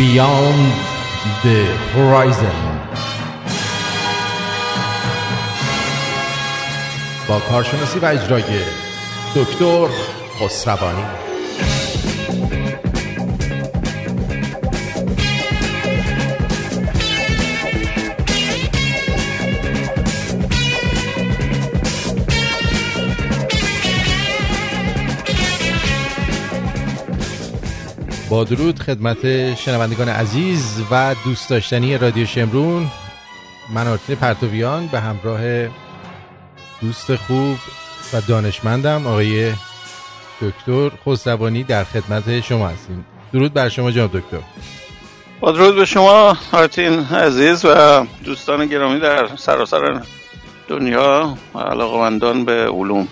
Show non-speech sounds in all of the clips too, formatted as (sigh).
Beyond the Horizon. با کارشناسی و اجرای دکتر خسروانی. با درود خدمت شنوندگان عزیز و دوست داشتنی رادیو شمرون. من آرتین پرتویان به همراه دوست خوب و دانشمندم آقای دکتر خسروانی در خدمت شما هستیم. درود بر شما جناب دکتر. با درود به شما آرتین عزیز و دوستان گرامی در سراسر دنیا علاقمندان به علوم.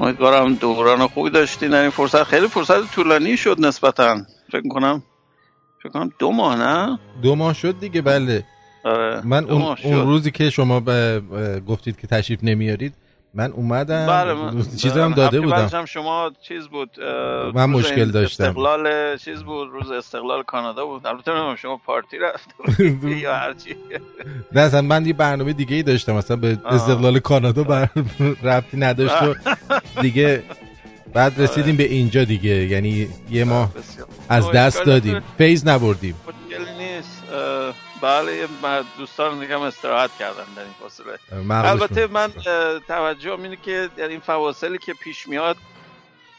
امیدوارم دوران خوبی داشتین. در این فرصت خیلی فرصت طولانی شد نسبتا. فکر کنم فکر کنم دو ماه نه؟ دو ماه شد دیگه بله. آره. من اون, اون روزی که شما گفتید که تشریف نمیارید من اومدم بله من چیزی هم داده بودم. هم شما چیز بود من مشکل داشتم. استقلال چیز بود روز استقلال کانادا بود. البته شما پارتی رفت (laughs) یا هرچی نه اصلا من یه برنامه دیگه ای داشتم. مثلا به استقلال کانادا بر... (laughs) رفتی نداشت و دیگه بعد آره. رسیدیم به اینجا دیگه. یعنی یه ماه از دست دادیم. فیز نبردیم. نیست. بله دوستان نگم استراحت کردن در این فاصله. البته من توجه اینه که در این فواصلی که پیش میاد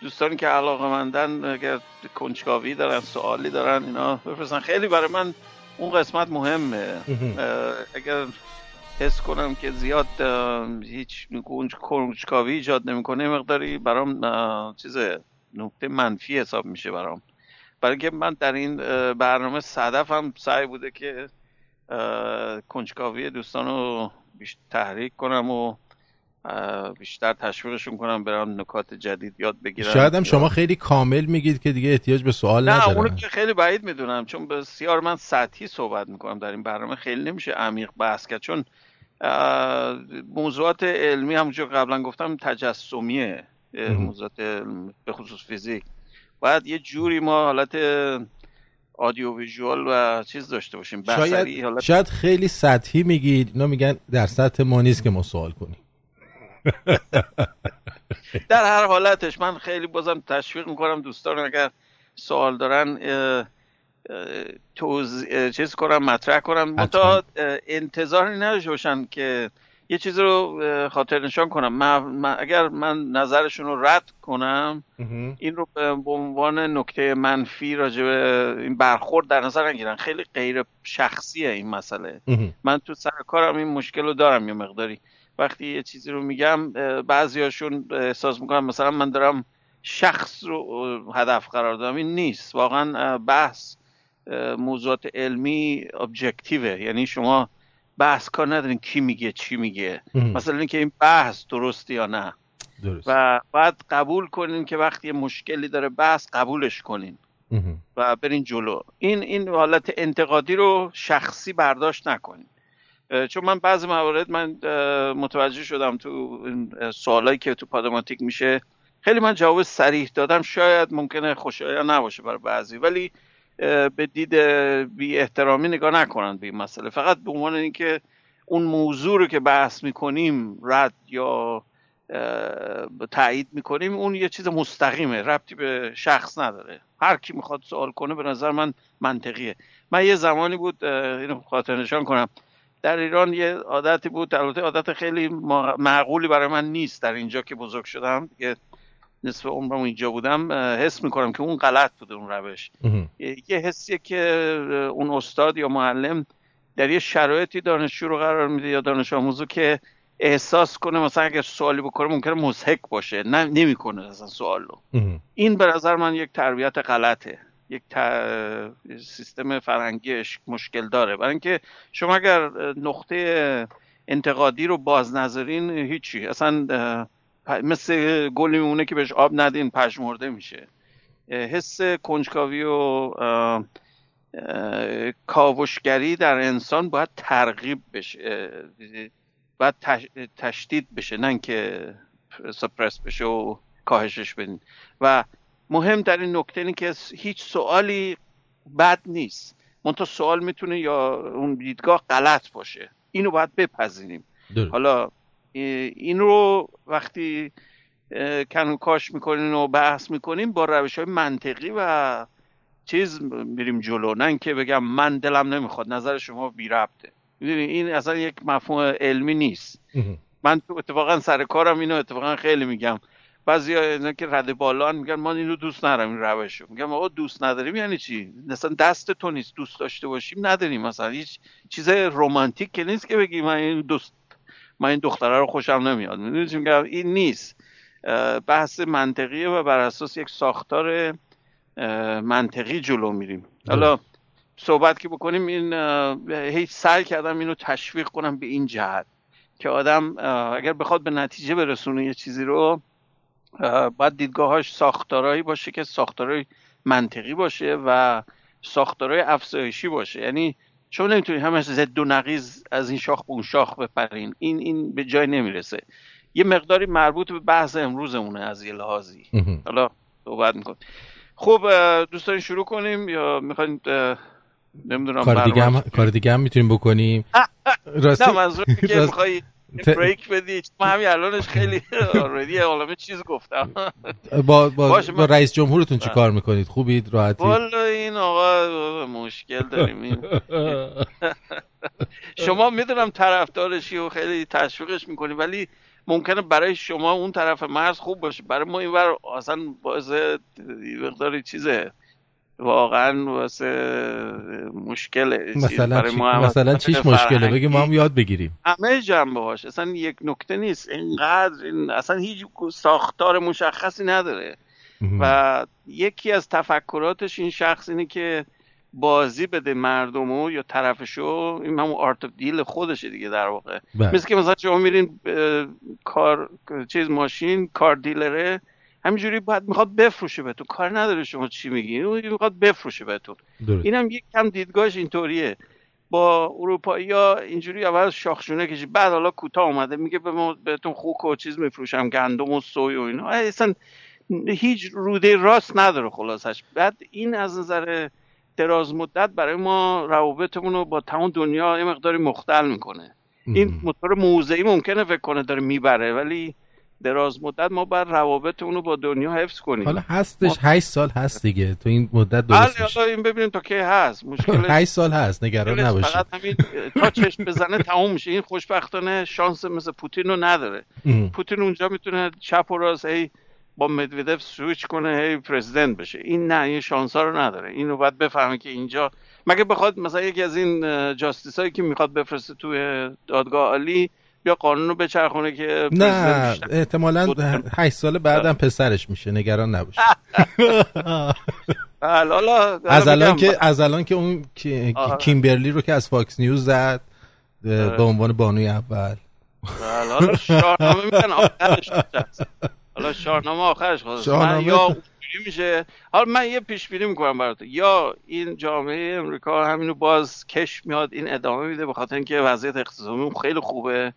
دوستانی که علاقه مندن اگر کنجکاوی دارن سوالی دارن اینا بفرستن. خیلی برای من اون قسمت مهمه. اگر حس کنم که زیاد هیچ کنجکاوی ایجاد نمی‌کنه مقداری برام چیز نکته منفی حساب میشه برام. برای که من در این برنامه صدفم سعی بوده که کنجکاوی دوستان رو تحریک کنم و بیشتر تشویقشون کنم برن نکات جدید یاد بگیرن. شاید هم شما خیلی کامل میگید که دیگه احتیاج به سوال ندارم. نه اونو که خیلی بعید می‌دونم چون بسیار من سطحی صحبت می‌کنم در این برنامه. خیلی نمیشه عمیق بحث کرد چون موضوعات علمی همونجور قبلا گفتم تجسمیه موضوعات به خصوص فیزیک. باید یه جوری ما حالت آدیو ویژوال و چیز داشته باشیم. شاید, حالت... شاید خیلی سطحی میگید. اینا میگن در سطح ما نیست که ما سوال کنیم. (laughs) در هر حالتش من خیلی بازم تشویق می‌کنم دوستان اگر سوال دارن توز... چیز کنم مطرح کنم. متا انتظاری نداشته باشن که یه چیز رو خاطر نشان کنم. من, اگر من نظرشون رو رد کنم این رو به عنوان نکته منفی راجع به این برخورد در نظر نگیرن. خیلی غیر شخصیه این مسئله. من تو سر کارم این مشکل رو دارم یه مقداری. وقتی یه چیزی رو میگم بعضیاشون احساس می‌کنم مثلا من دارم شخص رو هدف قرار دادم. این نیست. واقعا بحث موضوعات علمی ابجکتیوه یعنی شما بحث کار ندارین کی میگه چی میگه. مثلا اینکه این بحث درسته یا نه. درست. و باید قبول کنین که وقتی مشکلی داره بحث قبولش کنین و برین جلو. این این حالت انتقادی رو شخصی برداشت نکنین چون من بعضی موارد من متوجه شدم تو سوالایی که تو پادماتیک میشه. خیلی من جواب سریح دادم. شاید ممکنه خوشایند نباشه برای بعضی. ولی به دید بی احترامی نگاه نکنند به این مسئله. فقط به عنوان اینکه اون موضوع رو که بحث می‌کنیم رد یا تایید می‌کنیم اون یه چیز مستقیمه ربطی به شخص نداره. هر کی می‌خواد سوال کنه به نظر من منطقیه. من یه زمانی بود اینو خاطر نشان کنم. در ایران یه عادتی بود البته عادت خیلی معقولی برای من نیست در اینجا که بزرگ شدم. که نصف عمرم اینجا بودم حس می‌کنم که اون غلط بوده اون روش. یه حسیه که اون استاد یا معلم در یه شرایطی دانشجو رو قرار میده یا دانش آموزو که احساس کنه مثلا اگر سوالی بکنه ممکنه مزهک باشه نه نمی‌کنه اصلا سوال رو. این به نظر من یک تربیت غلطه یک سیستم فرنگیش مشکل داره. برای اینکه شما اگر نقطه انتقادی رو باز نظرین هیچی. اصلا مثل گلی میمونه که بهش آب ندین پژمرده میشه. حس کنجکاوی و کاوشگری در انسان باید ترغیب بشه باید تشدید بشه نه که سپرس بشه و کاهشش بدین. و مهم در این نکته اینه که هیچ سوالی بد نیست. منتها سوال می‌تونه یا اون دیدگاه غلط باشه. اینو باید بپذیریم. حالا این رو وقتی کنو کاش می‌کنین و بحث می‌کنیم با روش های منطقی و چیز میریم جلو. نه که بگم من دلم نمی‌خواد نظر شما بی ربطه. این اصلا یک مفهوم علمی نیست. من اتفاقا سر کارم اینو اتفاقا خیلی میگم. بعضی اینا که رده بالان میگن ما اینو دوست ندارم این روشو. میگم آقا دوست نداریم یعنی چی؟ مثلا دست تو نیست دوست داشته باشیم نداریم. مثلا هیچ چیز رمانتیک که نیست که بگی من این دوست من این دختره رو خوشم نمیاد. می‌دونی میگم این نیست. بحث منطقیه و بر اساس یک ساختار منطقی جلو میریم. حالا صحبت که بکنیم این هیچ سعی کردم اینو تشویق کنم به این جهت که آدم اگر بخواد به نتیجه برسونه یه چیزی رو باید دیدگاهاش ساختارهایی باشه که ساختارهای منطقی باشه و ساختارهای افزایشی باشه. یعنی شما نمی‌تونید همش زد و نقیز از این شاخ به اون شاخ بپرین. این این به جای نمی‌رسه. یه مقداری مربوط به بحث امروزمونه از یه لحاظی. حالا صحبت می‌کنیم. خب دوستان شروع کنیم یا می‌خواین نمی‌دونم کار دیگه هم کار دیگه هم می‌تونیم بکنیم؟ راستی نه منظور که می‌خوای بریک بدی. ما همین الانش خیلی (laughs) آردی عالمه چیز گفتم. با, با, (laughs) با رئیس جمهورتون چی کار می‌کنید؟ خوبید؟ راحتی؟ والا این آقا مشکل داریم (laughs) شما می‌دونم طرفدارشی و خیلی تشویقش می‌کنی ولی ممکنه برای شما اون طرف مرز خوب باشه. برای ما این بر اصلا باعث مقداری چیزه. واقعا واسه مشکل مثلا برای ما مثلا چیش مشکله؟ بگی ما هم یاد بگیریم. همه جنبه هاش. اصلا یک نکته نیست. اینقدر این اصلا هیچ ساختار مشخصی نداره. و یکی از تفکراتش این شخص اینه که بازی بده مردمو یا طرفشو این همون آرت دیل خودشه دیگه در واقع. بله. مثل که مثلا شما میرین کار چیز ماشین کار دیلره. همینجوری باید می‌خواد بفروشه بهتون. کار نداره شما چی میگی. می‌خواد بفروشه بهتون. اینم یک کم دیدگاهش اینطوریه. با اروپایی ها اینجوری اول شاخشونه کشی بعد حالا کوتاه اومده. میگه به ما بهتون خوک و چیز میفروشم. گندم و سوی و اینا. اصلا هیچ روده راست نداره خلاصش. بعد این از نظر دراز مدت برای ما روابطمون رو با تمام دنیا یه مقداری مختل می‌کنه. این موتور موضعی ممکنه فکر کنه داره می‌بره ولی دراز مدت ما بر روابط اونو با دنیا حفظ کنیم. حالا هستش 8 سال هست دیگه. تو این مدت درست میشه. این ببینیم تا کی هست. مشکل (laughs) 8 سال هست نگران نباشید. فقط همین تا چشم بزنه تموم میشه. این خوشبختانه شانس مثل پوتین رو نداره. پوتین اونجا می‌تونه چپ و راست هی با مدودف سویچ کنه هی پرزیدنت بشه. این نه این شانس ها رو نداره. اینو باید بفهمه که اینجا مگه بخواد مثلا یکی از این justice هایی که می‌خواد بفرسته توی دادگاه عالی بیا قانون رو بچرخونه که نه احتمالا هشت سال بعدم پسرش میشه نگران نباش. (laughs) بله، از الان که از الان که اون کیمبرلی رو که از فاکس نیوز زد به آره. عنوان بانوی اول. بله، حالا شاهنامه میگن آخرش حالا شاهنامه آخرش خواهد یا میشه. حالا من یه پیش بینی می‌کنم برات یا این جامعه امریکا همینو باز کش میاد این ادامه میده به خاطر اینکه وضعیت اقتصادی خیلی خوبه.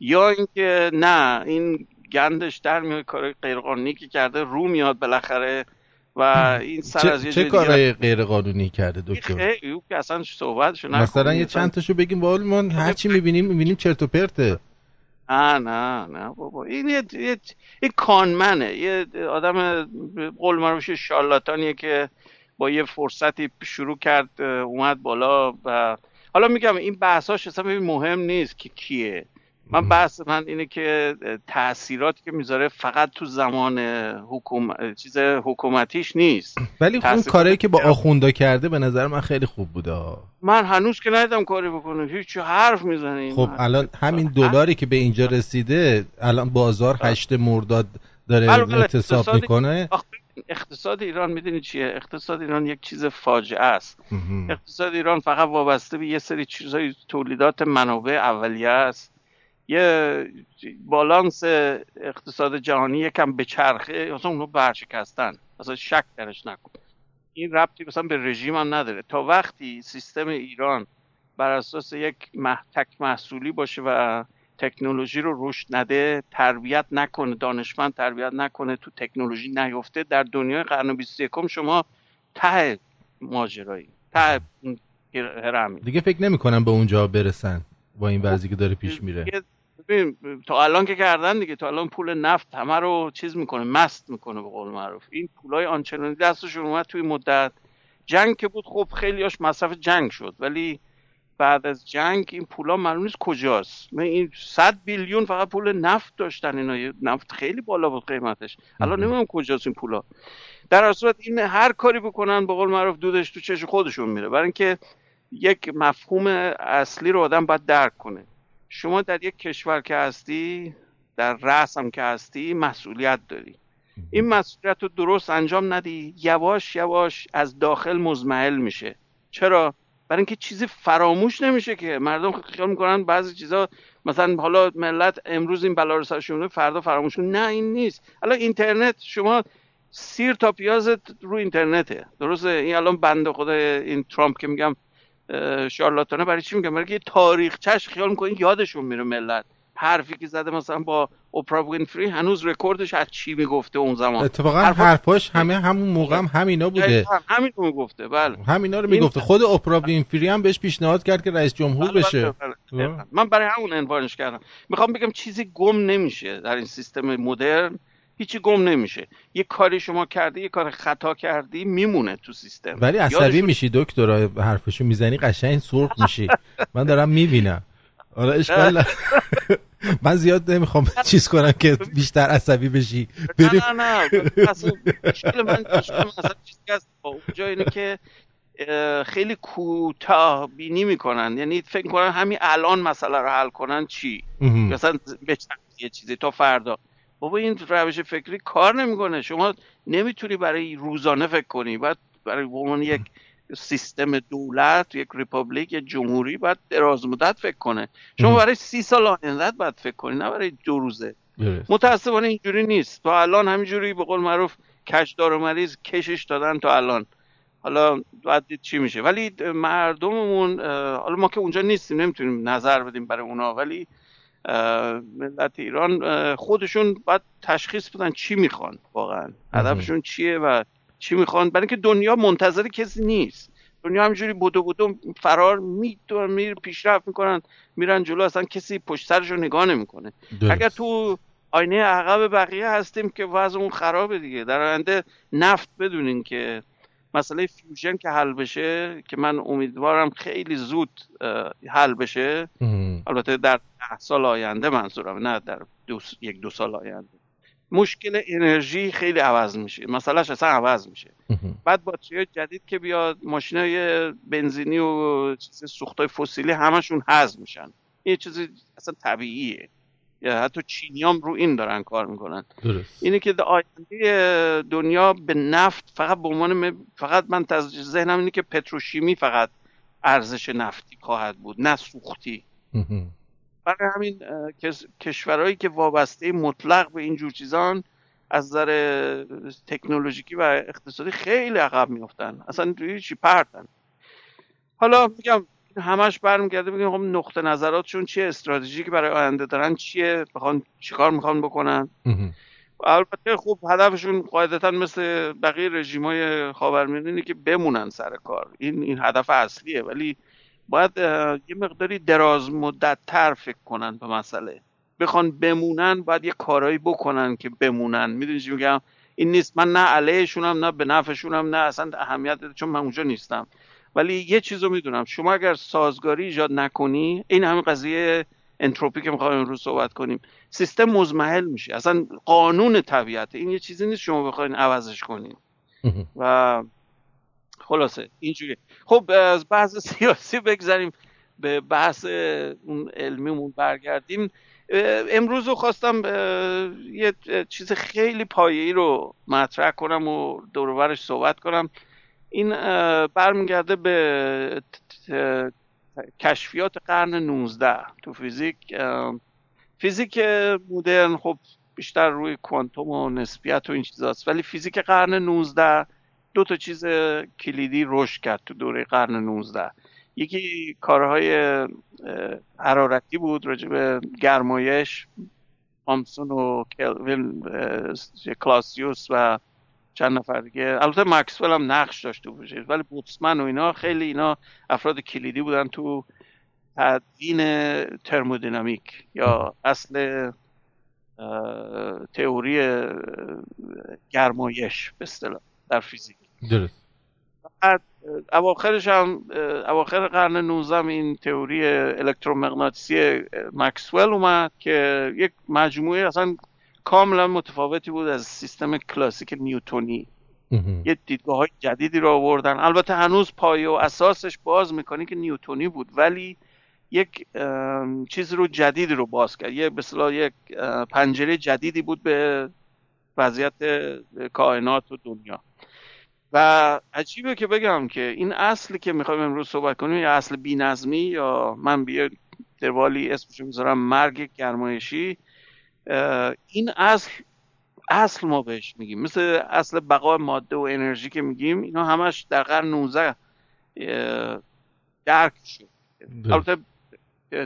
یا اینکه نه این گندش در میاد کار غیرقانونی که کرده رو میاد بالاخره و این سر از چه, چه کارهای غیر قانونی کرده دکتر؟ او که اصلا صحبتشو مثلا یه چند تاشو بگیم با ما هر چی می‌بینیم می‌بینیم چرت و پرته. نه نه نه بابا. این یه, یه, یه کانمنه. یه آدم قول معروفش شالاتانیه که با یه فرصتی شروع کرد اومد بالا و حالا میگم این بحثاش اصلا مهم نیست که کیه. من بحث من اینه که تاثیراتی که می‌ذاره فقط تو زمان حکوم... چیز حکومتیش نیست. (clears throat) ولی اون کاری که با آخوندا کرده به نظر من خیلی خوب بوده. من هنوز که ندیدم کاری بکنه. هیچ حرف می‌زنه خب الان همین دلاری که به اینجا رسیده الان بازار هشت مرداد داره اعتصاب می‌کنه. اقتصاد ایران می‌دونی چیه؟ اقتصاد ایران یک چیز فاجعه است. اقتصاد ایران فقط وابسته به یه سری چیزای تولیدات منابع اولیه است. یه بالانس اقتصاد جهانی یکم به چرخه مثلا اونو برشکستن. مثلا شک درش نکن. این ربطی مثلا به رژیم هم نداره. تا وقتی سیستم ایران بر اساس یک محتک محصولی باشه و تکنولوژی رو رشد نده تربیت نکنه دانشمند تربیت نکنه تو تکنولوژی نیفته در دنیای قرن 21 شما ته ماجرایی ته هرمی. دیگه فکر نمی‌کنم به اونجا برسن با این وضعی که داره پیش میره. تا الان که کردن دیگه تا الان پول نفت همه رو چیز می‌کنه مست می‌کنه به قول معروف. این پولای آنچنانی دستشون اومد توی مدت. جنگ که بود خب خیلیاش مصرف جنگ شد. ولی بعد از جنگ این پولا معلوم نیست کجاست. من این 100 بیلیون فقط پول نفت داشتن اینا. نفت خیلی بالا بود قیمتش. الان نمی‌دونم کجاست این پولا. در صورت این هر کاری بکنن به قول معروف دودش تو چش خودشون میره. برای اینکه یک مفهوم اصلی رو آدم باید درک کنه. شما در یک کشور که هستی در رأس هم که هستی مسئولیت داری. این مسئولیت رو درست انجام ندی یواش یواش از داخل مزمحل میشه. چرا؟ برای اینکه چیزی فراموش نمیشه که مردم خیال می‌کنن بعضی چیزا مثلا حالا ملت امروز این بلا رو سرشون فردا فراموش نه این نیست. الان اینترنت شما سیر تا پیازت رو اینترنته. درسته؟ این الان بنده خدا این ترامپ که میگم شارلاتانه برای چی میگم برای که تاریخ چش خیال می‌کنین یادشون میره ملت. حرفی که زده مثلا با اوپرا وینفری هنوز رکوردش از چی می‌گفته اون زمان؟ اتفاقا حرفاش همه همون موقع هم همینا بوده. همین رو می‌گفته بله. همینا رو می‌گفته. خود اوپرا وینفری هم بهش پیشنهاد کرد که رئیس جمهور بله بشه. بله بله. من برای همون عنوانش کردم. می‌خوام بگم چیزی گم نمیشه در این سیستم مدرن. هیچی گم نمیشه. یه کاری شما کردی یه کار خطا کردی میمونه تو سیستم. ولی عصبی میشی دکتر حرفشو می‌زنی قشنگ سرخ (laughs) میشی. من دارم می‌بینم. آره اشکال (laughs) من زیاد نمی‌خوام چیز کنم که بیشتر عصبی بشی. بریم. نه نه. نه من مثلا چیزی هست. اونجا اینه که خیلی کوتاه بینی می‌کنن. یعنی فکر کنن همین الان مسئله رو حل کنن چی؟ مثلا بچن یه چیزی تا فردا. بابا این روش فکری کار نمی‌کنه. شما نمی‌تونی برای روزانه فکر کنی. بعد برای عنوان یک سیستم دولت یک republic یک جمهوری باید دراز مدت فکر کنه. شما برای سی سال آینده باید فکر کنی نه برای دو روزه. متاسفانه اینجوری نیست. تا الان همینجوری به قول معروف کشدار و مریض کشش دادن تا الان. حالا باید دید چی میشه. ولی مردممون حالا ما که اونجا نیستیم نمی‌تونیم نظر بدیم برای اونا. ولی ملت ایران خودشون باید تشخیص بدن چی می‌خوان واقعا. هدفشون چیه و چی می‌خوان؟ برای اینکه دنیا منتظر کسی نیست. دنیا همینجوری بودو بودو فرار میدون میر پیشرفت می‌کنن میرن جلو اصلا کسی پشت سرش رو نگاه نمی‌کنه. اگر تو آینه عقب بقیه هستیم که وضع اون خرابه دیگه. در آینده نفت بدونین که مسئله فیوژن که حل بشه که من امیدوارم خیلی زود حل بشه. البته در ده سال آینده منظورم نه در دو یک دو سال آینده. مشکل انرژی خیلی عوض میشه. مسئلهش اصلا عوض میشه. بعد باتری جدید که بیاد ماشینای بنزینی و چیز سوختای فسیلی همشون حذف میشن. یه چیزی اصلا طبیعیه. یا حتی چینیام رو این دارن کار می‌کنن. درست. اینه که آینده دنیا به نفت فقط به عنوان فقط من ذهنم اینه که پتروشیمی فقط ارزش نفتی خواهد بود نه سوختی. برای همین کشورهایی که وابسته مطلق به اینجور چیزان از نظر تکنولوژیکی و اقتصادی خیلی عقب میفتن اصلا چی پرتن. حالا میگم همش برمیگرده بگیم خب نقطه نظراتشون چیه؟ استراتژی که برای آینده دارن چیه؟ بخوان چیکار می‌خوان بکنن؟ البته خوب هدفشون قاعدتا مثل بقیه رژیمای خاورمیانه که بمونن سر کار. این این هدف اصلیه ولی باید یه مقداری دراز مدت تر فکر کنن به مسئله. بخوان بمونن باید یه کارایی بکنن که بمونن. می‌دونی چی میگم؟ این نیست. من نه علیهشونم نه به نفعشونم نه اصلا اهمیت چون من اونجا نیستم. ولی یه چیز رو می‌دونم. شما اگر سازگاری ایجاد نکنی این همین قضیه انتروپی که می‌خوایم امروز صحبت کنیم سیستم مزمحل میشه. اصلا قانون طبیعت. این یه چیزی نیست شما بخواین عوضش کنین. و خلاصه اینجوری خب از بحث سیاسی بگذاریم به بحث اون علمیمون برگردیم. امروز رو خواستم یه چیز خیلی پایه‌ای رو مطرح کنم و دورورش صحبت کنم. این برمیگرده به کشفیات قرن 19 تو فیزیک. فیزیک مدرن خب بیشتر روی کوانتوم و نسبیت و این چیزاست. ولی فیزیک قرن 19 دو تا چیز کلیدی رشد کرد تو دوره قرن 19 یکی کارهای حرارتی بود راجع به گرمایش. تامسون و کلاسیوس و چند نفر دیگه. البته مکسول هم نقش داشته باشه. ولی بوتسمن و اینا خیلی اینا افراد کلیدی بودن تو تدوین ترمودینامیک یا اصل تئوری گرمایش به اصطلاح در فیزیک. درست. اواخرش هم اواخر قرن 19 این تئوری الکترومغناطیسی مکسول اومد که یک مجموعه اصلا کاملا متفاوتی بود از سیستم کلاسیک نیوتونی. یه دیدگاه های جدیدی رو آوردن. البته هنوز پایه و اساسش باز مکانیک نیوتونی بود ولی یک چیز رو جدیدی رو باز کرد. یه مثلا یک پنجره جدیدی بود به وضعیت کائنات و دنیا. و عجیبه که بگم که این اصلی که می‌خوایم امروز صحبت کنیم یا اصل بینظمی یا من بیا دروالی اسمش می‌ذارم مرگ گرمایشی این اصل اصل ما بهش میگیم. مثل اصل بقا ماده و انرژی که میگیم اینا همش در قرن 19 درک شد. البته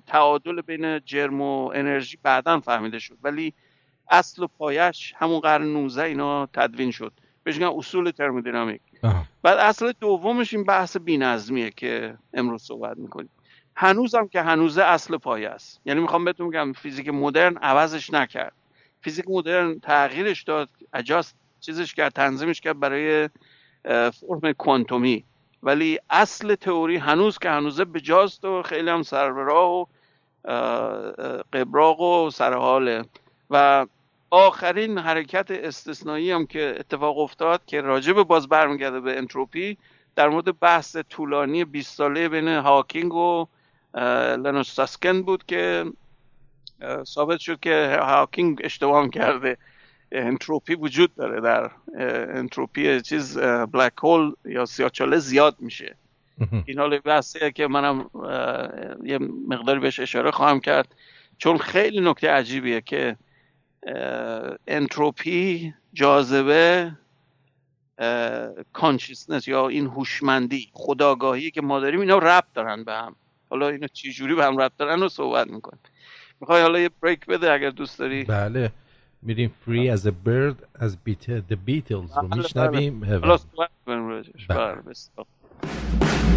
تعادل بین جرم و انرژی بعدا فهمیده شد ولی اصل و پایش همون قرن 19 اینا تدوین شد. بهش اصول ترمودینامیک. بعد اصل دومش این بحث بینظمیه که امروز صحبت می‌کنیم. هنوزم که هنوزه اصل پایه است. یعنی می‌خوام بهتون بگم فیزیک مدرن عوضش نکرد. فیزیک مدرن تغییرش داد اجاست چیزش کرد تنظیمش کرد برای فرم کوانتومی. ولی اصل تئوری هنوز که هنوزه بجاست و خیلی هم سر راه و قبراق و سرحاله و آخرین حرکت استثنایی هم که اتفاق افتاد که راجب باز برمیگرده به انتروپی در مورد بحث طولانی 20 ساله بین هاکینگ و لنوستاسکن بود که ثابت شد که هاکینگ اشتباه کرده. انتروپی وجود داره در انتروپی چیز black hole یا سیاچاله زیاد میشه. این حال بحثه که منم یه مقداری بهش اشاره خواهم کرد. چون خیلی نکته عجیبیه که انتروپی جاذبه consciousness یا این هوشمندی خودآگاهی که ما داریم اینا ربط دارن به هم. حالا اینا چی جوری به هم ربط دارن رو صحبت می‌کنیم. می‌خوای حالا یه بریک بده اگر دوست داری؟ بله. میریم فری از a bird از بیت the Beatles رو بله، میشنویم. بله. حالا صحبت کنیم بله, بله.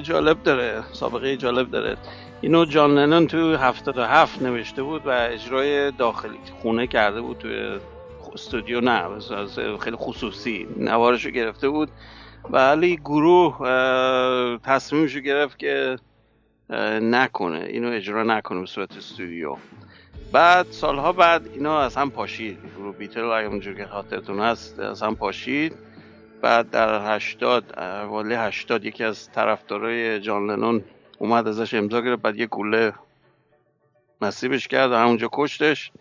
جالب داره سابقه جالب داره. اینو جان لنن تو 77 نوشته بود و اجرای داخلی خونه کرده بود توی استودیو نه خیلی خصوصی نوارشو گرفته بود. ولی گروه تصمیمشو گرفت که نکنه اینو اجرا نکنه به صورت استودیو. بعد سالها بعد اینا از هم پاشید. گروه بیتل اگه اونجور که خاطرتون هست از هم پاشید. بعد در هشتاد والی هشتاد یکی از طرفدارای جان لنون اومد ازش امضا گرفت بعد یه گوله نصیبش کرد و همونجا کشتش.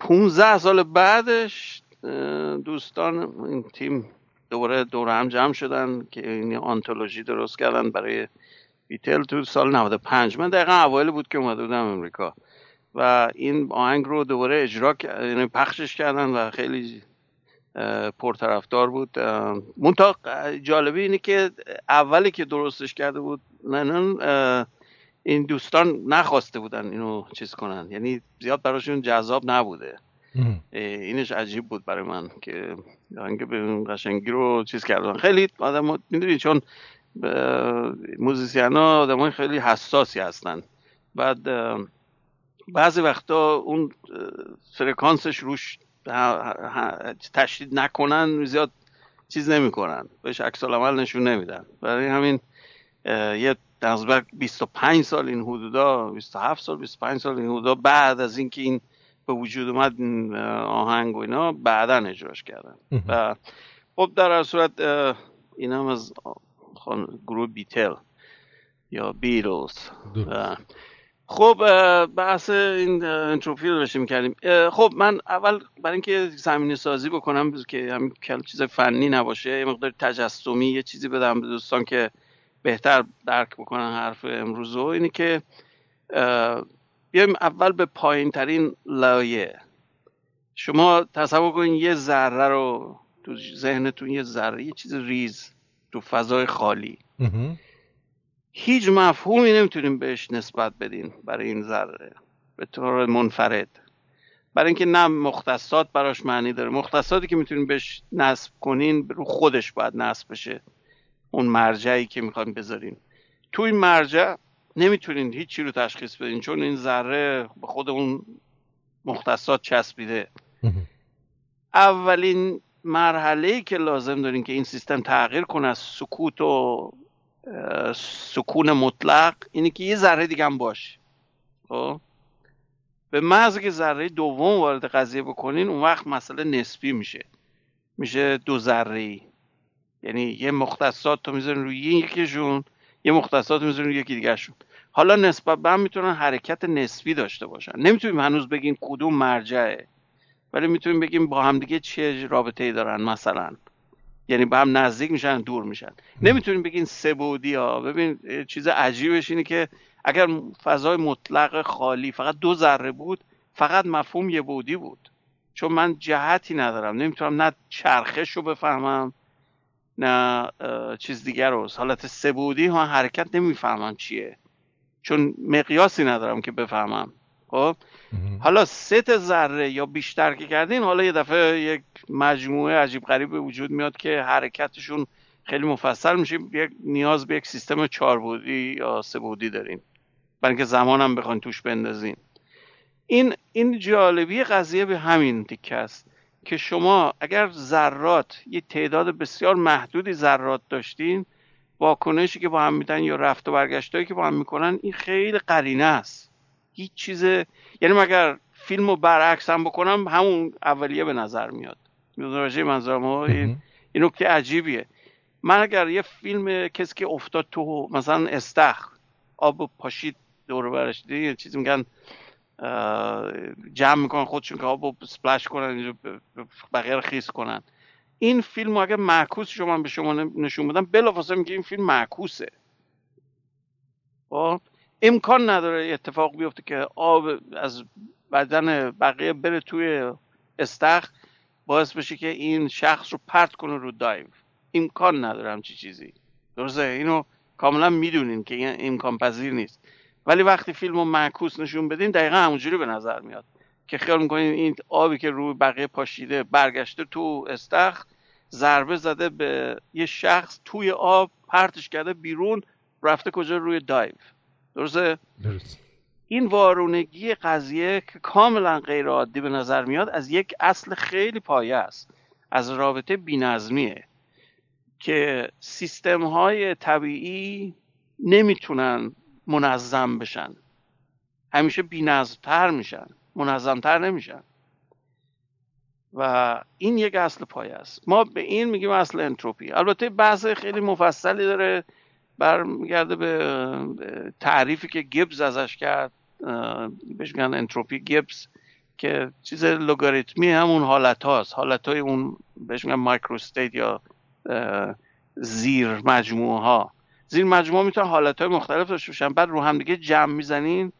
15 سال بعدش دوستان این تیم دوباره دور هم جمع شدن که این آنتولوژی درست کردن برای بیتل تو سال 95 من دقیقا اوایل بود که اومده بودم امریکا. و این آهنگ رو دوباره اجرا یعنی پخشش کردن و خیلی پرطرفدار بود. منتها جالبی اینه که اولی که درستش کرده بود لنون این دوستان نخواسته بودن اینو چیز کنن. یعنی زیاد براشون جذاب نبوده. اینش عجیب بود برای من که آهنگ به قشنگی رو چیز کردن. خیلی آدم می‌دونی چون موزیسین ها آدم های خیلی حساسی هستن. بعد بعضی وقتا اون فرکانسش روش تشدید نکنن زیاد چیز نمی‌کنن. بهش عکس عمل نشون نمیدن. برای همین یه نزدیک 25 سال این حدودا 27 سال 25 سال این حدودا بعد از اینکه این به وجود اومد آهنگ و اینا بعدا اجراش کردن. و خب در هر صورت این هم از گروه بیتل یا بیتلز خب بحث این انتروپی رو داشتیم کردیم. خب من اول برای اینکه زمینه سازی بکنم که همین چیز فنی نباشه یه مقدار تجسمی یه چیزی بدم به دوستان که بهتر درک بکنن حرف امروز رو اینه که بیایم اول به پایین ترین لایه. شما تصور کنید یه ذره رو تو ذهنتون یه ذره یه چیز ریز تو فضای خالی. هیچ مفهومی نمی‌تونیم بهش نسبت بدین برای این ذره. به طور منفرد. برای اینکه نه مختصات براش معنی داره. مختصاتی که می‌تونیم بهش نصب کنین رو خودش باید نصب بشه. اون مرجعی که می‌خوایم بذارین. تو این مرجع نمی‌تونین هیچی رو تشخیص بدین. چون این ذره به خود اون مختصات چسبیده. اولین مرحله که لازم دارین که این سیستم تغییر کنه از سکوت و سکون مطلق اینه که یه ذره دیگه هم باشه خب؟ به محض که ذره دوم وارد قضیه بکنین اون وقت مسئله نسبی میشه. میشه دو ذره ای یعنی یه مختصات تو می‌ذارین روی یکیشون یه مختصات می‌ذارین روی یکی دیگهشون. حالا نسبت به هم می‌تونن حرکت نسبی داشته باشن. نمی‌تونیم هنوز بگیم کدوم مرجعه ولی می‌تونیم بگیم با همدیگه چه رابطه ای دارن مثلا. یعنی با هم نزدیک میشن دور میشن. نمی‌تونیم بگیم سبودی ها. ببین چیز عجیبش اینه که اگر فضای مطلق خالی فقط دو ذره بود فقط مفهوم یه بودی بود. چون من جهتی ندارم. نمی‌تونم نه چرخش رو بفهمم نه چیز دیگر رو. حالت سبودی ها حرکت نمی‌فهمم چیه. چون مقیاسی ندارم که بفهمم. خب؟ حالا ست ذره یا بیشتر که کردین حالا یه دفعه یک مجموعه عجیب غریب به وجود میاد که حرکتشون خیلی مفصل میشه یک نیاز به یک سیستم چهار بودی یا سه بودی دارین. برای اینکه زمان هم بخواین توش بندازین. این این جالبی قضیه به همین تیکه است که شما اگر ذرات یه تعداد بسیار محدودی ذرات داشتین واکنشی که با هم میدن یا رفت و برگشتایی که با هم می‌کنن این خیلی قرینه است. هیچ چیز یعنی مگر فیلم رو برعکس هم بکنم همون اولیه به نظر میاد. متوجه منظورم این این نکته عجیبیه. من اگر یه فیلم کسی که افتاد تو مثلا استخ آب پاشید دور برش یه چیزی میگن جمع می‌کنن خودشون که آب سپلش کنن بقیه خیس کنن. این فیلم اگر معکوس شما به شما نشون بدم بلافاصله میگه این فیلم معکوسه. خب؟ امکان نداره اتفاق بیفته که آب از بدن بقیه بره توی استخ باعث بشه که این شخص رو پرت کنه رو دایو. امکان نداره همچی چیزی. درسته؟ اینو کاملا می‌دونین که این امکان پذیر نیست. ولی وقتی فیلم رو معکوس نشون بدین دقیقا همونجوری به نظر میاد که خیال می‌کنین این آبی که روی بقیه پاشیده برگشته تو استخر ضربه زده به یه شخص توی آب پرتش کرده بیرون رفته کجا؟ روی دایو. درسته؟ درست. این وارونگی قضیه که کاملا غیر عادی به نظر میاد از یک اصل خیلی پایه است از رابطه بینظمیه که سیستم های طبیعی نمی‌تونن منظم بشن. همیشه بینظمتر میشن منظمتر نمیشن. و این یک اصل پایه است. ما به این میگیم اصل انتروپی. البته بحث خیلی مفصلی داره برمیگرده به تعریفی که گیبز ازش کرد بهش میگن انتروپی گیبز که چیز لوگاریتمی همون حالت هاست حالت های اون بهش میگن microstate یا زیر مجموعه ها زیر مجموعه می‌تونن حالت های مختلف داشته باشن. بعد رو هم دیگه جمع می‌زنین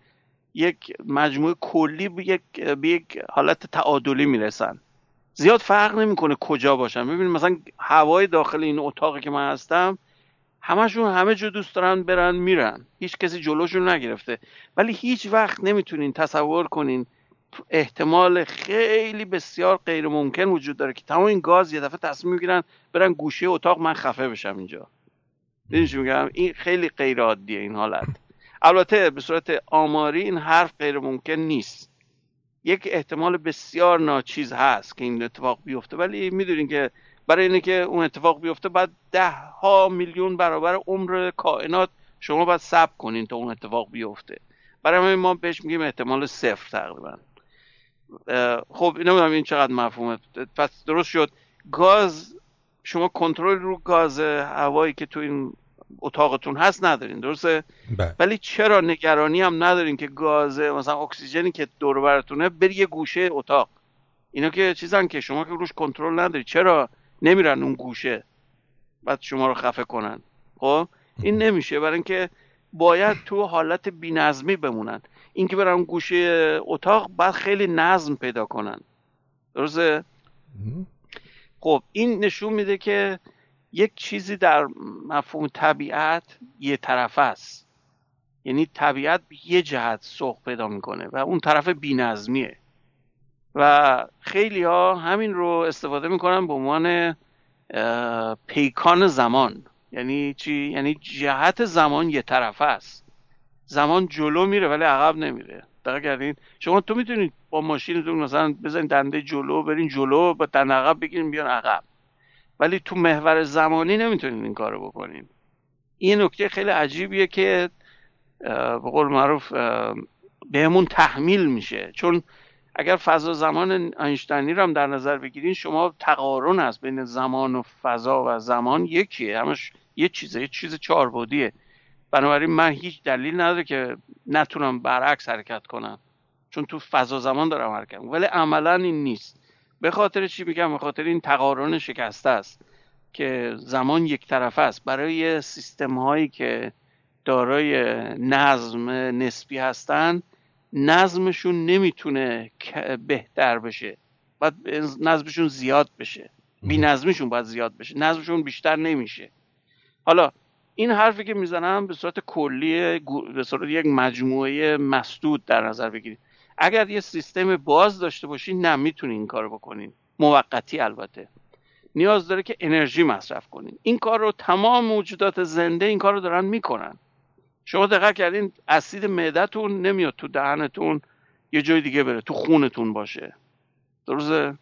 یک مجموعه کلی به یک, به یک حالت تعادلی می‌رسن. زیاد فرق نمی‌کنه کجا باشن. ببینید مثلا هوای داخل این اتاقی که من هستم همشون همه جو دوست دارن برن میرن. هیچ کسی جلوشون نگرفته. ولی هیچ وقت نمی‌تونین تصور کنین احتمال خیلی بسیار غیر ممکن وجود داره که تمام این گاز یه دفعه تصمیم می‌گیرن برن گوشه اتاق. من خفه بشم اینجا. چی میگم؟ این خیلی غیر عادیه این حالت. البته به صورت آماری این حرف غیر ممکن نیست. یک احتمال بسیار ناچیز هست که این اتفاق بیفته. ولی می‌دونین که برای اینه که اون اتفاق بیفته بعد ده ها میلیون برابر عمر کائنات شما باید صبر کنین تا اون اتفاق بیفته. برای ما بهش میگیم احتمال صفر تقریبا. خب نمی‌دونم این چقدر مفهومه. پس درست شد. گاز شما کنترل رو گاز هوایی که تو این اتاقتون هست ندارین درسته؟ بله. ولی چرا نگرانی هم ندارین که گاز مثلا اکسیژنی که دور براتونه بری یه گوشه اتاق؟ اینا که چیزن که شما که روش کنترل نداری. چرا نمیرن اون گوشه. بعد شما رو خفه کنن. خب؟ این نمیشه. برای اینکه باید تو حالت بینظمی بمونن. اینکه برن گوشه اتاق باید خیلی نظم پیدا کنن. درسته؟ خب این نشون میده که یک چیزی در مفهوم طبیعت یه طرف است. یعنی طبیعت یه جهت سوق پیدا می‌کنه و اون طرف بینظمیه. و خیلی ها همین رو استفاده می‌کنن به عنوان پیکان زمان. یعنی چی؟ یعنی جهت زمان یه طرف است. زمان جلو میره ولی عقب نمیره. دقیق کردین؟ شما تو می‌تونید با ماشینتون مثلا بزنید دنده جلو برین جلو با دنده عقب بگیرین بیان عقب. ولی تو محور زمانی نمی‌تونید این کارو بکنین. این نکته خیلی عجیبیه که به قول معروف بهمون تحمیل میشه. چون اگر فضا زمان اینشتینی رو هم در نظر بگیرین شما تقارن هست بین زمان و فضا و زمان یکیه. همش یه چیزه یه چیز چهاربعدیه. بنابراین من هیچ دلیل نداره که نتونم برعکس حرکت کنم. چون تو فضا زمان دارم حرکت ولی عملا این نیست. به خاطر چی میگم؟ به خاطر این تقارن شکسته است که زمان یک طرف است. برای سیستم هایی که دارای نظم نسبی هستند نظمشون نمی‌تونه بهتر بشه. باید نظمشون زیاد بشه. بی نظمشون باید زیاد بشه. نظمشون بیشتر نمیشه. حالا این حرفی که می‌زنم به صورت کلی به صورت یک مجموعه مسدود در نظر بگیرید. اگر یه سیستم باز داشته باشین نه می‌تونین این کارو بکنین. موقتی البته. نیاز داره که انرژی مصرف کنین. این کار رو تمام موجودات زنده این کار رو دارن می‌کنن. شما دقت کردین اسید معدتون نمیاد تو دهنتون یه جای دیگه بره تو خونتون باشه. درسته؟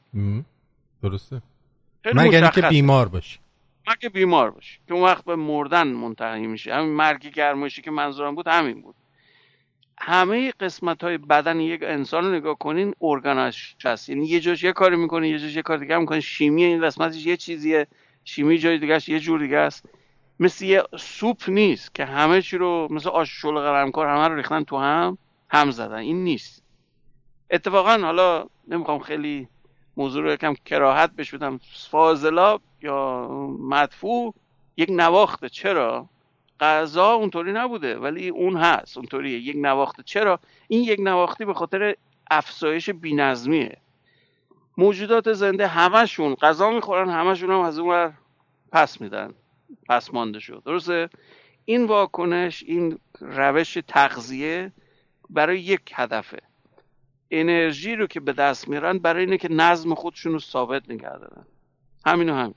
درسته. مگر اینکه بیمار باشی. مگه بیمار باشی. که اون وقت به مردن منتهی میشه. همین مرگ گرمایشی که منظورم بود همین بود. همه قسمت های بدن یک انسان رو نگاه کنین ارگانش هست. یعنی یه جاش یه کاری می‌کنه یه جاش یه کار دیگه می‌کنه شیمی این قسمتش یه چیزیه. شیمی جای دیگه یه جور دیگه است. مثل یه سوپ نیست که همه چی رو مثل آش شل قلمکار همه رو ریختن تو هم هم زدن. این نیست. اتفاقا حالا نمی‌خوام خیلی موضوع رو یکم کراهت بش بدم. فاضلا یا مدفوع یک نواخته چرا؟ غذا اونطوری نبوده ولی اون هست. اونطوریه. یک نواخته چرا؟ این یک نواختی به خاطر افزایش بینظمیه. موجودات زنده همشون غذا می‌خورن همشون هم از اون پس میدن. پس مانده شد. درسته؟ این واکنش این روش تغذیه برای یک هدفه. انرژی رو که به دست میارن برای اینه که نظم خودشون رو ثابت نگه دارن. همین و همین.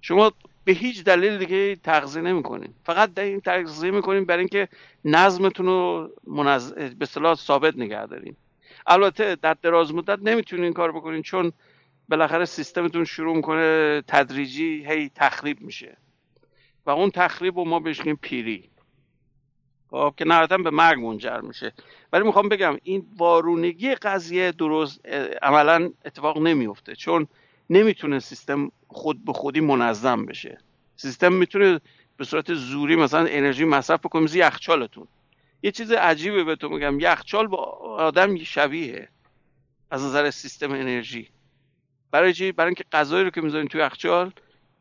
شما به هیچ دلیل دیگه تغذیه نمی‌کنین. فقط در این تغذیه می‌کنین برای اینکه نظمتون رو منز... به صلاح ثابت نگه دارین. البته در دراز مدت نمی‌تونین این کار بکنین چون بالاخره سیستمتون شروع می‌کنه تدریجی هی تخریب میشه. و اون تخریب رو ما بهش پیری. خب که نهایتا به مرگ منجر میشه. ولی می‌خوام بگم این وارونگی قضیه درست عملا اتفاق نمیفته چون نمی‌تونه سیستم خود به خودی منظم بشه. سیستم می‌تونه به صورت زوری مثلا انرژی مصرف بکنیم زی یخچالتون. یه چیز عجیبه به تو میگم یخچال با آدم شبیه از نظر سیستم انرژی. برای چی؟ برای اینکه غذایی رو که می‌ذارین تو یخچال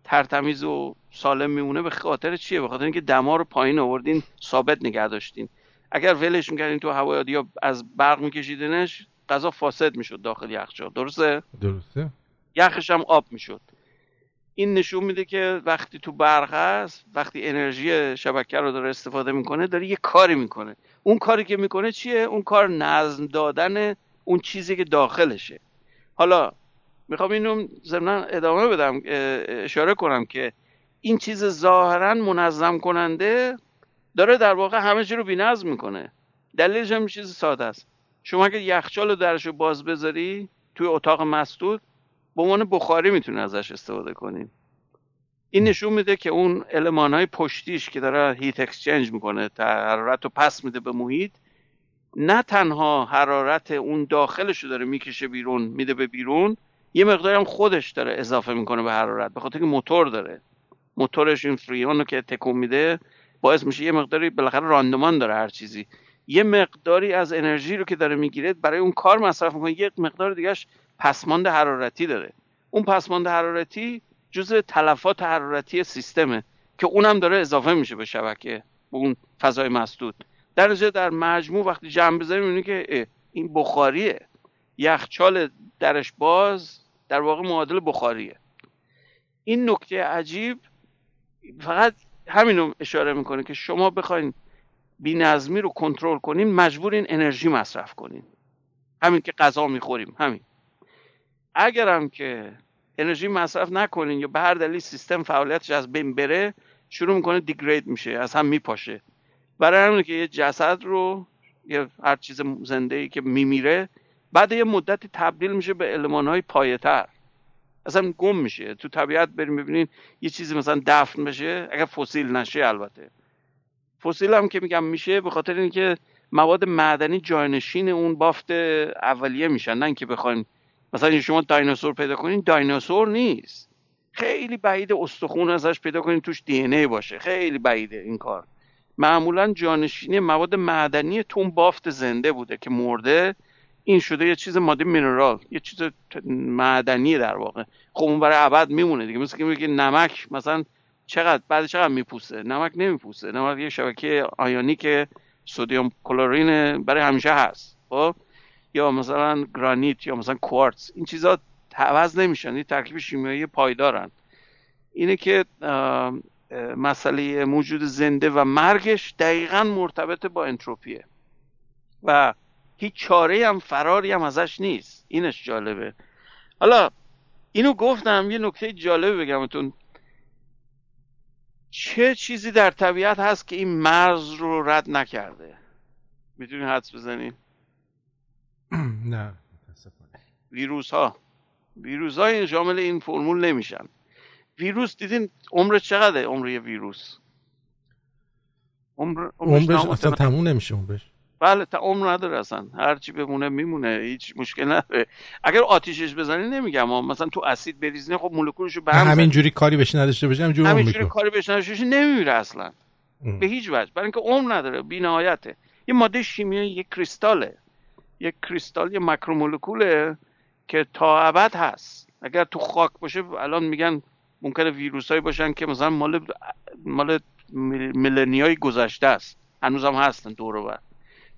ترتمیز و سالم میمونه به خاطر چیه؟ به خاطر اینکه دما رو پایین آوردین ثابت نگه داشتین. اگر ولش می‌کردین تو هوا یا از برق میکشیدنش غذا فاسد می‌شد داخل یخچال. درسته؟ درسته. یخش هم آب می‌شد. این نشون میده که وقتی تو برق هست وقتی انرژی شبکه رو داره استفاده می‌کنه داره یه کاری می‌کنه. اون کاری که می‌کنه چیه؟ اون کار نظم دادن اون چیزی که داخلشه. حالا می‌خوام اینو ضمنا ادامه بدم اشاره کنم که این چیز ظاهرا منظم کننده داره در واقع همه چی رو بینظم می‌کنه. دلیلش هم چیز ساده است. شما اگه یخچال رو درشو باز بذاری توی اتاق مسدود به عنوان بخاری می‌تونی ازش استفاده کنین این نشون میده که اون علمان های پشتیش که داره هیت اکسچنج می‌کنه حرارت رو پس میده به محیط نه تنها حرارت اون داخلش رو داره می‌کشه بیرون میده به بیرون یه مقداری هم خودش داره اضافه می‌کنه به حرارت به خاطر که موتور داره. موتورش این فریون رو که تکون میده باعث میشه یه مقداری بالاخره راندمان داره هر چیزی. یه مقداری از انرژی رو که داره می‌گیره برای اون کار مصرف می‌کنه. یه مقدار دیگهش پسماند حرارتی داره. اون پسماند حرارتی جزء تلفات حرارتی سیستمه که اونم داره اضافه میشه به شبکه به اون فضای مسدود. در در مجموع وقتی جمع بذاریم می‌بینی که این بخاریه. یخچال درش باز در واقع معادل بخاریه. این نکته عجیب فقط همین رو اشاره می‌کنه که شما بخواین نظمی رو کنترل کنین مجبورین انرژی مصرف کنین. همین که غذا می‌خوریم همین. اگرم که انرژی مصرف نکنین یا به هر دلیل سیستم فعالیتش از بین بره شروع می‌کنه دیگرید میشه از هم میپاشه. برای همینه که یه جسد رو یه هر چیز زنده ای که میمیره بعد یه مدتی تبدیل میشه به علمان های پایتر اصلا گم میشه. تو طبیعت بریم ببینین یه چیزی مثلا دفن بشه اگر فسیل نشه البته. فسیل هم که میگم میشه به خاطر اینکه مواد معدنی جانشین اون بافت اولیه میشن. نه اینکه بخوایم مثلا شما دایناسور پیدا کنین دایناسور نیست. خیلی بعید استخون ازش پیدا کنین توش دی ای باشه. خیلی بعیده این کار. معمولا جانشینی مواد معدنی تون بافت زنده بوده که مرده. این شده یه چیز ماده مینرال یه چیز معدنی در واقع. خب اون برای ابد میمونه دیگه. مثل که میگه نمک مثلا چقدر بعد چقدر میپوسه؟ نمک نمیپوسه. نمک یه شبکه که سودیوم کلورین برای همیشه هست. خب؟ یا مثلا گرانیت یا مثلا کوارتز. این چیزا عوض نمیشن. این ترکیب شیمیایی پایدارن. اینه که مسئله موجود زنده و مرگش دقیقا مرتبط با انتروپیه. و هیچ چاره هم فراری هم ازش نیست. اینش جالبه. حالا اینو گفتم یه نکته جالبه بگمتون چه چیزی در طبیعت هست که این مرز رو رد نکرده؟ می‌تونی حدس بزنین (clears throat) نه ویروس ها ویروس ها این شامل این فرمول نمیشن. ویروس دیدین عمر چقدر عمر یه ویروس. عمر عمرش اصلا تموم نمیشه عمرش. بله تا عمر نداره اصلا. هر چی بمونه میمونه هیچ مشکل نداره. اگر آتیشش بزنی نمیگم مثلا تو اسید بریزنی خب مولکولشو به هم جوری کاری بهش نداشته باشه همینجوری جوری کاری بهش نداشته باشه نمیمیره اصلا. به هیچ وجه. برای اینکه عمر نداره بی‌نهایته یه ماده شیمیایی یک کریستاله. یک کریستال یه ماکرومولکوله که تا ابد هست. اگر تو خاک باشه الان میگن ممکنه ویروسایی باشن که مثلا مال مال ملنیای گذشته است. هنوزم هستن دور و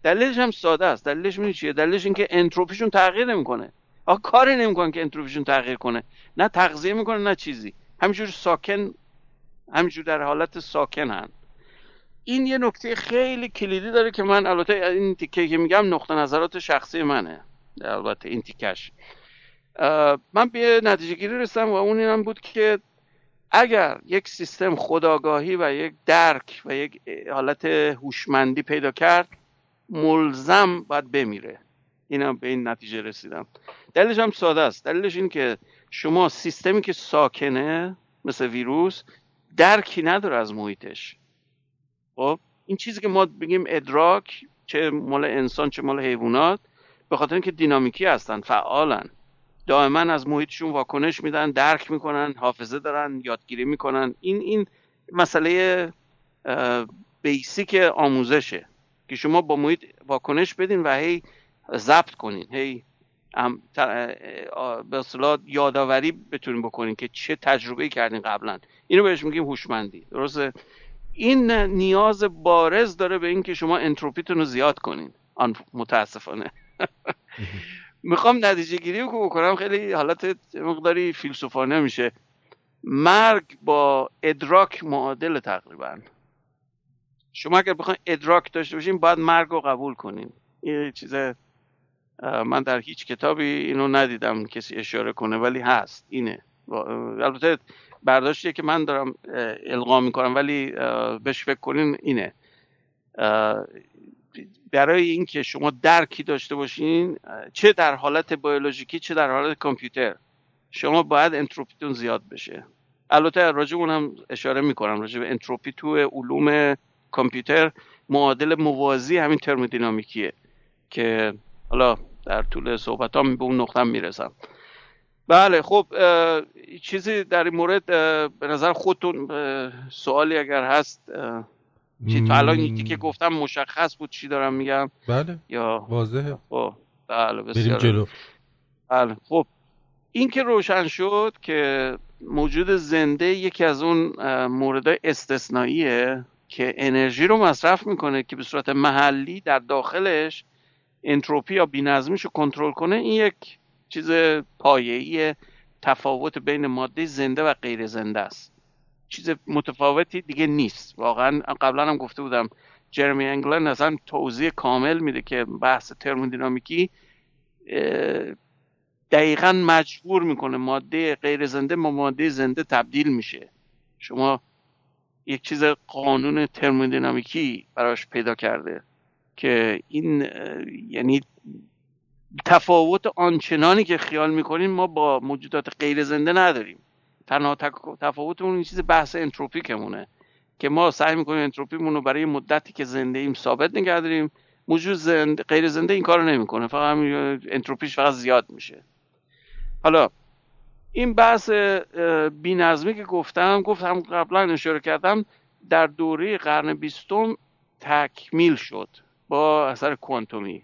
دلیلش هم ساده است. دلیلش می‌دونی چیه؟ دلیلش اینکه انتروپیشون تغییر نمی‌کنه. آخه کاری نمی‌کنن که انتروپیشون تغییر کنه. نه تغذیه می‌کنه نه چیزی. همینجور ساکن همینجور در حالت ساکن هن. این یه نکته خیلی کلیدی داره که من البته این تیکه که میگم نقطه نظرات شخصی منه. البته این تیکش من به نتیجه گیری رسیدم و اون اینم بود که اگر یک سیستم خداگاهی و یک درک و یک حالت هوشمندی پیدا کرد ملزم باید بمیره. اینا به این نتیجه رسیدم. دلیلش هم ساده است. دلیلش این که شما سیستمی که ساکنه مثل ویروس درکی نداره از محیطش. خب؟ این چیزی که ما بگیم ادراک چه مال انسان چه مال حیوانات به خاطر اینکه دینامیکی هستن فعالن. دائما از محیطشون واکنش میدن درک می‌کنن حافظه دارن یادگیری می‌کنن. این این مسئله بیسیک آموزشه. که شما با محیط واکنش بدین و هی ضبط کنین. هی به اصطلاح یادآوری بتونین بکنین که چه تجربه کردین قبلا. اینو بهش میگیم هوشمندی. درسته؟ این نیاز بارز داره به اینکه شما انتروپیتون رو زیاد کنین. آن متاسفانه. (laughs) می‌خوام نتیجه گیری رو بکنم خیلی حالت مقداری فیلسوفانه میشه. مرگ با ادراک معادل تقریبا. شما اگر بخواین ادراک داشته باشین باید مرگ رو قبول کنین. این چیز من در هیچ کتابی اینو ندیدم کسی اشاره کنه ولی هست. اینه. البته برداشتیه که من دارم القا می‌کنم ولی بهش فکر کنین اینه. برای اینکه شما درکی داشته باشین چه در حالت بیولوژیکی چه در حالت کامپیوتر شما باید انتروپیتون زیاد بشه. البته راجع هم اشاره می‌کنم راجع به انتروپی تو علوم کامپیوتر معادل موازی همین ترمودینامیکیه که حالا در طول صحبت هم به اون نقطه می‌رسم. بله خب چیزی در این مورد به نظر خودتون سوالی اگر هست چی تا الان این که گفتم مشخص بود چی دارم میگم؟ بله یا واضحه. خب بله بسیار جلو. بله خب این که روشن شد که موجود زنده یکی از اون موردهای استثنائیه که انرژی رو مصرف می‌کنه که به صورت محلی در داخلش انتروپی یا بینظمیش رو کنترل کنه این یک چیز پایه‌ای تفاوت بین ماده زنده و غیر زنده است. چیز متفاوتی دیگه نیست. واقعا قبلا هم گفته بودم جرمی انگلن اصلا توضیح کامل میده که بحث ترمودینامیکی دقیقا مجبور می‌کنه ماده غیر زنده با ماده زنده تبدیل میشه. شما یک چیز قانون ترمودینامیکی براش پیدا کرده که این یعنی تفاوت آنچنانی که خیال می‌کنیم ما با موجودات غیر زنده نداریم. تنها تفاوتمون این چیز بحث انتروپیکمونه که ما سعی می‌کنیم انتروپیمون رو برای مدتی که زنده ایم ثابت نگه داریم. موجود زنده غیر زنده این کارو نمی‌کنه. فقط انتروپیش فقط زیاد میشه. حالا این بحث بینظمی که گفتم گفتم قبلا اشاره کردم در دوره قرن بیستم تکمیل شد با اثر کوانتومی.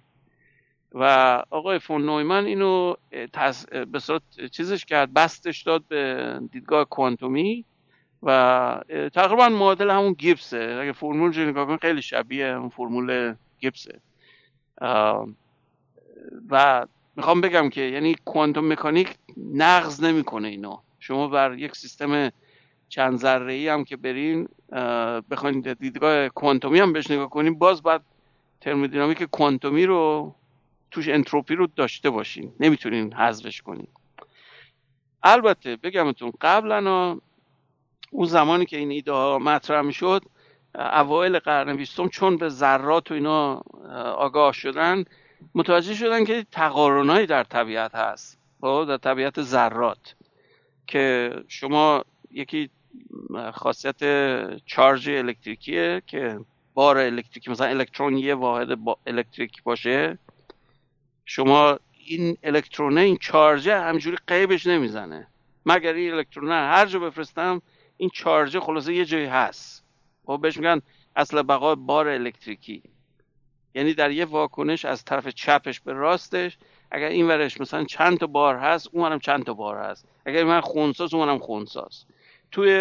و آقای فون نویمن اینو به صورت چیزش کرد بستش داد به دیدگاه کوانتومی و تقریبا معادل همون گیبسه. اگه فرمول رو نگاه خیلی شبیه اون فرمول گیبسه. و می‌خوام بگم که یعنی کوانتوم مکانیک نقض نمی‌کنه اینو شما بر یک سیستم چند ذره ای هم که برین بخواین دیدگاه کوانتومی هم بهش نگاه کنیم باز بعد ترمودینامیک کوانتومی رو توش انتروپی رو داشته باشین. نمی‌تونین حذفش کنین. البته بگمتون قبلا اون زمانی که این ایده ها مطرح می‌شد اوایل قرن بیستم چون به ذرات و اینا آگاه شدن متوجه شدن که تقارنهایی در طبیعت هست. با در طبیعت ذرات. که شما یکی خاصیت چارج الکتریکیه که بار الکتریکی مثلا الکترون یه واحد با الکتریک باشه. شما این الکترونه این چارجه همجوری قیبش نمی‌زنه. مگر این الکترونه هر جا بفرستم این چارجه خلاصه یه جایی هست. خب بهش میگن اصل بقای بار الکتریکی. یعنی در یه واکنش از طرف چپش به راستش اگر این ورش مثلا چند تا بار هست اون هم چند تا بار هست. اگر من خونساز اون هم خونساز. توی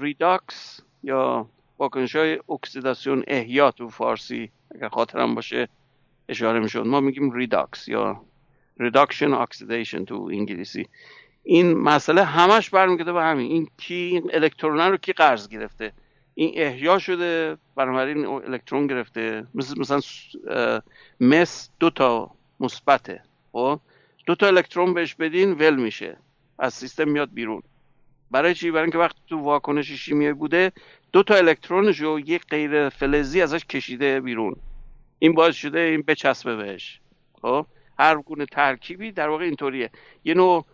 ریداکس یا واکنش های اکسیداسیون احیا تو فارسی اگر خاطرم باشه اشاره می‌شد. ما میگیم redox یا reduction oxidation تو انگلیسی. این مسئله همش برمیگرده به همین. این کی الکترون رو کی قرض گرفته؟ این احیا شده بنابراین الکترون گرفته. مثل مثلا مس دو تا مثبته. خب؟ دو تا الکترون بهش بدین ول میشه. از سیستم میاد بیرون. برای چی؟ برای اینکه وقتی تو واکنش شیمیایی بوده دو تا الکترونش رو یک غیر فلزی ازش کشیده بیرون. این باعث شده این بچسبه بهش. خب؟ هر گونه ترکیبی در واقع اینطوریه. یه نوع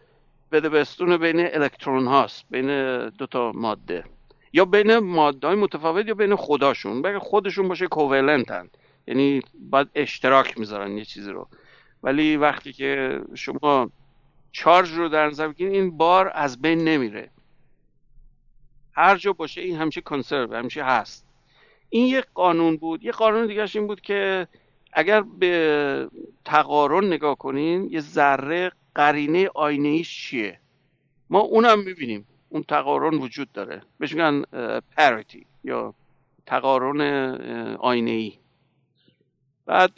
بده بستون بین الکترون هاست بین دو تا ماده. یا بین ماده های متفاوت یا بین خوداشون بگه خودشون باشه کوولنتن. یعنی باید اشتراک می‌ذارن یه چیزی رو. ولی وقتی که شما چارج رو در نظر بگیرید این بار از بین نمیره. هر جا باشه این همیشه کنسرو همیشه هست. این یک قانون بود. یه قانون دیگه این بود که اگر به تقارن نگاه کنین یه ذره قرینه آینه چیه؟ ما اونم می‌بینیم. اون تقارن وجود داره. بهش میگن پاریتی یا تقارن آینه ای بعد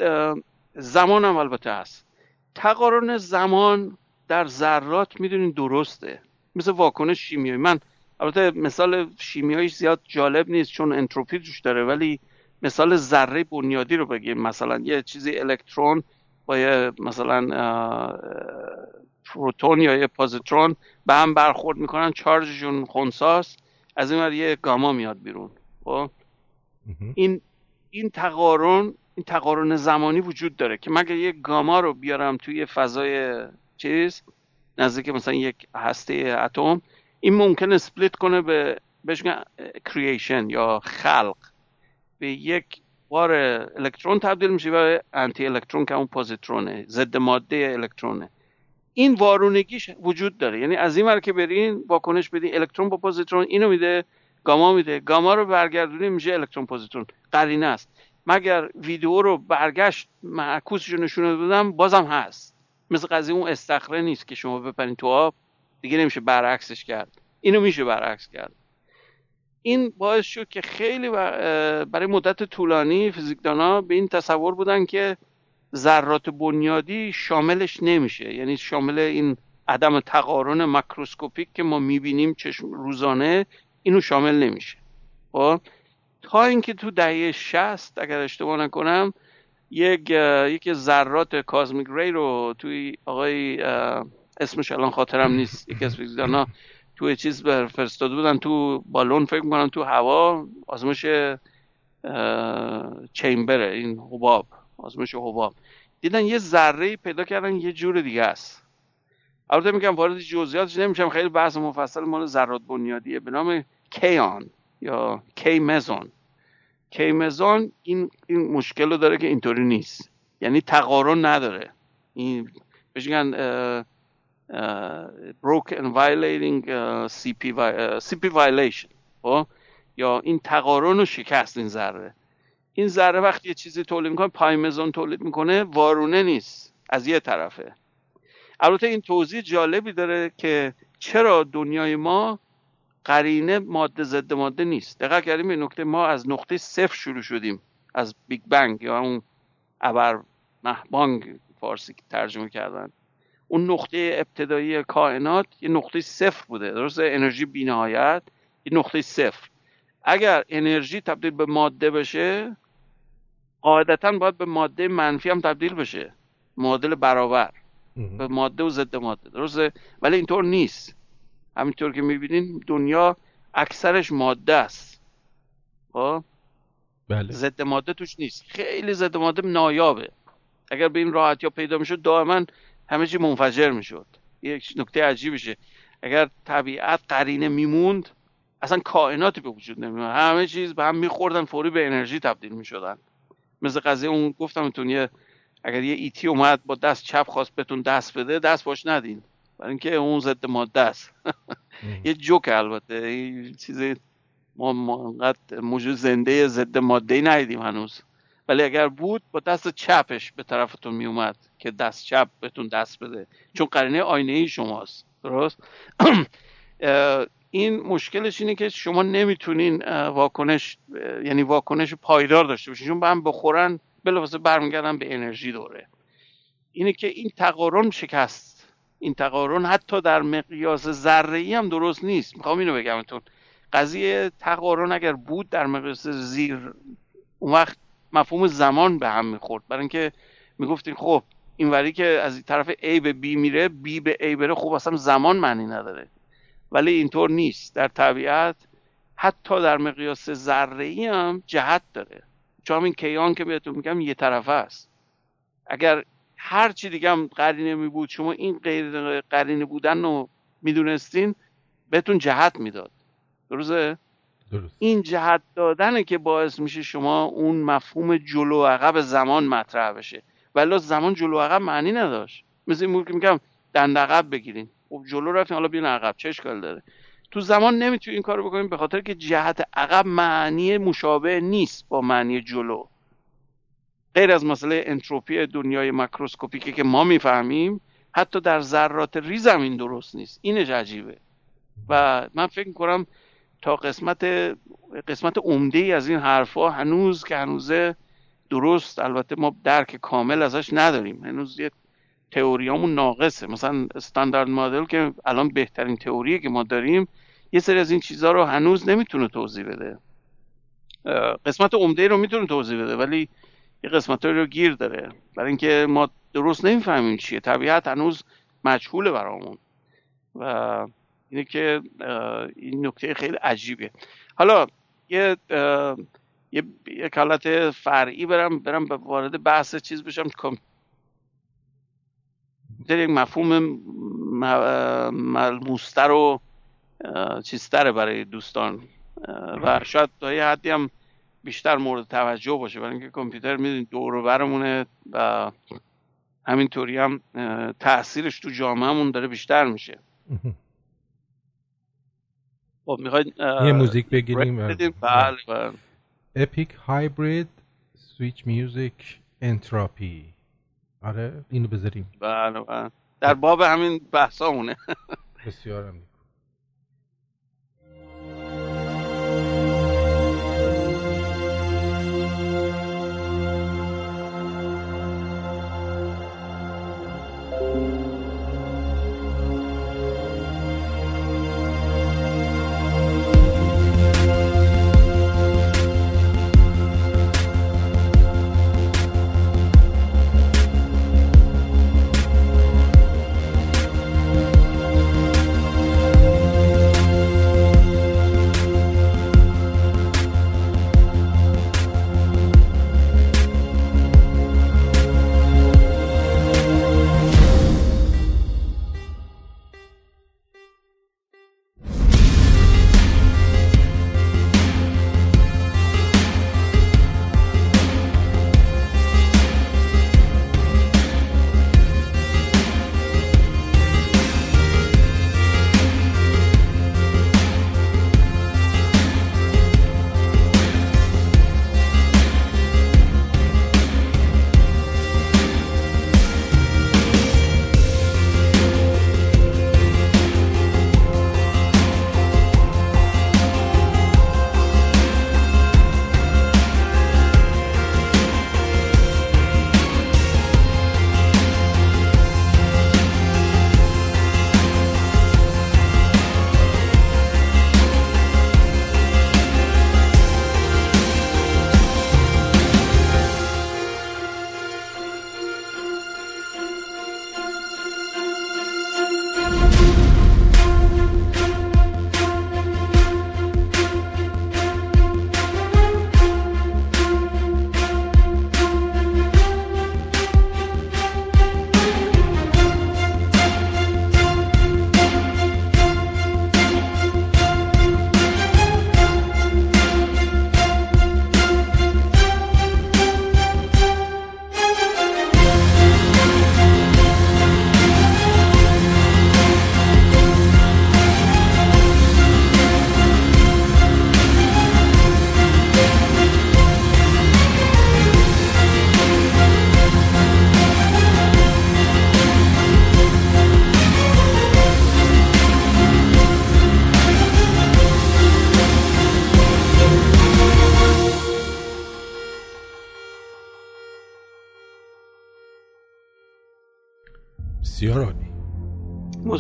زمان هم البته هست. تقارن زمان در ذرات می‌دونین درسته. مثل واکنش شیمیایی. من البته مثال شیمیایی زیاد جالب نیست چون انتروپی توش داره ولی مثال ذره بنیادی رو بگیم. مثلا یه چیزی الکترون با یه مثلا پروتون یا یه پازیترون به هم برخورد می‌کنن چارجشون خونساست. از این یه گاما میاد بیرون خب؟ این این تقارن این تقارن زمانی وجود داره که مگر یه گاما رو بیارم توی فضای چیز نزدیک مثلا یک هسته اتم این ممکنه split کنه به بهش creation یا خلق. به یک بار الکترون تبدیل میشه و anti electron که اون پوزیترونه ضد ماده الکترونه. این وارونگیش وجود داره. یعنی از این که برین واکنش بدین الکترون با پوزیترون اینو میده گاما میده. گاما رو برگردونیم میشه الکترون پوزیترون. قرینه است. مگر ویدیو رو برگشت معکوسش رو نشون دادم بازم هست. مثل قضیه اون استخره نیست که شما بپرین تو آب. دیگه نمیشه برعکسش کرد. اینو میشه برعکس کرد. این باعث شد که خیلی برای مدت طولانی فیزیکدانا به این تصور بودن که ذرات بنیادی شاملش نمیشه. یعنی شامل این عدم تقارن مکروسکوپیک که ما می‌بینیم چشم روزانه اینو شامل نمیشه. خب؟ تا اینکه تو دهه 60 اگر اشتباه نکنم یک یکی ذرات کازمیک ری رو توی آقای اسمش الان خاطرم نیست. یکی از فیزیکدانا توی چیز فرستاده بودن تو بالون فکر می‌کنم تو هوا آزمایش چیمبره این حباب. آزمایش حباب. دیدن یه ذره پیدا کردن یه جور دیگه است. البته میگم وارد جزئیاتش نمیشم خیلی بحث مفصل مال ذرات بنیادیه به نام کیان یا کی مزون کی مزون این این مشکل رو داره که اینطوری نیست. یعنی تقارن نداره. این بهش میگن broke and violating CP, CP violation. خب؟ یا این تقارن رو شکست این ذره. این ذره وقتی یه چیزی تولید می‌کنه پایمزون تولید می‌کنه وارونه نیست از یه طرفه. البته این توضیح جالبی داره که چرا دنیای ما قرینه ماده ضد ماده نیست. دقیق کردیم به نکته ما از نقطه صفر شروع شدیم. از بیگ بنگ یا اون ابر مهبانگ فارسی ترجمه کردن. اون نقطه ابتدایی کائنات یه نقطه صفر بوده. درسته؟ انرژی بینهایت یه نقطه صفر. اگر انرژی تبدیل به ماده بشه قاعدتا باید به ماده منفی هم تبدیل بشه. معادل برابر. به ماده و ضد ماده. درسته؟ ولی اینطور نیست. همینطور که می‌بینین دنیا اکثرش ماده است. خب؟ بله. ضد ماده توش نیست. خیلی ضد ماده نایابه. اگر به این راحتی ها پیدا می‌شد دائما همه چی منفجر می‌شد. یک نکته عجیبشه. اگر طبیعت قرینه میموند اصلا کائناتی به وجود نمیاد همه چیز به هم میخوردن فوری به انرژی تبدیل می‌شدن. مثل قضیه اون گفتم یه اگر یه ایتی اومد با دست چپ خواست بهتون دست بده دست باش ندین. برای اینکه اون ضد ماده است. (laughs) یه جوک البته. این چیز ما انقدر موجود زنده ضد ماده ای ندیدیم هنوز. ولی اگر بود با دست چپش به طرفتون میومد که دست چپ بهتون دست بده. چون قرینه آینه ای شماست. درست؟ (clears throat) این مشکلش اینه که شما نمی‌تونین واکنش یعنی واکنش پایدار داشته باشین. چون به هم بخورن بلافاصله برمیگردن به انرژی دوره. اینه که این تقارن شکست. این تقارن حتی در مقیاس ذره ای هم درست نیست. می‌خوام اینو بگمتون قضیه تقارن اگر بود در مقیاس زیر اون وقت مفهوم زمان به هم می‌خورد. برای اینکه می‌گفتین خب اینوری که از این طرف A به B میره B به A بره خوب اصلا زمان معنی نداره. ولی اینطور نیست. در طبیعت حتی در مقیاس ذره ای هم جهت داره. چون این کیان که بهتون میگم یه طرفه است. اگر هر چی دیگه هم قرینه می بود شما این غیر قرینه بودن رو می‌دونستین بهتون جهت می‌داد. درسته؟ درست. این جهت دادنه که باعث میشه شما اون مفهوم جلو عقب زمان مطرح بشه. ولی زمان جلو عقب معنی نداشت. مثل این که میگم دند عقب بگیرین. خب جلو رفتین حالا بیان عقب چه اشکال داره. تو زمان نمی‌تونی این کارو بکنیم به خاطر که جهت عقب معنی مشابه نیست با معنی جلو. غیر از مسئله انتروپی دنیای مکروسکوپیکی که ما می‌فهمیم حتی در ذرات ریز هم این درست نیست. اینش عجیبه. و من فکر کنم تا قسمت قسمت عمده ای از این حرفها هنوز که هنوزه درست البته ما درک کامل ازش نداریم. هنوز یه تئوریامون ناقصه. مثلا استاندارد مدل که الان بهترین تئوریه که ما داریم یه سری از این چیزها رو هنوز نمی‌تونه توضیح بده. قسمت عمده رو می‌تونه توضیح بده ولی یه قسمت رو گیر داره. برای اینکه ما درست نمی‌فهمیم چیه. طبیعت هنوز مجهوله برامون. و اینه که این نکته خیلی عجیبه. حالا یه یه یک حالت فرعی برم برم وارد بحث چیز بشم. یک مفهوم ملموستر و چیزتره برای دوستان. و شاید تا یه حدی هم بیشتر مورد توجه باشه. برای اینکه کامپیوتر می‌دونید دور برمونه و همینطوری هم تاثیرش تو جامعهمون داره بیشتر میشه. خب می‌خواید یه موزیک بگیریم؟ بله اپیک هایبرید سویچ میوزیک انتراپی آره اینو بذاریم. بله بله. در باب همین بحثامونه. بسیار هم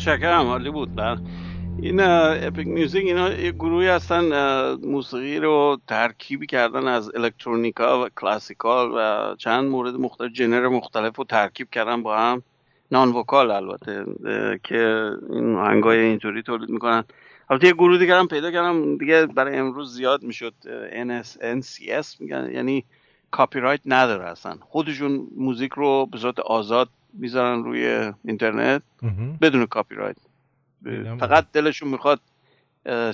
متشکرم عالی بود. بر این epic music اینا یه گروهی هستن موسیقی رو ترکیبی کردن از electronica و classical و چند مورد مختلف genre مختلف رو ترکیب کردن با هم. non vocal البته که این آهنگای اینطوری تولید می‌کنن. البته یه گروه دیگه پیدا کردم دیگه برای امروز زیاد می‌شد NCS میگن یعنی کاپی رایت نداره اصلا. خودشون موزیک رو به صورت آزاد می‌ذارن روی اینترنت بدون کاپی رایت فقط دلشون می‌خواد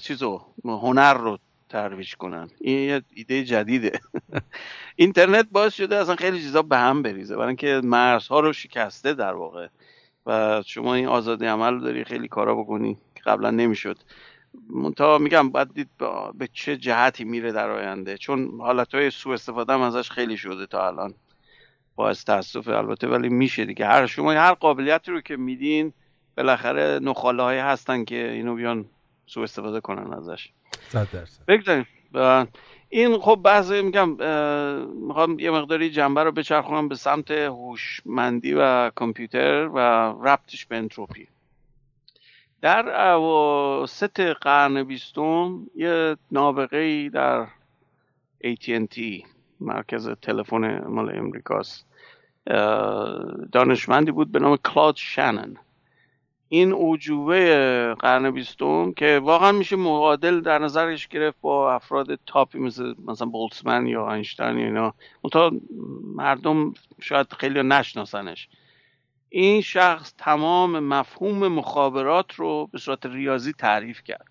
چیزو هنر رو ترویج کنن. این یه ایده جدیده. (laughs) اینترنت باعث شده اصلا خیلی چیزا به هم بریزه. برای اینکه مرزها رو شکسته در واقع. و شما این آزادی عمل داری خیلی کارا بکنی که قبلا نمی‌شد. منتها میگم باید دید به چه جهتی میره در آینده. چون حالت های سوء استفاده هم ازش خیلی شده تا الان. باعث تاسف البته ولی میشه دیگه. هر شما هر قابلیتی رو که میدین بالاخره نخاله های هستن که اینو بیان سوء استفاده کنن ازش. بگذاریم. این خب بحث میگم می‌خوام یه مقداری جنبه رو بچرخونم به سمت هوشمندی و کامپیوتر و ربطش به انتروپی. در اواسط قرن بیستم یه نابغه در AT&T مرکز تلفن مال امریکاست. دانشمندی بود به نام کلاد شنن این اوجوبه قرن بیستم که واقعا میشه معادل در نظرش گرفت با افراد تاپی مثل مثلا بولتزمن یا اینشتین یا اینا. منتها مردم شاید خیلی نشناسنش. این شخص تمام مفهوم مخابرات رو به صورت ریاضی تعریف کرد.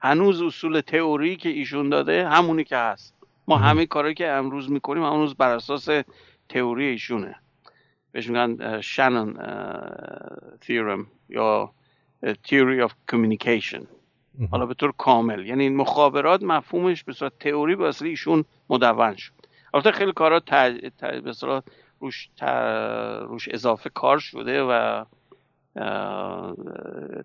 هنوز اصول تئوری که ایشون داده همونی که هست. ما همه کاری که امروز می‌کنیم هنوز بر اساس تئوری ایشونه. بهش میگن شانون تیورم یا تیوری of communication. حالا به طور کامل. یعنی این مخابرات مفهومش به صورت تئوری به ایشون مدون شد. البته خیلی کارا به صورت روش, روش اضافه کار شده و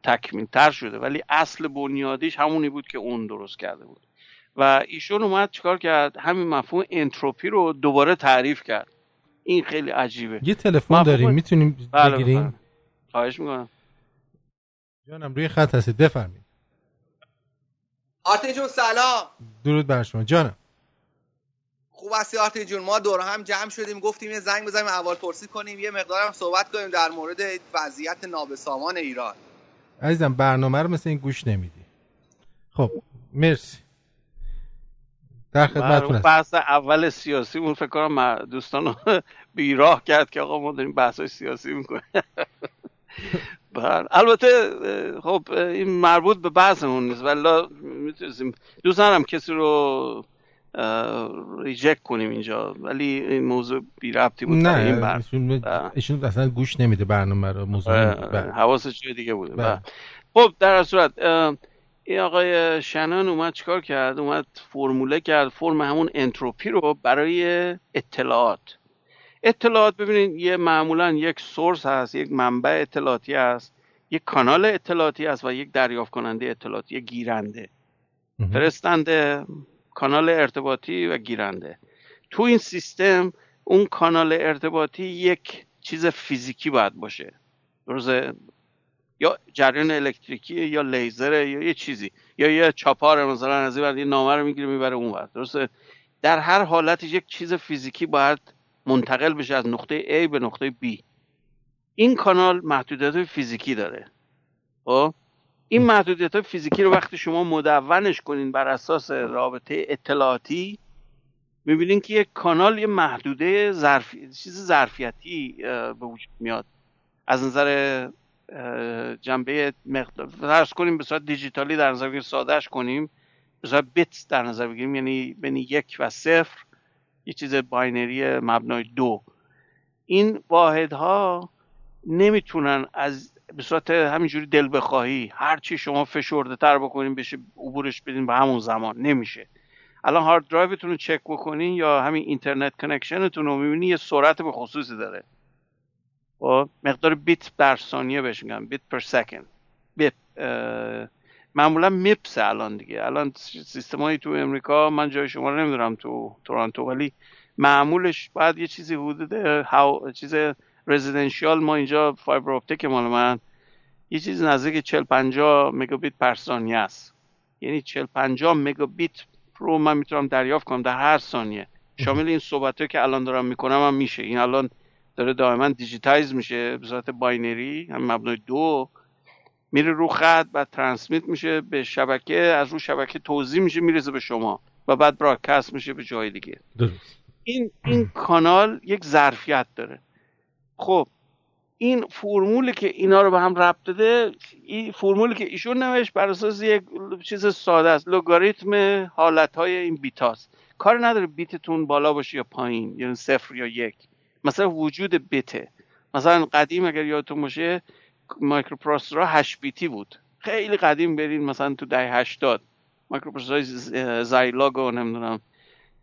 تکمیل تر شده. ولی اصل بنیادیش همونی بود که اون درست کرده بود. و ایشون اومد چیکار کرد؟ همین مفهوم انتروپی رو دوباره تعریف کرد. این خیلی عجیبه. یه تلفن داریم می‌تونیم بله بگیریم؟ خواهش می‌کنم. جانم روی خط هستید. بفرمایید. آرتی جون سلام. درود بر شما. جانم. خوب هستی آرتی جون. ما دور هم جمع شدیم گفتیم یه زنگ بزنیم احوال‌پرسی کنیم یه مقدارم صحبت کنیم در مورد وضعیت نابسامان ایران. عزیزم برنامه رو مثل این گوش نمیدی. خب مرسی. در خدمتتون بحث اول سیاسی اون فکر کنم دوستان (laughs) بیراه کرد که آقا ما داریم بحث سیاسی می‌کنیم. (laughs) بله. البته خب این مربوط به بحثمون نیست ولی می‌تونیم دوست دارم کسی رو ریجکت کنیم اینجا ولی این موضوع بی ربطی بود نه این بر... ایشون, بله. اصلا گوش نمیده برنامه رو موضوع بله. حواسش جای دیگه بوده. بله. خب در صورت این آقای شنان اومد چیکار کرد؟ اومد فرموله کرد فرم همون انتروپی رو برای اطلاعات. اطلاعات ببینید یه معمولا یک سورس هست یک منبع اطلاعاتی هست یک کانال اطلاعاتی هست و یک دریافت کننده اطلاعاتی یک گیرنده. فرستنده کانال ارتباطی و گیرنده. تو این سیستم اون کانال ارتباطی یک چیز فیزیکی باید باشه. درسته؟ یا جریان الکتریکی یا لیزر یا یه چیزی. یا یه چاپار مثلا از این یه نامه رو می‌گیره می‌بره اون وقت درسته؟ در هر حالت یک چیز فیزیکی باید منتقل بشه از نقطه A به نقطه B. این کانال محدودیت فیزیکی داره. خب؟ این محدودیت فیزیکی رو وقتی شما مدونش کنین بر اساس رابطه اطلاعاتی می‌بینین که یک کانال یه محدوده ظرفی... چیز ظرفیتی به وجود میاد. از نظر جنبه مقدار کنیم به صورت دیجیتالی در نظر بگیریم سادهش کنیم به صورت بیت در نظر بگیریم یعنی بین یک و صفر یه چیز باینری مبنای دو. این واحدها نمی‌تونن از به صورت همینجوری دل بخواهی هر چی شما فشرده تر بکنین بشه عبورش بدین به همون زمان. نمیشه. الان hard drive تون رو چک بکنین یا همین internet connection تون رو می‌بینی یه سرعت به خصوصی داره. خب، مقدار بیت در ثانیه بهش میگن bit per second. بیت معمولا Mbps الان دیگه. الان سیستم تو امریکا من جای شما رو نمی‌دونم تو تورانتو ولی معمولش بعد یه چیزی حدود حالا چیز residential ما اینجا fiber optic مال من یه چیز نزدیک 40 50 مگابیت پر ثانیه است. یعنی 40 50 مگابیت رو من می‌تونم دریافت کنم در هر ثانیه. شامل این صحبت که الان دارم می‌کنم هم میشه. این الان داره دائما digitize میشه به صورت binary هم مبنای دو. میره رو خط بعد transmit میشه به شبکه از رو شبکه توزیع میشه می‌رسه به شما و بعد broadcast میشه به جای دیگه. این این کانال یک ظرفیت داره. خب این فرمولی که اینا رو به هم ربط داده این فرمولی که ایشون نوشت بر اساس یک چیز ساده است لوگاریتم حالت های این بیتاست کار نداره بیتتون بالا باشه یا پایین یعنی صفر یا یک. مثلا وجود بته مثلا قدیم اگر یادتون باشه microprocessor ها 8 بیتی بود. خیلی قدیم برین مثلا تو دهه 80 microprocessor های Zilog و نمی‌دونم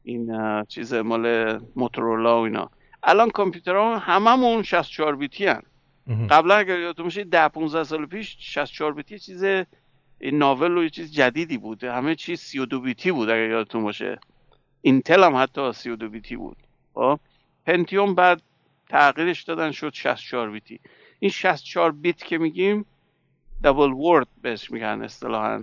این چیز مال Motorola و اینا. الان کامپیوترها هممون 64 بیتی هن. قبلا اگر یادتون باشه 10 15 سال پیش 64 بیتی چیز این novel و یه چیز جدیدی بود. همه چیز 32 بیتی بود اگر یادتون باشه. Intel هم حتی 32 بیتی بود. خب؟ Pentium بعد تغییرش دادن شد 64 بیتی این 64 بیت که میگیم double word بهش میگن اصطلاحا.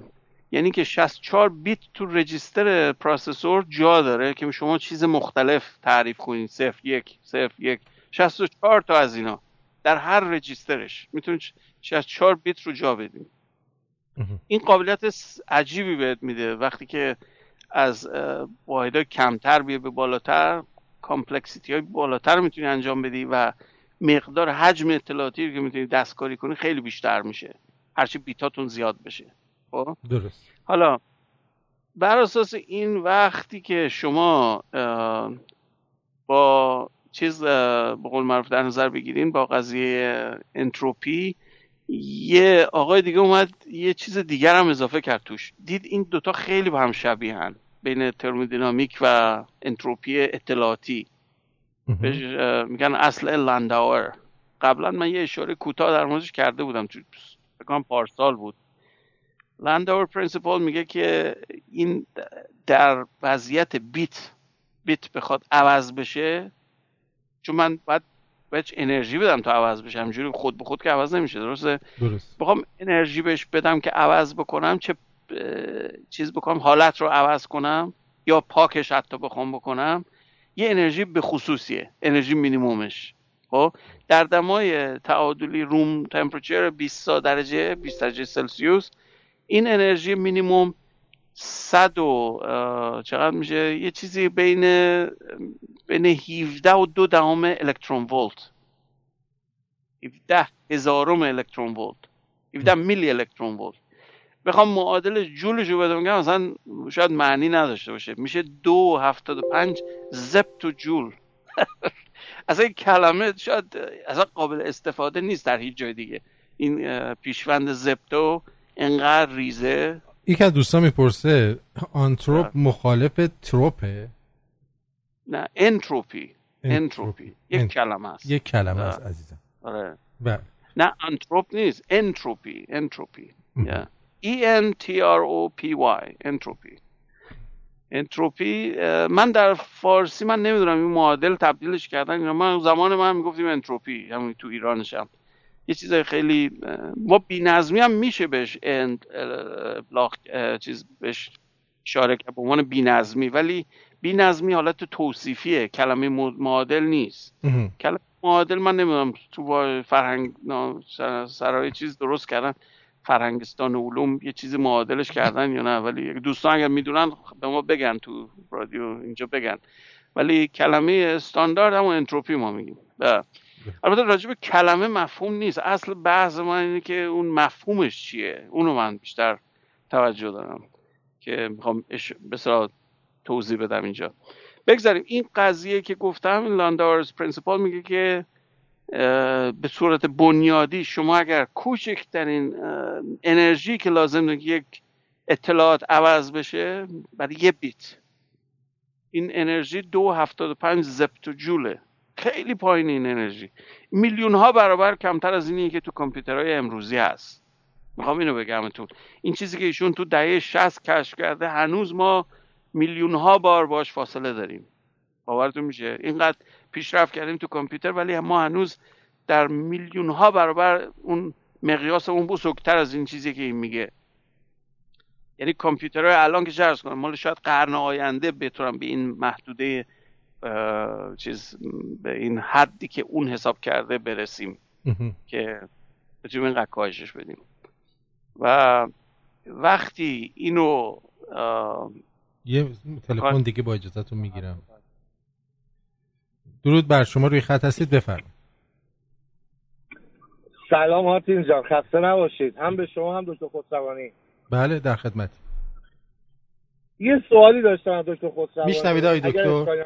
یعنی که 64 بیت تو register processor جا داره که شما چیز مختلف تعریف کنید. صفر یک صفر یک. 64 تا از اینا در هر register ش. می‌تونید 64 بیت رو جا بدید این قابلیت عجیبی بهت میده. وقتی که از واحدهای کمتر بیای به بالاتر complexity های بالاتر می‌تونی انجام بدی و مقدار حجم اطلاعاتی که می‌تونی دستکاری کنی خیلی بیشتر میشه. هرچی بیتاتون زیاد بشه. خب؟ درست. حالا بر اساس این وقتی که شما با چیز به قول معروف در نظر بگیرین با قضیه انتروپی یه آقای دیگه اومد یه چیز دیگر هم اضافه کرد توش. دید این دوتا خیلی به هم شبیه هن. بین ترمودینامیک و انتروپی اطلاعاتی. میگن اصل Landauer. قبلا من یه اشاره کوتاه در موردش کرده بودم تو بکنم پارسال بود. Landauer principle میگه که این در وضعیت بیت بیت بخواد عوض بشه چون من باید بهش انرژی بدم تا عوض بشه. همجوری خود به خود که عوض نمیشه درسته؟ درست. بخوام انرژی بهش بدم که عوض بکنم چه چیز بکنم حالت رو عوض کنم یا پاکش حتی بخوام بکنم یه انرژی به خصوصیه انرژی مینیمومش. خب؟ در دمای تعادلی روم تمپرچر 20 درجه 20 درجه سلسیوس این انرژی مینیموم 100 و چقدر میشه؟ یه چیزی بین بین 17 و دو دهم الکترون ولت. 17 هزارم الکترون ولت. 17 میلی الکترون ولت. بخوام معادل جولش رو بدم مثلا شاید معنی نداشته باشه. میشه دو هفتاد و پنج زبت جول. (laughs) اصلا این کلمه شاید اصلا قابل استفاده نیست در هیچ جای دیگه. این پیشوند زبتو انقدر ریزه. یک از دوستان می‌پرسه آنتروپ مخالف تروپه؟ نه انتروپی. انتروپی. یک کلمه است. یک کلمه است عزیزم. آره. بله. نه انتروپ نیست. انتروپی. انتروپی. E N T R O P Y انتروپی انتروپی من در فارسی من نمی‌دونم این معادل تبدیلش کردن من زمان من می‌گفتیم انتروپی همون تو ایرانشم یه چیز خیلی ما نظمی هم میشه بهش اند بلاک چیز بهش اشاره کرد به عنوان نظمی ولی نظمی حالت توصیفیه. کلمه معادل نیست. کلمه معادل من نمی‌دونم تو فرهنگ سرای چیز درست کردن. فرهنگستان علوم یه چیز معادلش کردن یا نه؟ ولی دوستان اگر می‌دونن به ما بگن تو رادیو اینجا بگن. ولی کلمه استاندارد همون انتروپی ما میگیم. البته راجب کلمه مفهوم نیست. اصل بحث ما اینه که اون مفهومش چیه؟ اونو من بیشتر توجه دارم که می‌خوام بسیار توضیح بدم اینجا. بگذاریم. این قضیه که گفتم لاندارز پرینسیپال میگه که به صورت بنیادی شما اگر کوچکترین انرژی که لازم یک اطلاعات عوض بشه برای یه بیت. این انرژی دو هفتاد و پنج زپت جوله. خیلی پایین این انرژی. میلیون ها برابر کمتر از اینی که تو کامپیوترهای امروزی هست. می‌خوام اینو بگمتون این چیزی که ایشون تو دهه 60 کشف کرده هنوز ما میلیون ها بار باش فاصله داریم. باورتون میشه؟ اینقدر پیشرفت کردیم تو کامپیوتر ولی ما هنوز در میلیون ها برابر اون مقیاس اون بزرگتر از این چیزی که این میگه. یعنی کامپیوترهای الان که چرز کنم مال شاید قرن آینده بتونم به این محدوده چیز به این حدی که اون حساب کرده برسیم. که بتونیم اینقدر کاهشش بدیم. و وقتی اینو یه تلفن دیگه با اجازهتون می‌گیرم. درود بر شما روی خط هستید بفرمایید. سلام هاتین جان خسته نباشید. هم به شما هم دکتر خسروانی. بله در خدمت. یه سوالی داشتم دکتر خسروانی. میشنوید آقای دکتر؟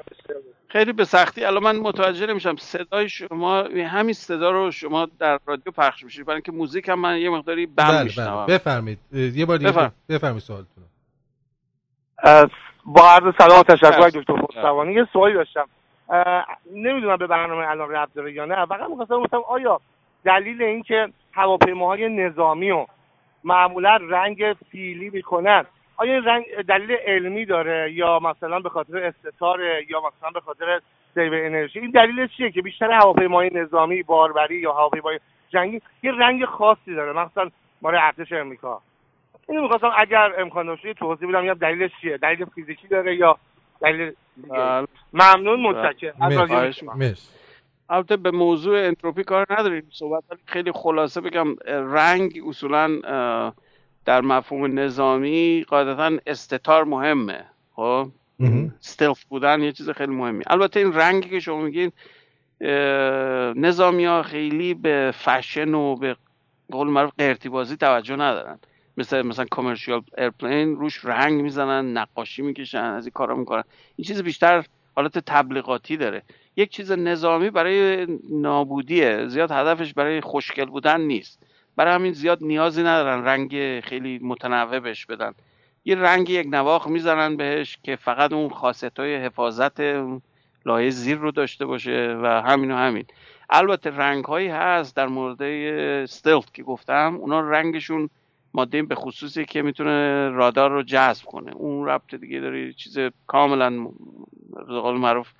خیلی به سختی. الان من متوجه نمیشم. صدای شما همین صدا رو شما در رادیو پخش میشید. برای اینکه موزیک هم من یه مقداری بم بله میشنوم. بله. بفرمایید. یه بار دیگه بفرمایید, بفرمایید سوالتون با عرض سلام و تشکر دکتر خسروانی. یه سوالی داشتم. نمی‌دونم به برنامه الان ربط داره یا نه. فقط می‌خواستم گفتم آیا دلیل اینکه هواپیماهای نظامی و معمولا رنگ فیلی می‌کنن آیا این رنگ دلیل علمی داره یا مثلا به خاطر استتاره یا مثلا به خاطر سیو انرژی؟ این دلیل چیه که بیشتر هواپیمای نظامی باربری یا هواپیمای جنگی یه رنگ خاصی داره مثلا مال ارتش امریکا اینو می‌خواستم اگر امکان داشته توضیح بدم یا دلیلش چیه؟ دلیل فیزیکی داره یا دلیل بله. ممنون متشکرم. البته به موضوع انتروپی کار نداریم صحبت خیلی خلاصه بگم رنگ اصولا در مفهوم نظامی قاعدتا استتار مهمه خب؟ ستلف بودن یه چیز خیلی مهمی. البته این رنگی که شما میگین نظامی ها خیلی به فشن و به قول معروف قرتی بازی توجه ندارن. مثل مثلا commercial airplane روش رنگ می‌زنن نقاشی می‌کشن از این کارا می‌کنن. این چیز بیشتر حالت تبلیغاتی داره. یک چیز نظامی برای نابودیه. زیاد هدفش برای خوشگل بودن نیست. برای همین زیاد نیازی ندارن رنگ خیلی متنوع بهش بدن. یه رنگ یکنواخت می‌زنن بهش که فقط اون خاصیت های حفاظت لایه زیر رو داشته باشه و همین و همین. البته رنگ هایی هست در مورد satellite که گفتم. اونا رنگشون ماده به خصوصی که می‌تونه رادار رو جذب کنه. اون ربط دیگه داره چیز کاملا قول معروف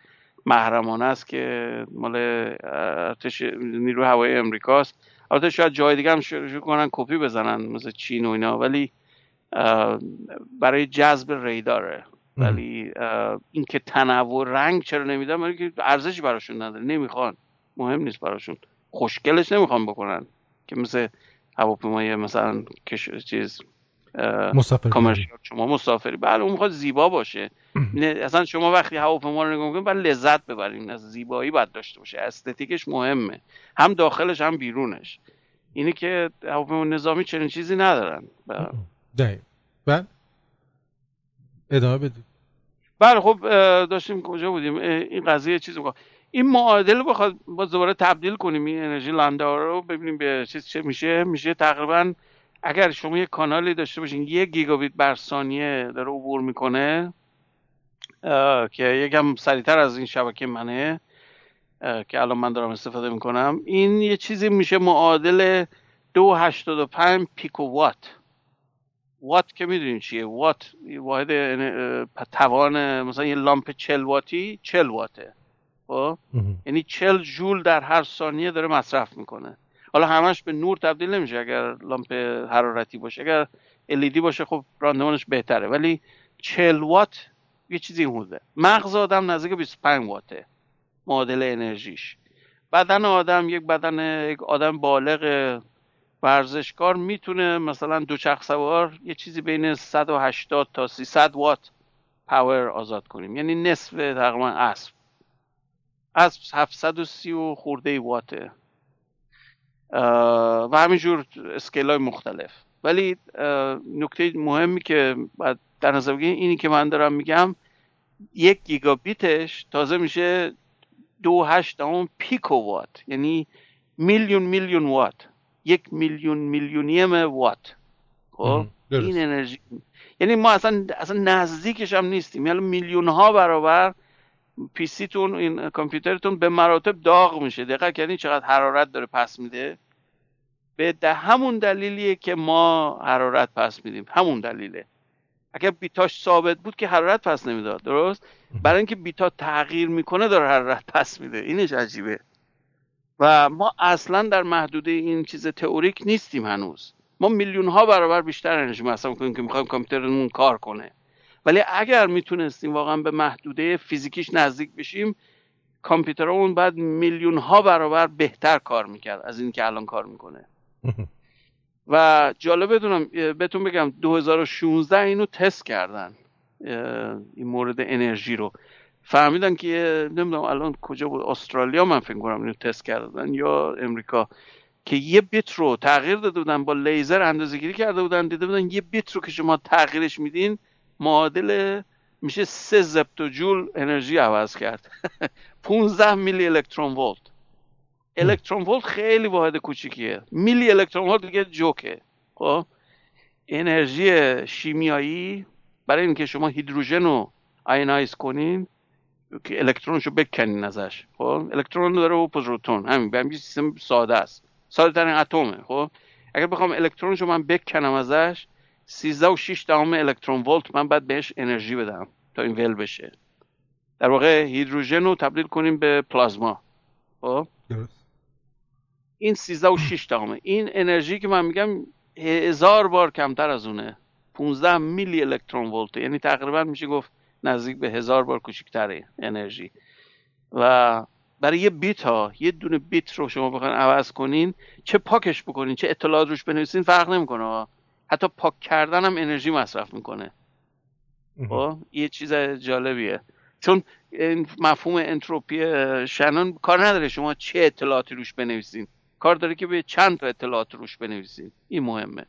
محرمانه است که مال ارتش نیرو هوایی امریکاست. البته شاید جای دیگه هم شروع کنن کپی بزنن مثل چین و اینا ولی برای جذب ریداره. ولی اینکه تنوع رنگ چرا نمیدن برای که ارزشی براشون نداره. نمی‌خوان. مهم نیست براشون. خوشگلش نمی‌خوان بکنن. که مثل هواپیمای مثلا کش... چیز مسافر شما مسافری. بله اون می‌خواد زیبا باشه. اصلا شما وقتی هواپیما رو نگاه می‌کنید باید لذت ببرین از زیبایی باید داشته باشه. استتیکش مهمه. هم داخلش هم بیرونش. اینی که هواپیما نظامی چنین چیزی ندارن. ده بعد؟ ادامه بدید. بله خب داشتیم کجا بودیم؟ این قضیه چیز می‌خواد این معادل بخواد با دوباره تبدیل کنیم این انرژی لاندا رو ببینیم به چیز چه میشه. میشه تقریبا اگر شما یه کانالی داشته باشین یک گیگابیت بر ثانیه داره عبور می‌کنه که یکم سریعتر از این شبکه منه که الان من دارم استفاده می‌کنم. این یه چیزی میشه معادل دو هشتاد و پنج پیکو وات. وات که می‌دونین چیه؟ وات واحد توان مثلا یه لامپ چل واتی چل واته. خب؟ یعنی چل جول در هر ثانیه داره مصرف می‌کنه. حالا همش به نور تبدیل نمیشه اگر لامپ حرارتی باشه. اگر LED باشه خب راندمانش بهتره. ولی 40 وات یه چیزی حدوده. مغز آدم نزدیک 25 واته. معادل انرژیش. بدن آدم یک بدن یک آدم بالغ ورزشکار می‌تونه مثلا دوچرخ سوار یه چیزی بین 180 تا 300 وات پاور آزاد کنیم. یعنی نصف تقریبا اسب اسب 730 و خورده واته. و همینجور اسکیل های مختلف. ولی نکته مهمی که باید در نظر بگیریم اینی که من دارم میگم یک گیگابیتش تازه میشه دو هشت اون پیکو وات. یعنی میلیون میلیون وات. یک میلیون میلیونیم وات. خب؟ این انرژی. یعنی ما اصلا اصلا نزدیکش هم نیستیم. یعنی میلیون ها برابر پیسیتون این کامپیوترتون به مراتب داغ میشه. دقیقا یعنی چقدر حرارت داره پس میده؟ به ده همون دلیلیه که ما حرارت پس میدیم. همون دلیله. اگر بیتاش ثابت بود که حرارت پس نمی‌داد درست؟ برای اینکه بیتا تغییر می‌کنه داره حرارت پس میده. اینش عجیبه. و ما اصلا در محدوده این چیز تئوریک نیستیم هنوز. ما میلیون ها برابر بیشتر انرژی مصرف کنیم که می‌خوایم کامپیوترمون کار کنه. ولی اگر می‌تونستیم واقعا به محدوده فیزیکیش نزدیک بشیم کامپیوترمون بعد میلیون ها برابر بهتر کار می‌کرد از این که الان کار می‌کنه. (laughs) و جالب بدونم بهتون بگم 2016 اینو تست کردن این مورد انرژی رو. فهمیدن که نمی‌دونم الان کجا بود استرالیا من فکر کنم اینو تست کردن یا امریکا که یه بیت رو تغییر داده بودن با لیزر اندازه گیری کرده بودن دیده بودن یه بیت رو که شما تغییرش میدین معادل میشه سه زپتو جول انرژی عوض کرد. (laughs) 15 میلی الکترون ولت. الکترون ولت خیلی واحد کوچیکیه. میلی الکترون ولت دیگه جوکه. خب؟ انرژی شیمیایی برای اینکه شما هیدروژن رو آینایز کنین که الکترونش رو بکنین ازش. خب؟ الکترون داره و پروتون. همین به همین سیستم ساده است. ساده ترین اتمه. خب؟ اگر بخوام الکترونش رو من بکنم ازش 13 و 6 دهم الکترون ولت من باید بهش انرژی بدم تا این ول بشه. در واقع هیدروژن رو تبدیل کنیم به پلازما. خب؟ این 13 و 6 دهمه. این انرژی که من میگم هزار بار کمتر از اونه. 15 میلی الکترون ولت. یعنی تقریبا میشه گفت نزدیک به هزار بار کوچکتره انرژی. و برای یه بیت ها یه دونه بیت رو شما بخواین عوض کنین چه پاکش بکنین چه اطلاعات روش بنویسین فرق نمی‌کنه حتی پاک کردن هم انرژی مصرف می‌کنه. خب یه چیز جالبیه. چون این مفهوم انتروپی شنان کار نداره شما چه اطلاعاتی روش بنویسین. کار داره که به چند تا اطلاعات روش بنویسین. این مهمه.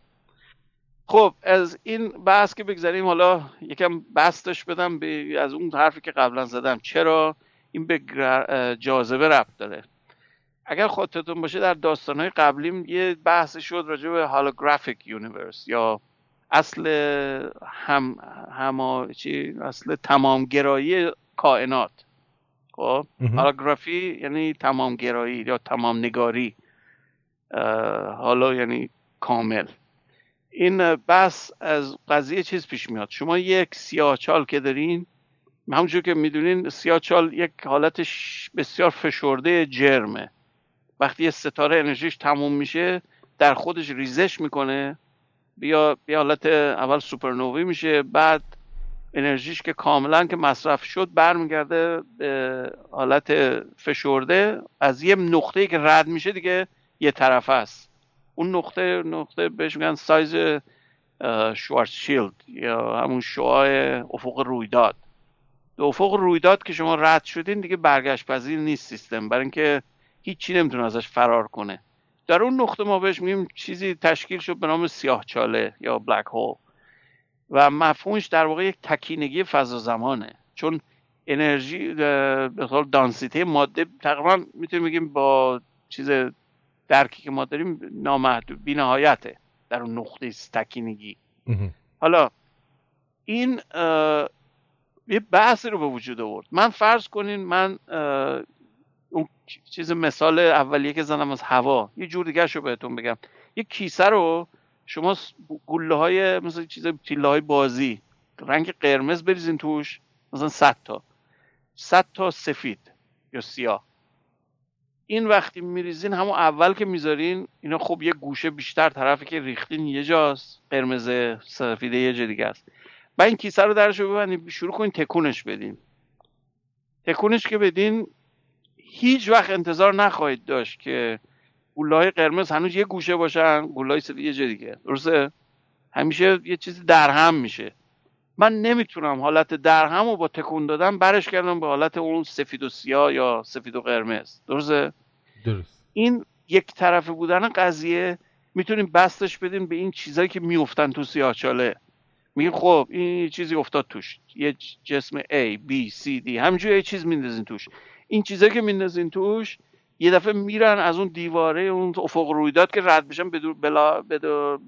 خب از این بحث که بگذاریم حالا یکم بستش بدم به از اون حرفی که قبلا زدم. چرا؟ این به جاذبه ربط داره. اگر خاطرتون باشه در داستانهای قبلیم یه بحث شد راجع به هالوگرافیک یونیورس یا اصل هم هما چی؟ اصل تمامگرایی کائنات. خب؟ هالوگرافی یعنی تمامگرایی یا تمام نگاری حالا یعنی کامل. این بحث از قضیه چیز پیش میاد. شما یک سیاهچال که دارین همونجور که می‌دونین سیاهچال یک حالت بسیار فشرده جرمه. وقتی ستاره انرژیش تموم میشه در خودش ریزش می‌کنه. بیا بیا حالت اول سوپرنووی میشه بعد انرژیش که کاملا که مصرف شد برمیگرده به حالت فشرده. از یه نقطه که رد میشه دیگه یه طرف است. اون نقطه نقطه بهش میگن سایز شیلد یا همون شعاع افق رویداد. دو افق رویداد که شما رد شدین دیگه برگشت پذیر نیست سیستم. برای اینکه هیچی نمی‌تونه ازش فرار کنه. در اون نقطه ما بهش میگیم چیزی تشکیل شد به نام سیاه چاله یا بلک هول و مفهومش در واقع یک تکینگی فضا زمانه. چون انرژی به دانسیته ماده تقریبا می‌تونیم بگیم با چیز درکی که ما داریم نامحدود بی نهایته در اون نقطه تکینگی. حالا این یه بحثی رو به وجود آورد. من فرض کنین من اون چیز مثال اولیه که زنم از هوا. یه جور دیگه رو بهتون بگم. یه کیسه رو شما گله های مثل چیز تیله های بازی رنگ قرمز بریزین توش مثلا 100 تا. 100 تا سفید یا سیاه. این وقتی میریزین همون اول که می‌ذارین اینا خب یه گوشه بیشتر طرفی که ریختین یه جاست. قرمز سفیده یه جا دیگه است. و این کیسه رو درش ببندین شروع کنین تکونش بدین. تکونش که بدین هیچ وقت انتظار نخواهید داشت که گولای قرمز هنوز یه گوشه باشن گولای سفید یه جا دیگه. درسته؟ همیشه یه چیزی درهم میشه. من نمی‌تونم حالت درهم رو با تکون دادن برش کردم به حالت اون سفید و سیاه یا سفید و قرمز. درسته؟ درست. این یک طرفه بودن قضیه می‌تونیم بستش بدیم به این چیزایی که میفتن تو سیاهچاله میگیم خب این چیزی افتاد توش. یه جسم A, B, C, D. همینجوری یه چیز میندازین توش. این چیزایی که میندازین توش یه دفعه میرن از اون دیواره اون افق رویداد که رد بشن بدون, بلا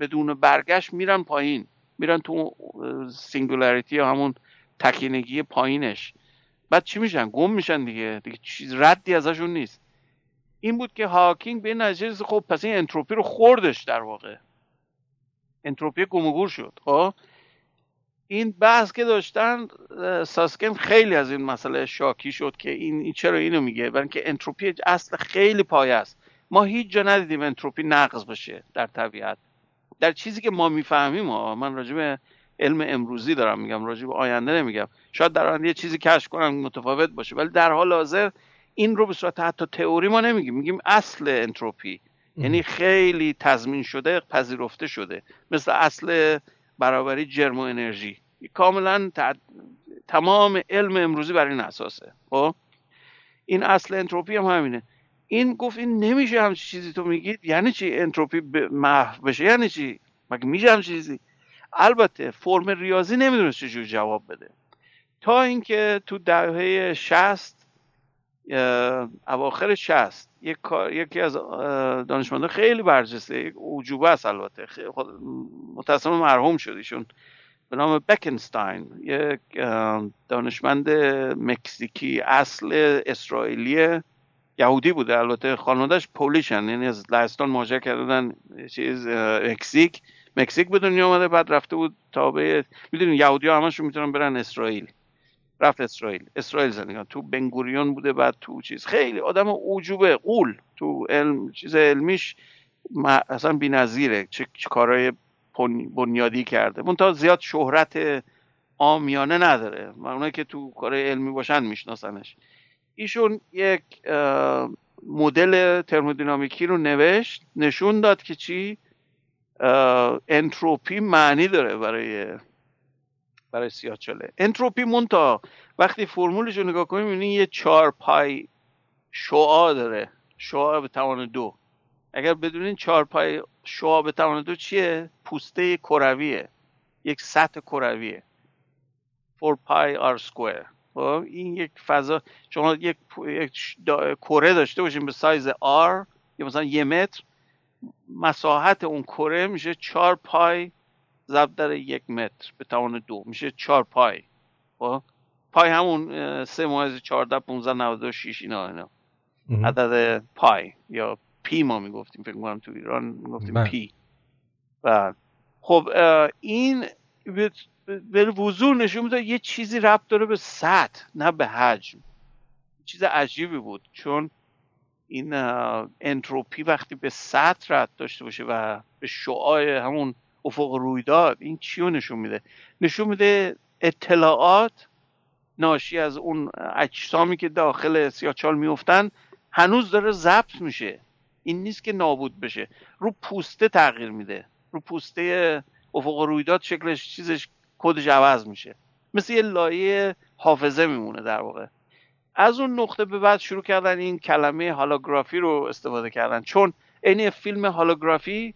بدون برگشت میرن پایین. میرن تو singularity همون تکینگی پایینش. بعد چی میشن؟ گم میشن دیگه. دیگه چیز ردی ازشون نیست. این بود که هاکینگ به نتیجه خب پس این انتروپی رو خوردش در واقع. انتروپی گم شد خب؟ این بحث که داشتن ساسکیند خیلی از این مسئله شاکی شد که این, چرا اینو میگه؟ برای اینکه انتروپی اصل خیلی پایه است. ما هیچ جا ندیدیم انتروپی نقض باشه در طبیعت. در چیزی که ما می‌فهمیم ها من راجع به علم امروزی دارم میگم راجع به آینده نمیگم. شاید در آینده یه چیزی کشف کنم متفاوت باشه ولی در حال حاضر این رو به صورت حتی تئوری ما نمیگیم. میگیم اصل انتروپی. یعنی خیلی تضمین شده پذیرفته شده. مثل اصل برابری جرم انرژی. کاملا تمام علم امروزی بر این اساسه. خب؟ این اصل انتروپی هم همینه. این گفت این نمیشه همچی چیزی تو میگید یعنی چی انتروپی محو بشه؟ یعنی چی؟ مگه میشه همچی چیزی؟ البته فرم ریاضی نمی‌دونست چجور جواب بده. تا اینکه تو دهه شست اواخر شست یک یکی از دانشمندان خیلی برجسته. یک عجوبه است البته. متاسفانه مرحوم شد ایشون. به نام بکنستاین. یک دانشمند مکزیکی اصل اسرائیلی یهودی بوده. البته خانوادهش پولیشن. یعنی از لهستان مهاجر کردن چیز مکزیک. مکزیک به دنیا آمده بعد رفته بود تابع. می‌دونین یهودی ها همشون می‌تونن برن اسرائیل. رفت اسرائیل. اسرائیل زندگی تو بنگوریون بوده بعد تو چیز. خیلی آدم اوجوبه قول. تو علم چیز علمیش اصلا بی‌نظیره. چه کارهای بنیادی کرده. منتها زیاد شهرت آمیانه نداره. و اونایی که تو کار علمی باشن میشناسنش. ایشون یک مدل ترمودینامیکی رو نوشت نشون داد که چی؟ انتروپی معنی داره برای برای چاله. انتروپی مونتا وقتی فرمولش رو نگاه کنیم می‌بینی یه چهار پای شعا داره. شعا به توان دو. اگر بدونین چهار پای شعا به توان دو چیه؟ پوسته کرویه. یک سطح کرویه. 4 پای آر سکوئر. این یک فضا شما یک, یک کره داشته باشین به سایز R یا مثلا یه متر مساحت اون کره میشه چهار پای ضرب در یک متر به توان دو. میشه چهار پای. خب؟ پای همون سه مایز چهارده پونزه نوزده شیش اینا اینا. عدد پای یا پی ما می‌گفتیم فکر کنم تو ایران می‌گفتیم بله. پی. و خب این به وضوح نشون میده یه چیزی ربط داره به سطح نه به حجم. چیز عجیبی بود چون این انتروپی وقتی به سطح ربط داشته باشه و به شعاع همون افق رویداد این چی رو نشون میده؟ نشون میده اطلاعات ناشی از اون اجسامی که داخل سیاچال میفتن هنوز داره ضبط میشه. این نیست که نابود بشه. رو پوسته تغییر میده. رو پوسته افق رویداد شکلش چیزش کدش عوض میشه. مثل یه لایه حافظه میمونه در واقع. از اون نقطه به بعد شروع کردن این کلمه هالوگرافی رو استفاده کردن. چون عین فیلم هالوگرافی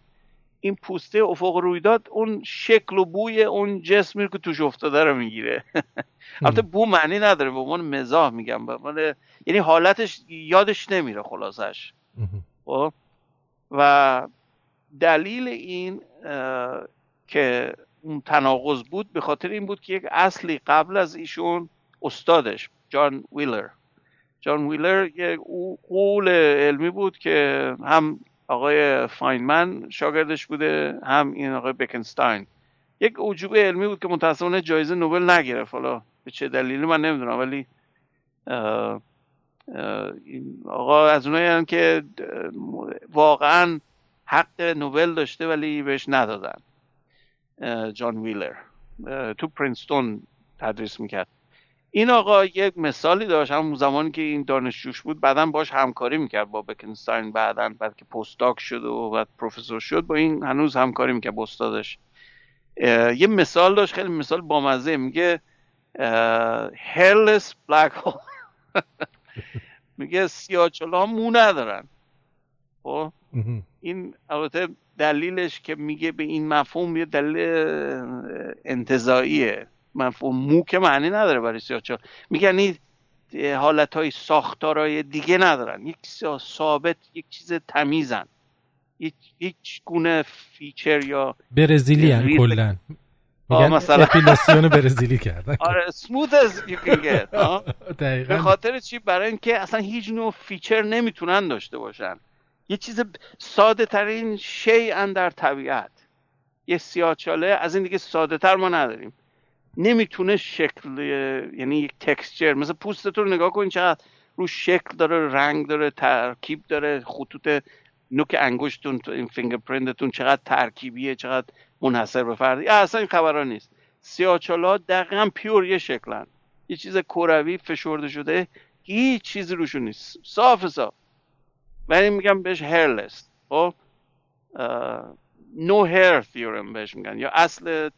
این پوسته افق رویداد اون شکل و بوی اون جسمی که توش افتاده رو می‌گیره. البته بو معنی نداره به عنوان مزاح میگم. به یعنی حالتش یادش نمیره خلاصش. خب؟ و دلیل این که اون تناقض بود به خاطر این بود که یک اصلی قبل از ایشون استادش جان ویلر. جان ویلر یک قول علمی بود که هم آقای فاینمن شاگردش بوده هم این آقای بکنستاین. یک عجوبه علمی بود که متاسفانه جایزه نوبل نگرفت. حالا به چه دلیلی من نمی‌دونم ولی آقا از اونایی که واقعا حق نوبل داشته ولی بهش ندادن. جان ویلر. تو پرینستون تدریس می‌کرد. این آقا یک مثالی داشت همون زمانی که این دانشجوش بود بعدا باش همکاری می‌کرد با بکنستاین بعدا بعد که پستاک شد و بعد پروفسور شد با این هنوز همکاری می‌کرد با استادش. یه مثال داشت خیلی مثال بامزه میگه هیرلس بلک هول میگه سیاچلا ها مو ندارن. خب؟ این البته دلیلش که میگه به این مفهوم یه دلیل انتظاییه مفهوم مو که معنی نداره برای سیاچال میگن این حالت های ساختارهای دیگه ندارن. یک ثابت یک چیز تمیزن. هیچ گونه feature یا برزیلی کلن میگن مثلا اپیلاسیون برزیلی کردن. (laughs) آره سموت از به خاطر چی؟ برای اینکه اصلا هیچ نوع feature نمی‌تونن داشته باشن. یه چیز ساده ترین شیء در طبیعت. یه سیاچاله از این دیگه ساده تر ما نداریم. نمی‌تونه شکل یعنی یک texture مثل پوستتون رو نگاه کن چقدر رو شکل داره رنگ داره ترکیب داره خطوط نوک انگشتون این fingerprint تون چقدر ترکیبیه چقدر منحصر به فردی. اصلا این خبرها نیست. سیاچالا دقیقا pure یه شکلن. یه چیز کروی فشرده شده هیچ چیزی روشون نیست. صاف صاف. ولی میگم بهش hairless خب؟ no hair theorem بهش میگن یا اصل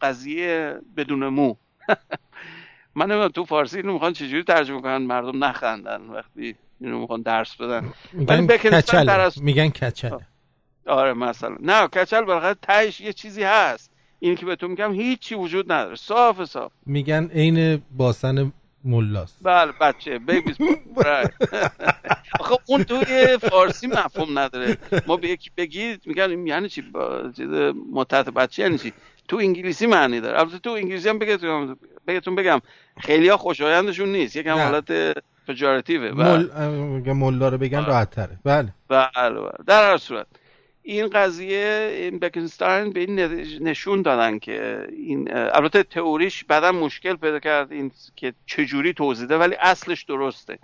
قضیه بدون مو. (laughs) من نمی‌دونم تو فارسی اینو می‌خوان چجوری ترجمه کنن؟ مردم نخندن وقتی اینو می‌خوان درس بدن. میگن کچل میگن کچل. آره مثلا. نه کچل برای تهش یه چیزی هست. این که بهتون میگم هیچی وجود نداره. صاف صاف. میگن عین باسن ملاست. بله بچه بیبیز (laughs) خب اون توی فارسی مفهوم نداره. ما به یکی بگید میگن یعنی چی؟ چیز متحد بچه یعنی چی؟ تو انگلیسی معنی داره. البته تو انگلیسی هم بگم بگتون بگم خیلی ها خوشایندشون نیست. یکم حالت فجارتیوه مل ملا رو بگن راحت تره. بله. بله بله. در هر صورت. این قضیه این بکنستاین به این نشون دادن که این البته تئوریش بعدا مشکل پیدا کرد این که چجوری توضیده ولی اصلش درسته.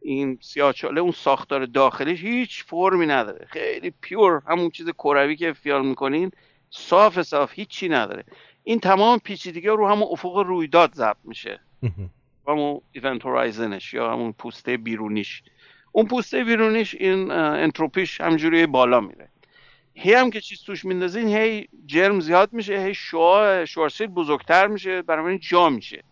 این سیاچاله اون ساختار داخلیش هیچ فرمی نداره. خیلی پیور همون چیز کروی که فیال می‌کنین صاف صاف هیچی نداره. این تمام پیچیدگی رو همون افق رویداد ضبط میشه. همون ایونت هورایزنش یا همون پوسته بیرونیش. اون پوسته بیرونیش این انتروپیش همجوری بالا میره. هی هم که چیز توش میندازین هی جرم زیاد میشه هی شعاع شوارسیل بزرگتر میشه برای جا میشه.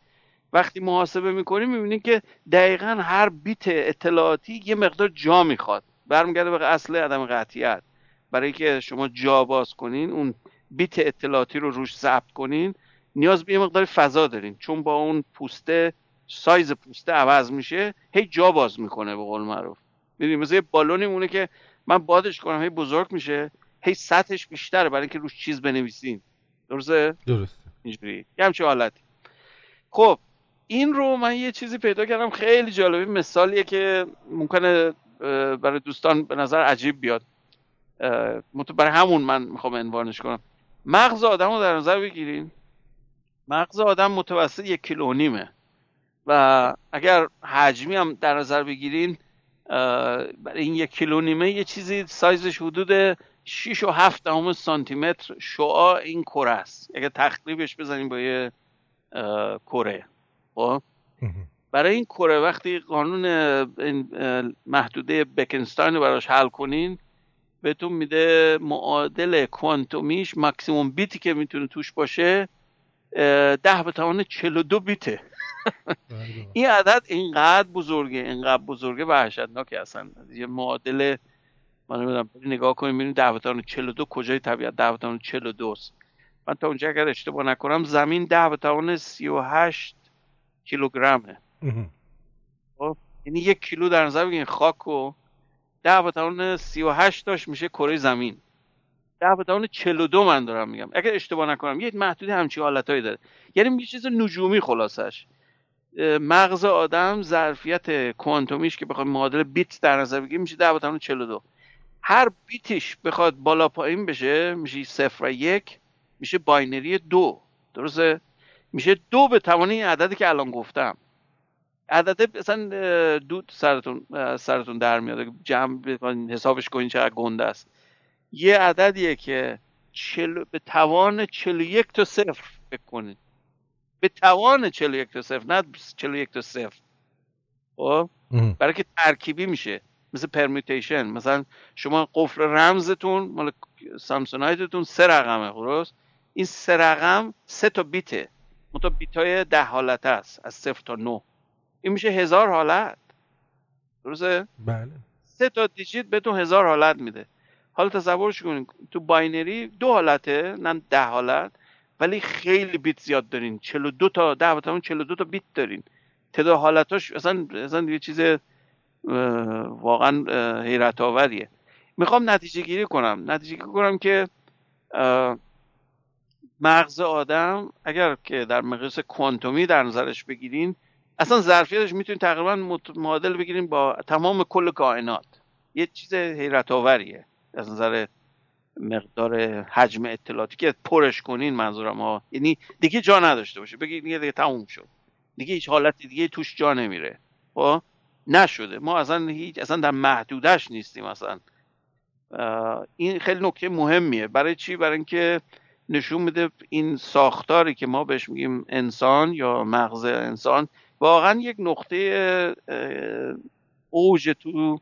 وقتی محاسبه می‌کنیم می‌بینیم که دقیقا هر بیت اطلاعاتی یه مقدار جا می‌خواد. برمیگرده به اصل عدم قطعیت. برای که شما جا باز کنین اون بیت اطلاعاتی رو روش ضبط کنین نیاز به یه مقدار فضا دارین. چون با اون پوسته سایز پوسته عوض میشه هی جا باز می‌کنه به قول معروف. می‌دونی مثل یه بالونی مونه که من بادش کنم هی بزرگ میشه. هی سطحش بیشتره برای اینکه روش چیز بنویسیم درسته؟ درسته. اینجوری. یه همچه حالتی. خب این رو من یه چیزی پیدا کردم خیلی جالبی مثالیه که ممکنه برای دوستان به نظر عجیب بیاد. برای همون من می‌خوام عنوانش کنم. مغز آدم رو در نظر بگیرین. مغز آدم متوسط یک کیلو نیمه. و اگر حجمی هم در نظر بگیرین برای این یک کیلو نیمه یه چیزی سایزش حدود 6 و 7 دهم سانتی متر شعاع این کره است. اگه تخریبش بزنیم با یه کره. خب؟ برای این کره وقتی قانون محدوده بکنستاین رو براش حل کنین بهتون میده معادل کوانتومیش مکسیموم بیتی که می‌تونه توش باشه ده به توان 42 بیته. این عدد اینقدر بزرگه اینقدر بزرگه وحشتناکه اصلا. یه معادل من نمی‌دونم نگاه کنیم ببینیم به 42 کجای طبیعت؟ ده به 42 است من تا اونجا اگر اشتباه نکنم زمین ده به توان 38 کیلوگرمه. خب یعنی یک کیلو در نظر بگیرین خاک و ده به توان 38 داشت میشه کره زمین. ده به توان 42 من دارم میگم. اگر اشتباه نکنم یه محدودی همچین حالتهایی داره. یعنی یه چیز نجومی خلاصش. مغز آدم ظرفیت کوانتومیش که بخواد معادل بیت در نظر بگیریم میشه ده به توان 42 هر بیتش بخواد بالا پایین بشه میشه صفر و یک میشه binary دو. درسته؟ میشه دو به توان این عددی که الان گفتم. عدد مثلا دود سرتون سرتون در میاد. جمع حسابش کنین چقدر گنده است. یه عددیه که چل... به توان 41 تا صفر بکنید به توان 41 تا صفر نه 41 تا صفر. خب؟ برای که ترکیبی میشه. مثل permutation مثلا شما قفل رمزتون مال سامسونایتتون سه رقمه درست؟ این سه رقم سه تا بیته. منتها بیت های ده حالت است از صفر تا نه این میشه هزار حالت. درسته؟ بله. سه تا digit بهتون هزار حالت میده. حالا تصورش کنید تو binary دو حالته نه ده حالت ولی خیلی بیت زیاد دارین. 42 تا ده و 42 تا بیت دارین. تعداد حالتاش اصلا اصلا یه چیز واقعا حیرت آوریه می‌خوام نتیجه گیری کنم. نتیجه گیری کنم که مغز آدم اگر که در مقیاس کوانتومی در نظرش بگیرین اصلا ظرفیتش می‌تونید تقریبا معادل بگیریم با تمام کل کائنات. یه چیز حیرت آوریه از نظر مقدار حجم اطلاعاتی که پرش کنین منظورم ها. یعنی دیگه جا نداشته باشه. بگید دیگه, دیگه تموم شد. دیگه هیچ حالت دیگه توش جا نمیره. خب؟ نشده. ما اصلا هیچ اصلا در محدودش نیستیم اصلا. این خیلی نکته مهمیه. برای چی؟ برای اینکه نشون میده این ساختاری که ما بهش میگیم انسان یا مغز انسان واقعا یک نقطه اوج تو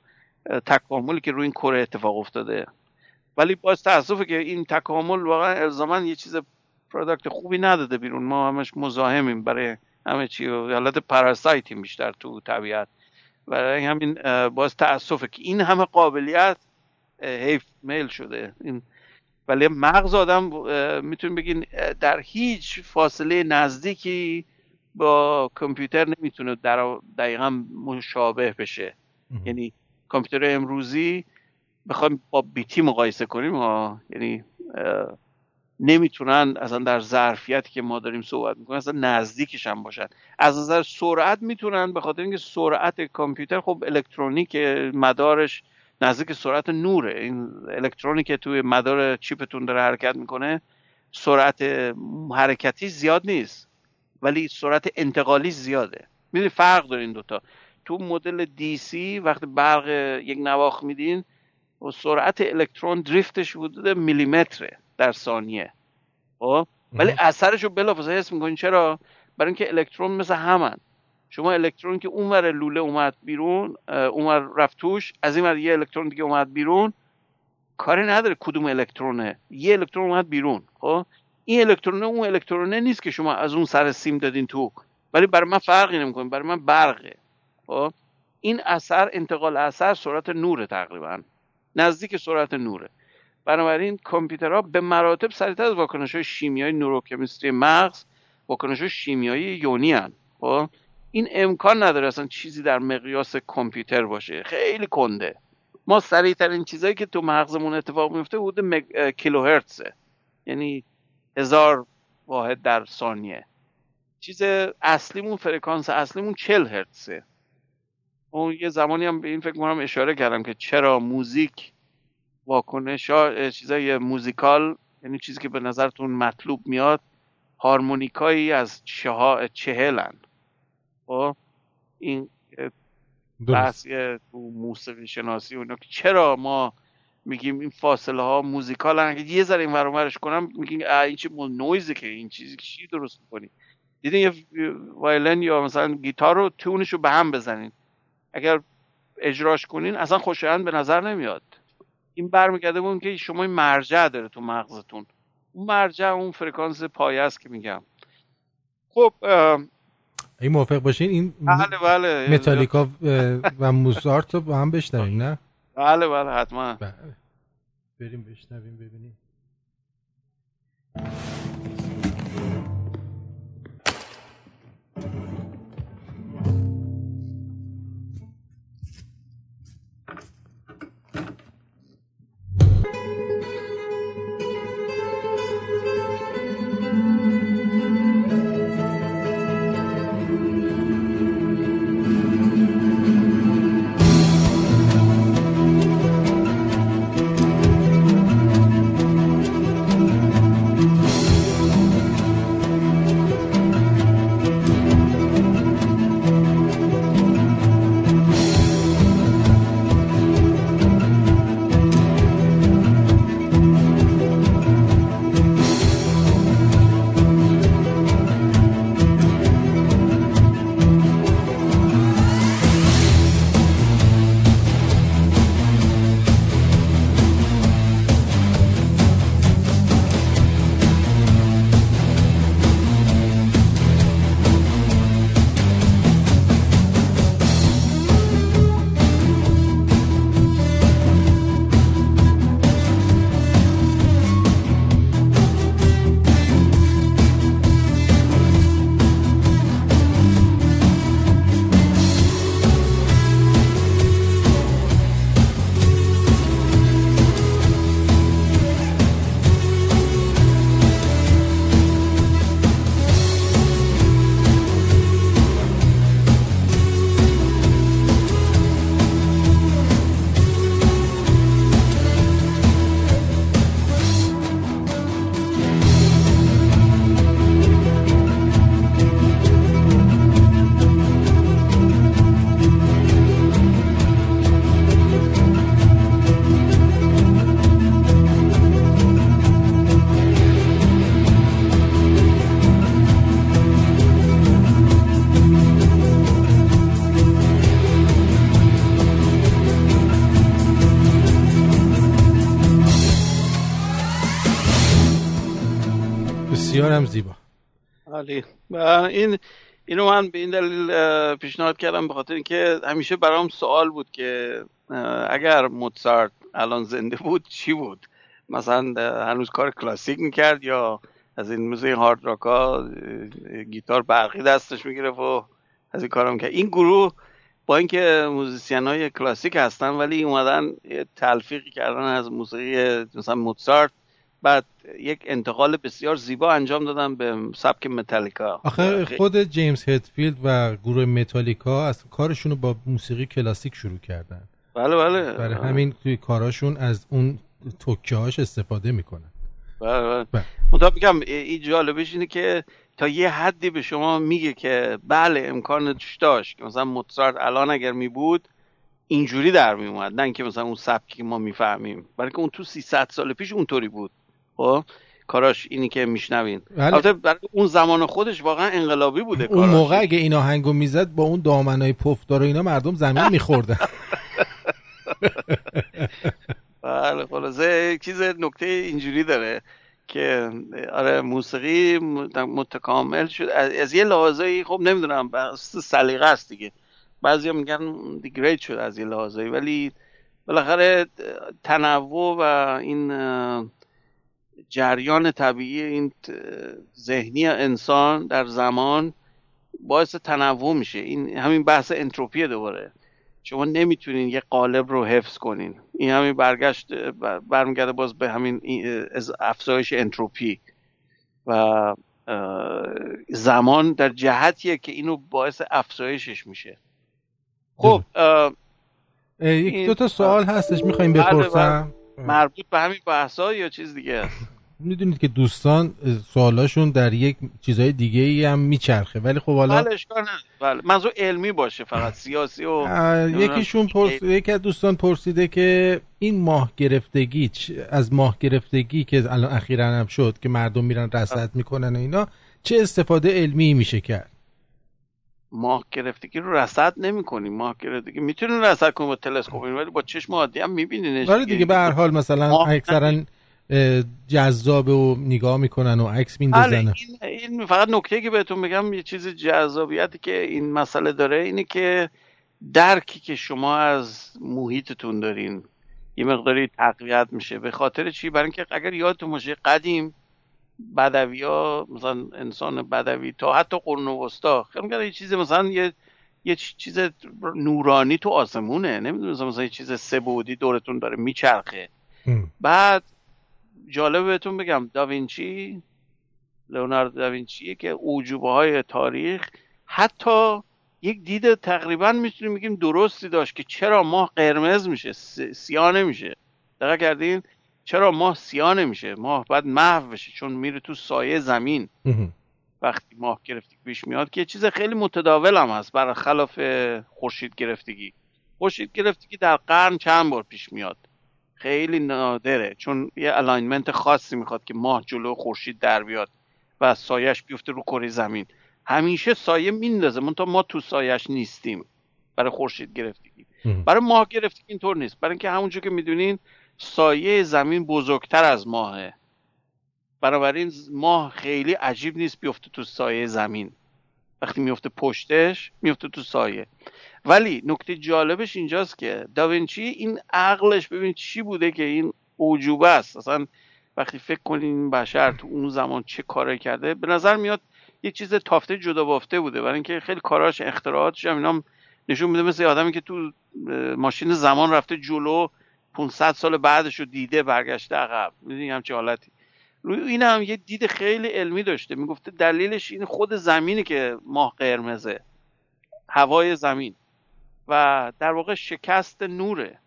تکاملی که روی این کره اتفاق افتاده. ولی باز تاسفه که این تکامل واقعا الزاما یه چیز پروداکت خوبی نداده بیرون. ما همش مزاحمیم برای همه چی. حالت پاراسایتیم بیشتر تو طبیعت. برای همین باز تاسفه که این همه قابلیت حیف میل شده. این ولی مغز آدم می‌تونیم بگین در هیچ فاصله نزدیکی با کامپیوتر نمی‌تونه در دقیقا مشابه بشه. یعنی کامپیوتر امروزی بخوایم با بیتی مقایسه کنیم یعنی نمی‌تونن اصلا در ظرفیتی که ما داریم صحبت می‌کنیم اصلا نزدیکش هم باشن. از نظر سرعت می‌تونن به خاطر اینکه سرعت کامپیوتر خب الکترونیک مدارش نزدیک سرعت نوره. این الکترونی که توی مدار چیپتون داره حرکت می‌کنه سرعت حرکتی زیاد نیست ولی سرعت انتقالی زیاده. می‌دونی فرق داره این دوتا تو مدل سی وقتی برق یک نواخ میدین و سرعت الکترون دریفتش حدود میلیمتره. در ثانیه. خب؟ ولی اثرش رو بلافاصله حس می‌کنین چرا؟ برای اینکه الکترون مثل همن. شما الکترون که اونور لوله اومد بیرون اونور رفت توش از این ور یه الکترون دیگه اومد بیرون. کاری نداره کدوم الکترونه. یه الکترون اومد بیرون خب؟ این الکترونه اون الکترونه نیست که شما از اون سر سیم دادین تو. ولی برای من فرقی نمی‌کنه. برای من برقه. خب؟ این اثر انتقال اثر سرعت نوره تقریبا. نزدیک سرعت نوره. بنابراین کامپیوترها به مراتب سریعتر از واکنش های شیمیایی نوروکمیستری مغز واکنش های شیمیایی یونی هن. خب؟ این امکان نداره اصلا چیزی در مقیاس کامپیوتر باشه. خیلی کنده. ما سریعترین چیزهایی که تو مغزمون اتفاق میفته حدود مگ... کیلوهرتزه. یعنی هزار واحد در ثانیه. چیز اصلیمون فرکانس اصلیمون چل هرتزه. اون یه زمانی هم به این فکر کنم اشاره کردم که چرا موزیک واکنش ها چیزای موزیکال یعنی چیزی که به نظرتون مطلوب میاد هارمونیکایی از چهلن. خب؟ این بحث تو موسیقی شناسی و که چرا ما میگیم این فاصله ها موزیکال اگه یه ذره این ورش کنم میگیم این چه نویزه که این چیزی چی درست می‌کنی؟ دیدین یه وایلن یا مثلا گیتار رو تونش رو به هم بزنین. اگر اجراش کنین اصلا خوشایند به نظر نمیاد. این برمیگرده اون که شما این مرجع داره تو مغزتون. اون مرجع اون فرکانس پایه است که میگم. خب این موافق باشین این بله بله متالیکا و موزارت رو با هم بشنویم نه؟ بله بله حتما. بله. بریم بشنویم ببینیم. بسیارم زیبا. عالی. این اینو من به این دلیل پیشنهاد کردم به خاطر اینکه همیشه برام سوال بود که اگر موتسارت الان زنده بود چی بود؟ مثلا هنوز کار کلاسیک می‌کرد یا از این موزه هارد راکا گیتار برقی دستش می‌گیره و از این کارم کرد این گروه با اینکه موزیسین های کلاسیک هستن ولی اومدن تلفیقی کردن از موسیقی مثلا موتسارت بعد یک انتقال بسیار زیبا انجام دادن به سبک متالیکا. آخه خود جیمز هدفیلد و گروه متالیکا از کارشون رو با موسیقی کلاسیک شروع کردن. بله بله. برای همین توی کاراشون از اون هاش استفاده می‌کنن. بله بله, بله. مطابق میگم این جالبش اینه که تا یه حدی به شما میگه که بله امکانش داشت مثلا موتسارت الان اگر می بود اینجوری در می اومد نه اینکه مثلا اون سبکی که ما می‌فهمیم. برای که اون تو 300 سال پیش اونطوری بود. خب کاراش اینی که میشنوین. بله. البته برای اون زمان خودش واقعا انقلابی بوده اون موقع اگه اینا هنگو می‌زد با اون دامنای پفدار و اینا مردم زمین (laughs) میخوردن. (laughs) بله خلاصه چیز نکته اینجوری داره که آره موسیقی متکامل شد. از یه لحاظه خب نمی‌دونم سلیقه است دیگه. بعضی میگن دیگرید شد از یه لحاظه ولی بالاخره تنوع و این جریان طبیعی این ذهنی انسان در زمان باعث تنوع میشه. این همین بحث انتروپیه دوباره. شما نمی‌تونین یه قالب رو حفظ کنین. این همین برگشت برمیگرده باز به همین افزایش انتروپی. و زمان در جهتیه که اینو باعث افزایشش میشه. خب یک دو تا سوال هستش می‌خوایم بله، بپرسم. بله. مربوط به همین بحثا یا چیز دیگه است؟ (laughs) می‌دونید که دوستان سوالاشون در یک چیزهای دیگه ای هم میچرخه. ولی خب حالا بله بله. منظور علمی باشه فقط (laughs) سیاسی و یکیشون پرس... یکی از دوستان پرسیده که این ماه گرفتگی از ماه گرفتگی که الان اخیرا هم شد که مردم میرن رصد می‌کنن و اینا چه استفاده علمی میشه کرد؟ ماه گرفتگی رو رصد نمی‌کنیم ماه گرفتگی. می‌تونین رصد کنیم با تلسکوپ ولی با چشم عادی هم میبینینش. ولی دیگه به هر حال مثلا اکثرا جذاب و نگاه می‌کنن و عکس میندازن. این, این فقط نکته که بهتون بگم یه چیز جذابیتی که این مسئله داره اینه که درکی که شما از محیطتون دارین یه مقداری تقویت میشه. به خاطر چی؟ برای اینکه اگر یادتون باشه قدیم بدوی ها مثلا انسان بدوی تا حتی قرن وسطا. خیلی یه چیز مثلا یه یه چیز نورانی تو آسمونه. نمی‌دونم مثلا یه چیز سبودی دورتون داره میچرخه. بعد جالب بهتون بگم داوینچی لئوناردو داوینچی که اوجوبه های تاریخ حتی یک دید تقریبا می‌تونیم بگیم درستی داشت که چرا ماه قرمز میشه سیاه نمیشه. دقیق کردین؟ چرا ماه سیاه نمیشه؟ ماه باید محو بشه چون میره تو سایه زمین. وقتی ماه گرفتگی پیش میاد که چیز خیلی متداول هم هست برای خلاف خورشید گرفتگی. خورشید گرفتگی در قرن چند بار پیش میاد؟ خیلی نادره چون یه alignment خاصی می‌خواد که ماه جلو خورشید در بیاد و سایش بیفته رو کره زمین. همیشه سایه میندازه منتها ما تو سایش نیستیم برای خورشید گرفتگی. برای ماه گرفتگی اینطور نیست. برای اینکه همونجور که می‌دونین سایه زمین بزرگتر از ماهه. بنابراین ماه خیلی عجیب نیست بیفته تو سایه زمین. وقتی میفته پشتش میفته تو سایه. ولی نکته جالبش اینجاست که داوینچی این عقلش ببین چی بوده که این اوجوبه است. اصلا وقتی فکر کنین بشر تو اون زمان چه کاری کرده به نظر میاد یک چیز تافته جدا بافته بوده. برای اینکه خیلی کاراش اختراعاتش هم نشون میده مثل آدمی که تو ماشین زمان رفته جلو 500 سال بعدش رو دیده برگشته عقب. می‌دونی همچه حالتی. روی این هم یه دید خیلی علمی داشته. می‌گفته دلیلش این خود زمینی که ماه قرمزه. هوای زمین. و در واقع شکست نوره.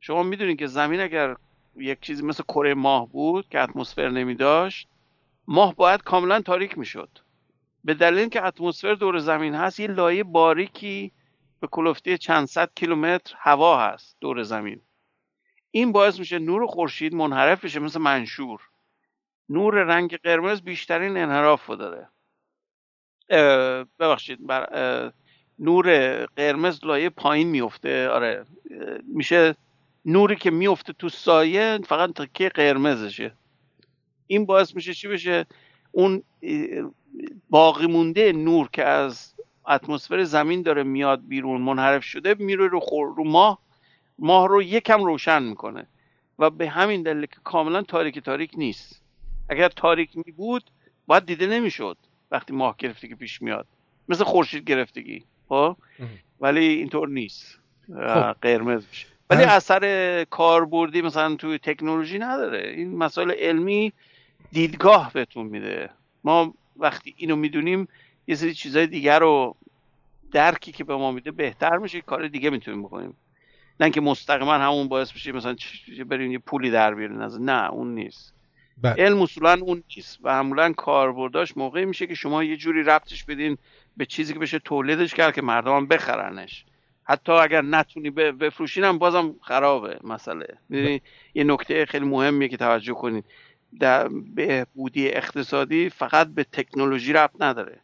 شما می‌دونید که زمین اگر یک چیزی مثل کره ماه بود که اتمسفر نمی داشت ماه باید کاملا تاریک می‌شد. به دلیل که اتمسفر دور زمین هست یه لایه باریکی به کلفتی چند صد کیلومتر هوا هست دور زمین. این باعث میشه نور خورشید منحرف بشه مثل منشور. نور رنگ قرمز بیشترین انحراف رو داره. ببخشید بر نور قرمز لایه پایین میفته. آره میشه نوری که میفته تو سایه فقط تکه قرمزشه. این باعث میشه چی بشه؟ اون باقی مونده نور که از اتمسفر زمین داره میاد بیرون منحرف شده میره رو, رو ماه. ماه رو یکم روشن می‌کنه. و به همین دلیل که کاملا تاریک تاریک نیست. اگر تاریک می بود باید دیده نمی‌شد وقتی ماه گرفتگی پیش میاد. مثل خورشید گرفتگی. خب؟ ولی اینطور نیست. خب. قرمز میشه. ولی اثر کاربردی مثلا توی تکنولوژی نداره. این مسائل علمی دیدگاه بهتون میده. ما وقتی اینو می‌دونیم یه سری چیزای دیگر رو درکی که به ما میده بهتر میشه. کار دیگه می‌تونیم بکنیم. نه که مستقیما همون باعث بشه مثلا بریم یه پولی در بیاریم نه اون نیست. بله. علم اصولا اون نیست و معمولا کاربرداش موقعی میشه که شما یه جوری ربطش بدین به چیزی که بشه تولیدش کرد که مردم بخرنش. حتی اگر نتونی بفروشین هم بازم خرابه مسئله. بله. یه نکته خیلی مهمیه که توجه کنید در بهبودی اقتصادی فقط به تکنولوژی ربط نداره.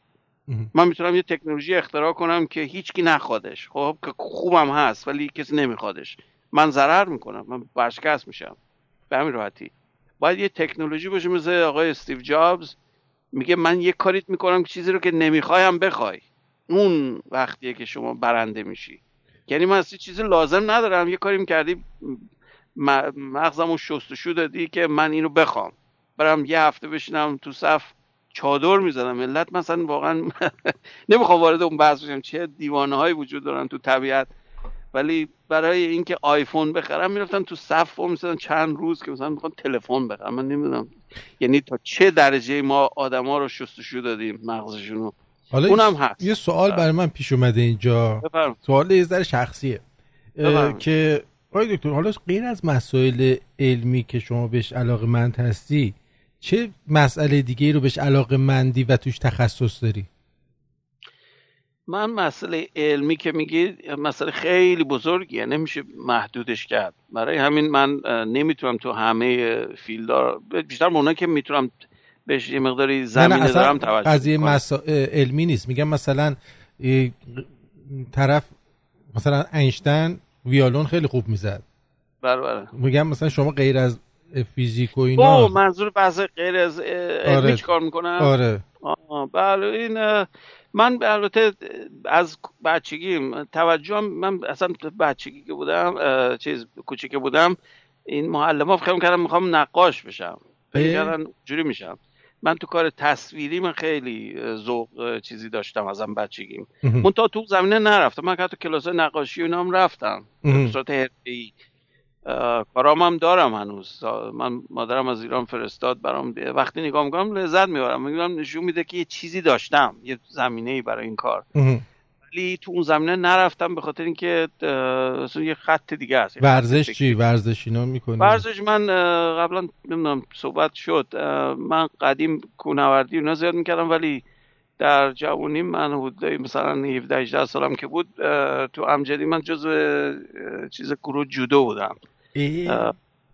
من می‌تونم یه تکنولوژی اختراع کنم که هیچکی نخوادش. خب که خوبم هست ولی کسی نمیخوادش. من ضرر می‌کنم. من برشکست میشم. به همین راحتی. باید یه تکنولوژی باشه مثل آقای استیو جابز. میگه من یه کاریت می‌کنم چیزی رو که نمی‌خوایم بخوای. اون وقتیه که شما برنده میشی. یعنی من اصلا چیزی لازم ندارم. یه کاری کردی مغزمو شستشو دادی که من اینو بخوام. برم یه هفته بشینم تو صف چادر می‌زدم ملت مثلا واقعا (laughs) نمی‌خوام وارد اون بحث بشم چه دیوانه هایی وجود دارن تو طبیعت. ولی برای اینکه آیفون بخرم می‌رفتن تو صف و مثلا چند روز که مثلا می‌خوان تلفن بخرم. من نمی‌دونم. یعنی تا چه درجه ما آدما رو شستشو دادیم مغزشونو. حالا اونم هست. یه سوال برای من پیش اومده اینجا. سوال یه ذره شخصیه. که آقای دکتر حالا غیر از مسائل علمی که شما بهش علاقه مند هستی چه مسئله دیگه رو بهش علاقه مندی و توش تخصص داری؟ من مسئله علمی که میگی مسئله خیلی بزرگیه نمیشه محدودش کرد. برای همین من نمی‌تونم تو همه فیلدار بیشتر مونا که می‌تونم بهش یه مقداری زمینه دارم توجه قضیه مسائل علمی نیست. میگم مثلا طرف مثلا اینشتین ویالون خیلی خوب می‌زد. بله بله. میگم مثلا شما غیر از فیزیک و اینا. منظور بحث غیر از علمی آره. کار می‌کنم آره. بله این من البته از بچگی توجهم من اصلا بچگی که بودم چیز کوچیک بودم این معلم ها فکر کردم می‌خوام نقاش بشم. فکر جوری میشم. من تو کار تصویری من خیلی ذوق چیزی داشتم ازم بچگیم. من تا تو زمینه نرفتم. من حتی کلاس نقاشی و هم رفتم. به صورت حرفه‌ای. کارام هم دارم هنوز. من مادرم از ایران فرستاد برام وقتی نگاه می‌کنم لذت می‌برم. میگم نشون میده که یه چیزی داشتم یه زمینه ای برای این کار. ولی تو اون زمینه نرفتم به خاطر اینکه اصلا یه خط دیگه است. ورزش چی؟ ورزش اینا می‌کنی؟ ورزش من قبلا نمی‌دونم صحبت شد. من قدیم کوهنوردی اونا زیاد می‌کردم ولی در جوانی من حدود مثلا 17 18 سالم که بود تو امجدی من جزو چیز گروه جودو بودم.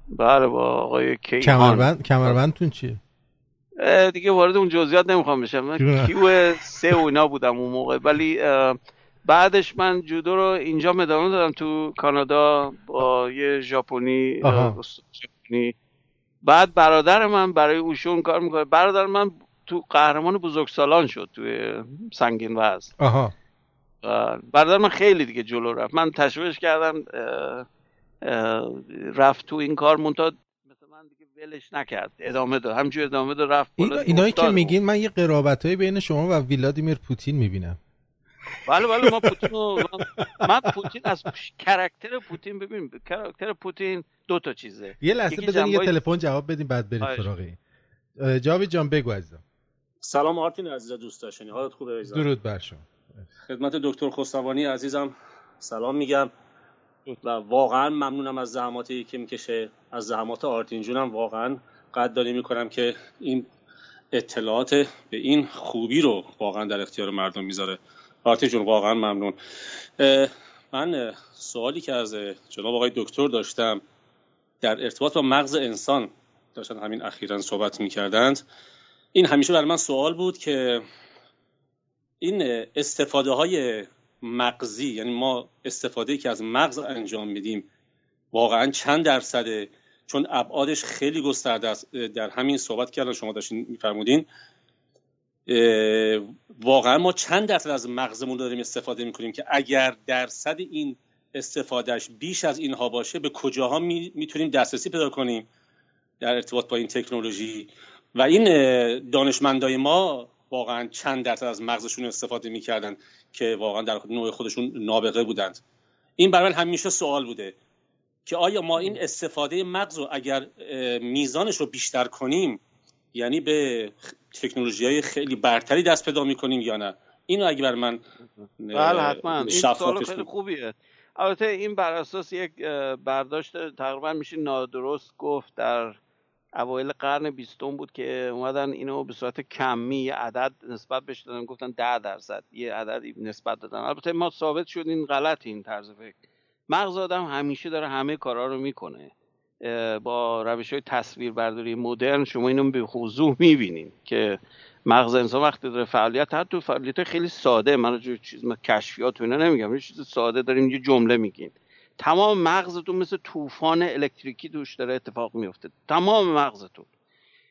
بله با آقای کیهان. کمربند کمربندتون چیه؟ دیگه وارد اون جزئیات نمی‌خوام بشم. من کیو سه و اینا بودم اون موقع. ولی بعدش من جودو رو اینجا ادامه دادم تو کانادا با یه ژاپنی. بعد برادر من برای اوشون کار می‌کنه. برادر من تو قهرمان بزرگسالان شد توی سنگین وزن. آها. برادر من خیلی دیگه جلو رفت. من تشویش کردم رفت تو این کار منتها مثل من دیگه ولش نکرد. ادامه داد. همجور ادامه داد رفت اینا اینایی که میگین من یه قرابت بین شما و ویلادیمیر پوتین می‌بینم. بله بله ما پوتین (laughs) من پوتین از character پوتین ببین character پوتین دو تا چیزه. یه لحظه بزنین یه تلفن جواب بدیم بعد بریم سراغ جاوید جان بگو عزیزم. سلام آرتین عزیز دوست داشتنی. حالت خوبه؟ عزیزم؟ درود بر شما. خدمت دکتر خسروانی عزیزم. سلام میگم. و واقعا ممنونم از زحماتی که می‌کشه. از زحمات آرتین جونم واقعا قدردانی می‌کنم که این اطلاعات به این خوبی رو واقعا در اختیار مردم می‌ذاره. آرتین جون واقعا ممنون. من سوالی که از جناب آقای دکتر داشتم در ارتباط با مغز انسان داشتن همین اخیرا صحبت می‌کردند. این همیشه برای من سوال بود که این استفاده های مغزی یعنی ما استفاده که از مغز انجام میدیم واقعا چند درصده؟ چون ابعادش خیلی گسترده است. در همین صحبت کردن شما داشتین میفرمودین. واقعا ما چند درصد از مغزمون داریم استفاده می‌کنیم که اگر درصد این استفادهش بیش از اینها باشه به کجاها می‌تونیم دسترسی پیدا کنیم در ارتباط با این تکنولوژی؟ و این دانشمندای ما واقعا چند درصد از مغزشون استفاده می‌کردن که واقعا در نوع خودشون نابغه بودند. این برای همیشه سوال بوده که آیا ما این استفاده مغز رو اگر میزانش رو بیشتر کنیم یعنی به تکنولوژی های خیلی برتری دست پیدا می‌کنیم یا نه؟ اینو اگه بر من بله حتما. این سوال خیلی خوبیه. البته این بر اساس یک برداشت تقریبا میشه نادرست گفت در اوایل قرن بیستم بود که اومدن اینو به صورت کمی یه عدد نسبت بهش دادن گفتن ده درصد یه عددی نسبت دادن. البته ما ثابت شد این غلط این طرز فکر. مغز آدم همیشه داره همه کارا رو می‌کنه. با روش های تصویر برداری مدرن شما اینو به وضوح می‌بینین که مغز انسان وقتی داره فعالیت حتی تو فعالیت خیلی ساده من چیز کشفیات اینا نمیگم یه چیز ساده داریم یه جمله میگین تمام مغزتون مثل طوفان الکتریکی دوش داره اتفاق میفته. تمام مغزتون.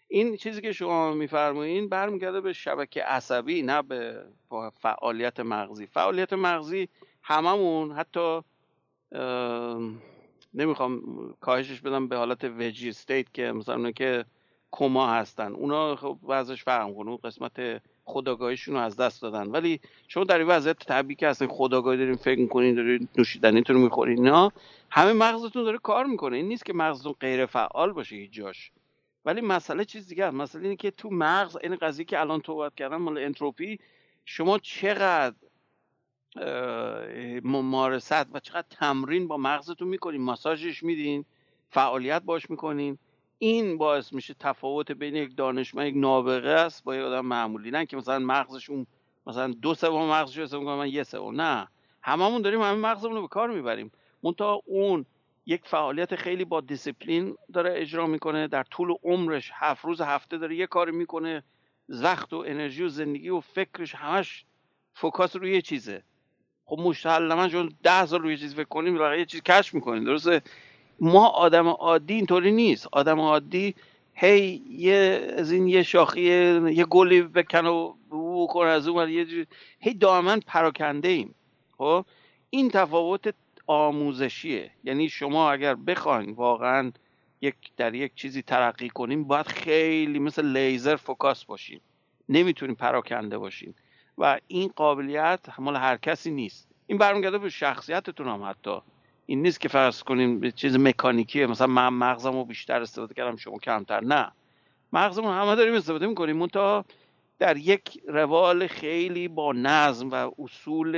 این چیزی که شما میفرمایین برمیگرده به شبکه عصبی نه به فعالیت مغزی. فعالیت مغزی هممون حتی نمی‌خوام کاهشش بدم به حالت وجی استیت که مثلا که کما هستن اونا خب وضعش فرق کنه اون قسمت خداگاهیشون رو از دست دادن. ولی شما در این وضعیت طبیعی که هستین خداگاهی دارین فکر می‌کنین دارین نوشیدنیتون رو می‌خورین نه همه مغزتون داره کار می‌کنه. این نیست که مغزتون غیر فعال باشه هیچ جاش. ولی مسئله چیز دیگه هست مسئله اینه که تو مغز این قضیه که الان توبت کردن مال انتروپی شما چقدر ممارست و چقدر تمرین با مغزتون می‌کنین ماساژش میدین فعالیت باش می‌کنین. این باعث میشه تفاوت بین یک دانشمند یک نابغه است با یک آدم معمولی. نه که مثلا مغزش اون مثلا دو سوم مغزش حساب من یه سوم. نه. هممون داریم همه مغزمون رو به کار می‌بریم. منتها اون یک فعالیت خیلی با دیسپلین داره اجرا می‌کنه. در طول عمرش هفت روز هفته داره یه کار می‌کنه. زخت و انرژی و زندگی و فکرش همش فوکاس روی یه چیزه. خب مسلما چون ده سال روی چیز فکر کنیم یه چیز کشف می‌کنیم. درسته؟ ما آدم عادی اینطوری نیست. آدم عادی هی یه از این یه شاخی یه گلی بکن و بکن از اون یه هی دائما پراکنده ایم. خب؟ این تفاوت آموزشیه. یعنی شما اگر بخواین واقعا یک در یک چیزی ترقی کنیم باید خیلی مثل لیزر فوکاس باشین. نمی‌تونیم پراکنده باشین. و این قابلیت مال هر کسی نیست. این برمیگرده به شخصیتتون هم حتی. این نیست که فرض کنیم چیز مکانیکیه. مثلا من مغزم رو بیشتر استفاده کردم شما کمتر. نه. مغزمون همه داریم استفاده می‌کنیم. منتها در یک روال خیلی با نظم و اصول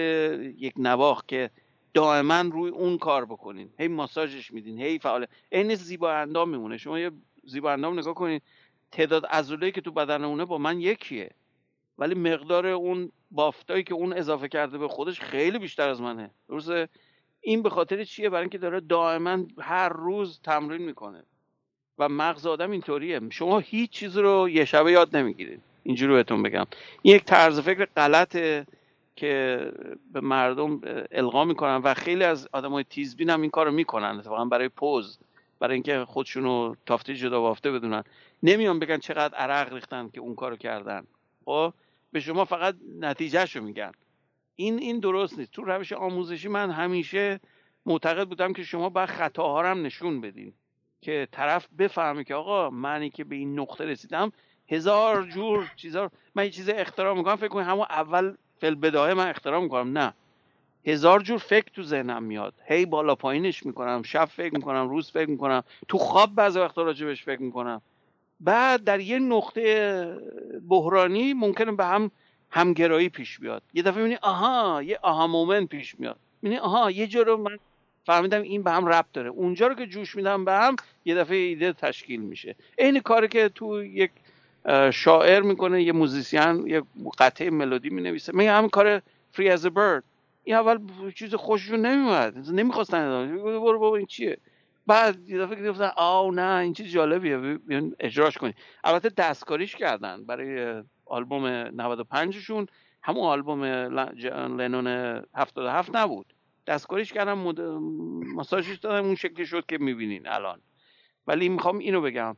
یک نواخ که دائما روی اون کار بکنین. هی ماساژش میدین هی فعال. عین زیبا اندام میمونه. شما یه زیبا اندام نگاه کنین. تعداد عضله که تو بدن اونه با من یکیه. ولی مقدار اون بافتایی که اون اضافه کرده به خودش خیلی بیشتر از منه. درسته؟ این به خاطر چیه؟ برای اینکه داره دائما هر روز تمرین می‌کنه. و مغز آدم اینطوریه. شما هیچ چیز رو یه شبه یاد نمی‌گیرید. اینجوری بهتون بگم. این یک طرز فکر غلطه که به مردم القا می‌کنن و خیلی از آدم های تیزبین هم این کارو می‌کنن. اتفاقا برای پوز برای اینکه خودشون رو تافته جدا بافته بدونن. نمیان بگن چقدر عرق ریختن که اون کارو کردن. خب؟ به شما فقط نتیجهشو میگن. این این درست نیست. تو روش آموزشی من همیشه معتقد بودم که شما باید خطاها هم نشون بدین. که طرف بفهمه که آقا منی که به این نقطه رسیدم هزار جور چیزا من یه چیز اختراع می‌کنم فکر کنم همون اول فل بداهه من اختراع می‌کنم. نه. هزار جور فکر تو ذهنم میاد. هی بالا پایینش می‌کنم شب فکر می‌کنم روز فکر می‌کنم تو خواب بعضی وقتا راجبش فکر می‌کنم. بعد در یه نقطه بحرانی ممکنه به هم همگرایی پیش بیاد. یه دفعه می‌بینی آها یه آها مومنت پیش میاد. می‌بینی آها یه جا رو من فهمیدم این به هم ربط داره. اونجا رو که جوش میدم به هم یه دفعه ایده تشکیل میشه. این کاری که تو یک شاعر می‌کنه یه موزیسین یه قطعه ملودی می‌نویسه. میگه همین کار فری از برد این اول چیز خوششون نمیومد نمی‌خواستن برو بابا این چیه؟ بعد یه دفعه گفتن آو نه این چیز جالبیه. اجراش کنی. البته دستکاریش کردن برای آلبوم 95 شون همون آلبوم لنون 77 نبود. دستکاریش کردم مد... ماساژش دادم اون شکلی شد که می‌بینین الان. ولی می‌خوام اینو بگم.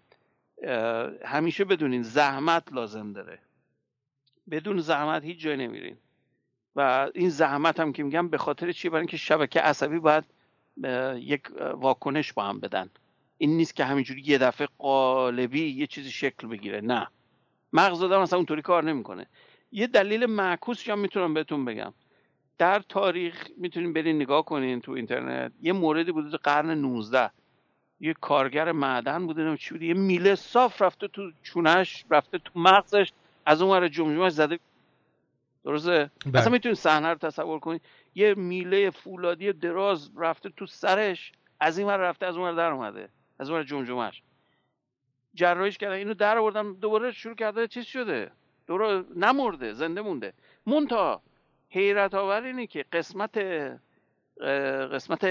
همیشه بدونین زحمت لازم داره. بدون زحمت هیچ جای نمیرین. و این زحمت هم که میگم به خاطر چی؟ برای اینکه شبکه عصبی باید یک واکنش با هم بدن. این نیست که همینجوری یه دفعه قالبی یه چیزی شکل بگیره. نه. مغز آدم اصلا اونطوری کار نمی‌کنه. یه دلیل معکوس هم می‌تونم بهتون بگم. در تاریخ می‌تونین برین نگاه کنین تو اینترنت. یه موردی بوده تو قرن 19 یه کارگر معدن بوده چی بوده. یه میله صاف رفته تو چونش رفته تو مغزش از اون ور جمجمش زده. درسته؟ بله. اصلا می‌تونین صحنه رو تصور کنین. یه میله فولادی دراز رفته تو سرش از این ور رفته از اون ور در اومده از اون جمجمش جراحیش کردن. اینو در آوردن دوباره شروع کرده چیز شده؟ دوباره نمرده زنده مونده. مونتا حیرت آور اینه که قسمت قسمت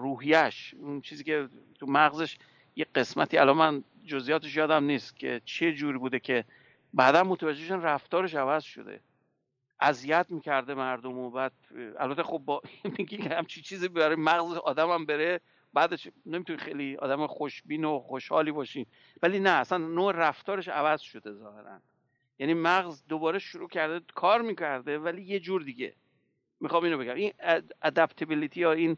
روحیش اون چیزی که تو مغزش یه قسمتی الان من جزئیاتش یادم نیست که چه جوری بوده که بعدا متوجه رفتارش عوض شده. اذیت می‌کرده مردم و بعد البته خب با (laughs) میگی همچی چیزی برای مغز آدم هم بره بعدش نمی‌تونی خیلی آدم خوشبین و خوشحالی باشین ولی نه اصلا نوع رفتارش عوض شده ظاهرا. یعنی مغز دوباره شروع کرده کار می‌کرده ولی یه جور دیگه. می‌خوام اینو بگم. این ادپتیبیلیتی یا این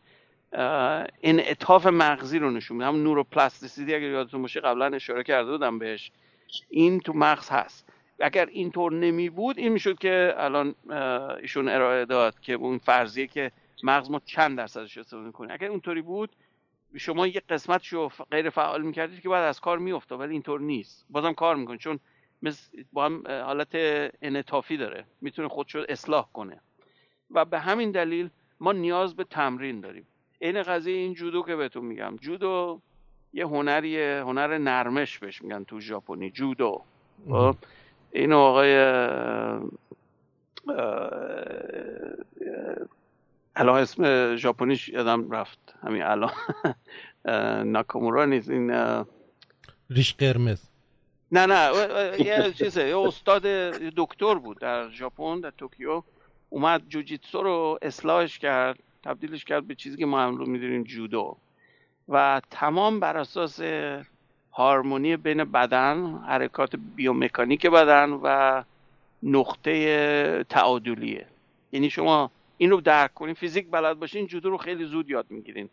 انعطاف مغزی رو نشون میده. هم نوروپلاستیسیتی اگر یادتون باشه قبلا اشاره کرده بودم بهش. این تو مغز هست. اگر اینطور نمی بود این می‌شد که الان ایشون ارائه داد که اون فرضیه که مغز ما چند درصدش استفاده کنیم اگر اونطوری بود شما یه قسمت رو غیر فعال می‌کردید که بعد از کار میافتاد ولی اینطور نیست. بازم کار می‌کنه چون با هم حالت انعطافی داره. می‌تونه خودشو اصلاح کنه. و به همین دلیل ما نیاز به تمرین داریم. این قضیه این جودو که بهتون میگم. جودو یه هنریه هنر نرمش بهش میگن تو ژاپنی. جودو. خب؟ این آقای الان اسم ژاپنیش یادم رفت. همین الان. (laughs) ناکامورا نیست. این ریش قرمز. نه نه یه چیزه. یه استاد دکتر بود در ژاپن در توکیو. اومد جوجیتسو رو اصلاحش کرد تبدیلش کرد به چیزی که ما هم رو می‌دونیم جودو. و تمام بر اساس هارمونی بین بدن حرکات بیومکانیک بدن و نقطه تعادلیه. یعنی شما این رو درک کنین. فیزیک بلد باشین جودو رو خیلی زود یاد می‌گیرین.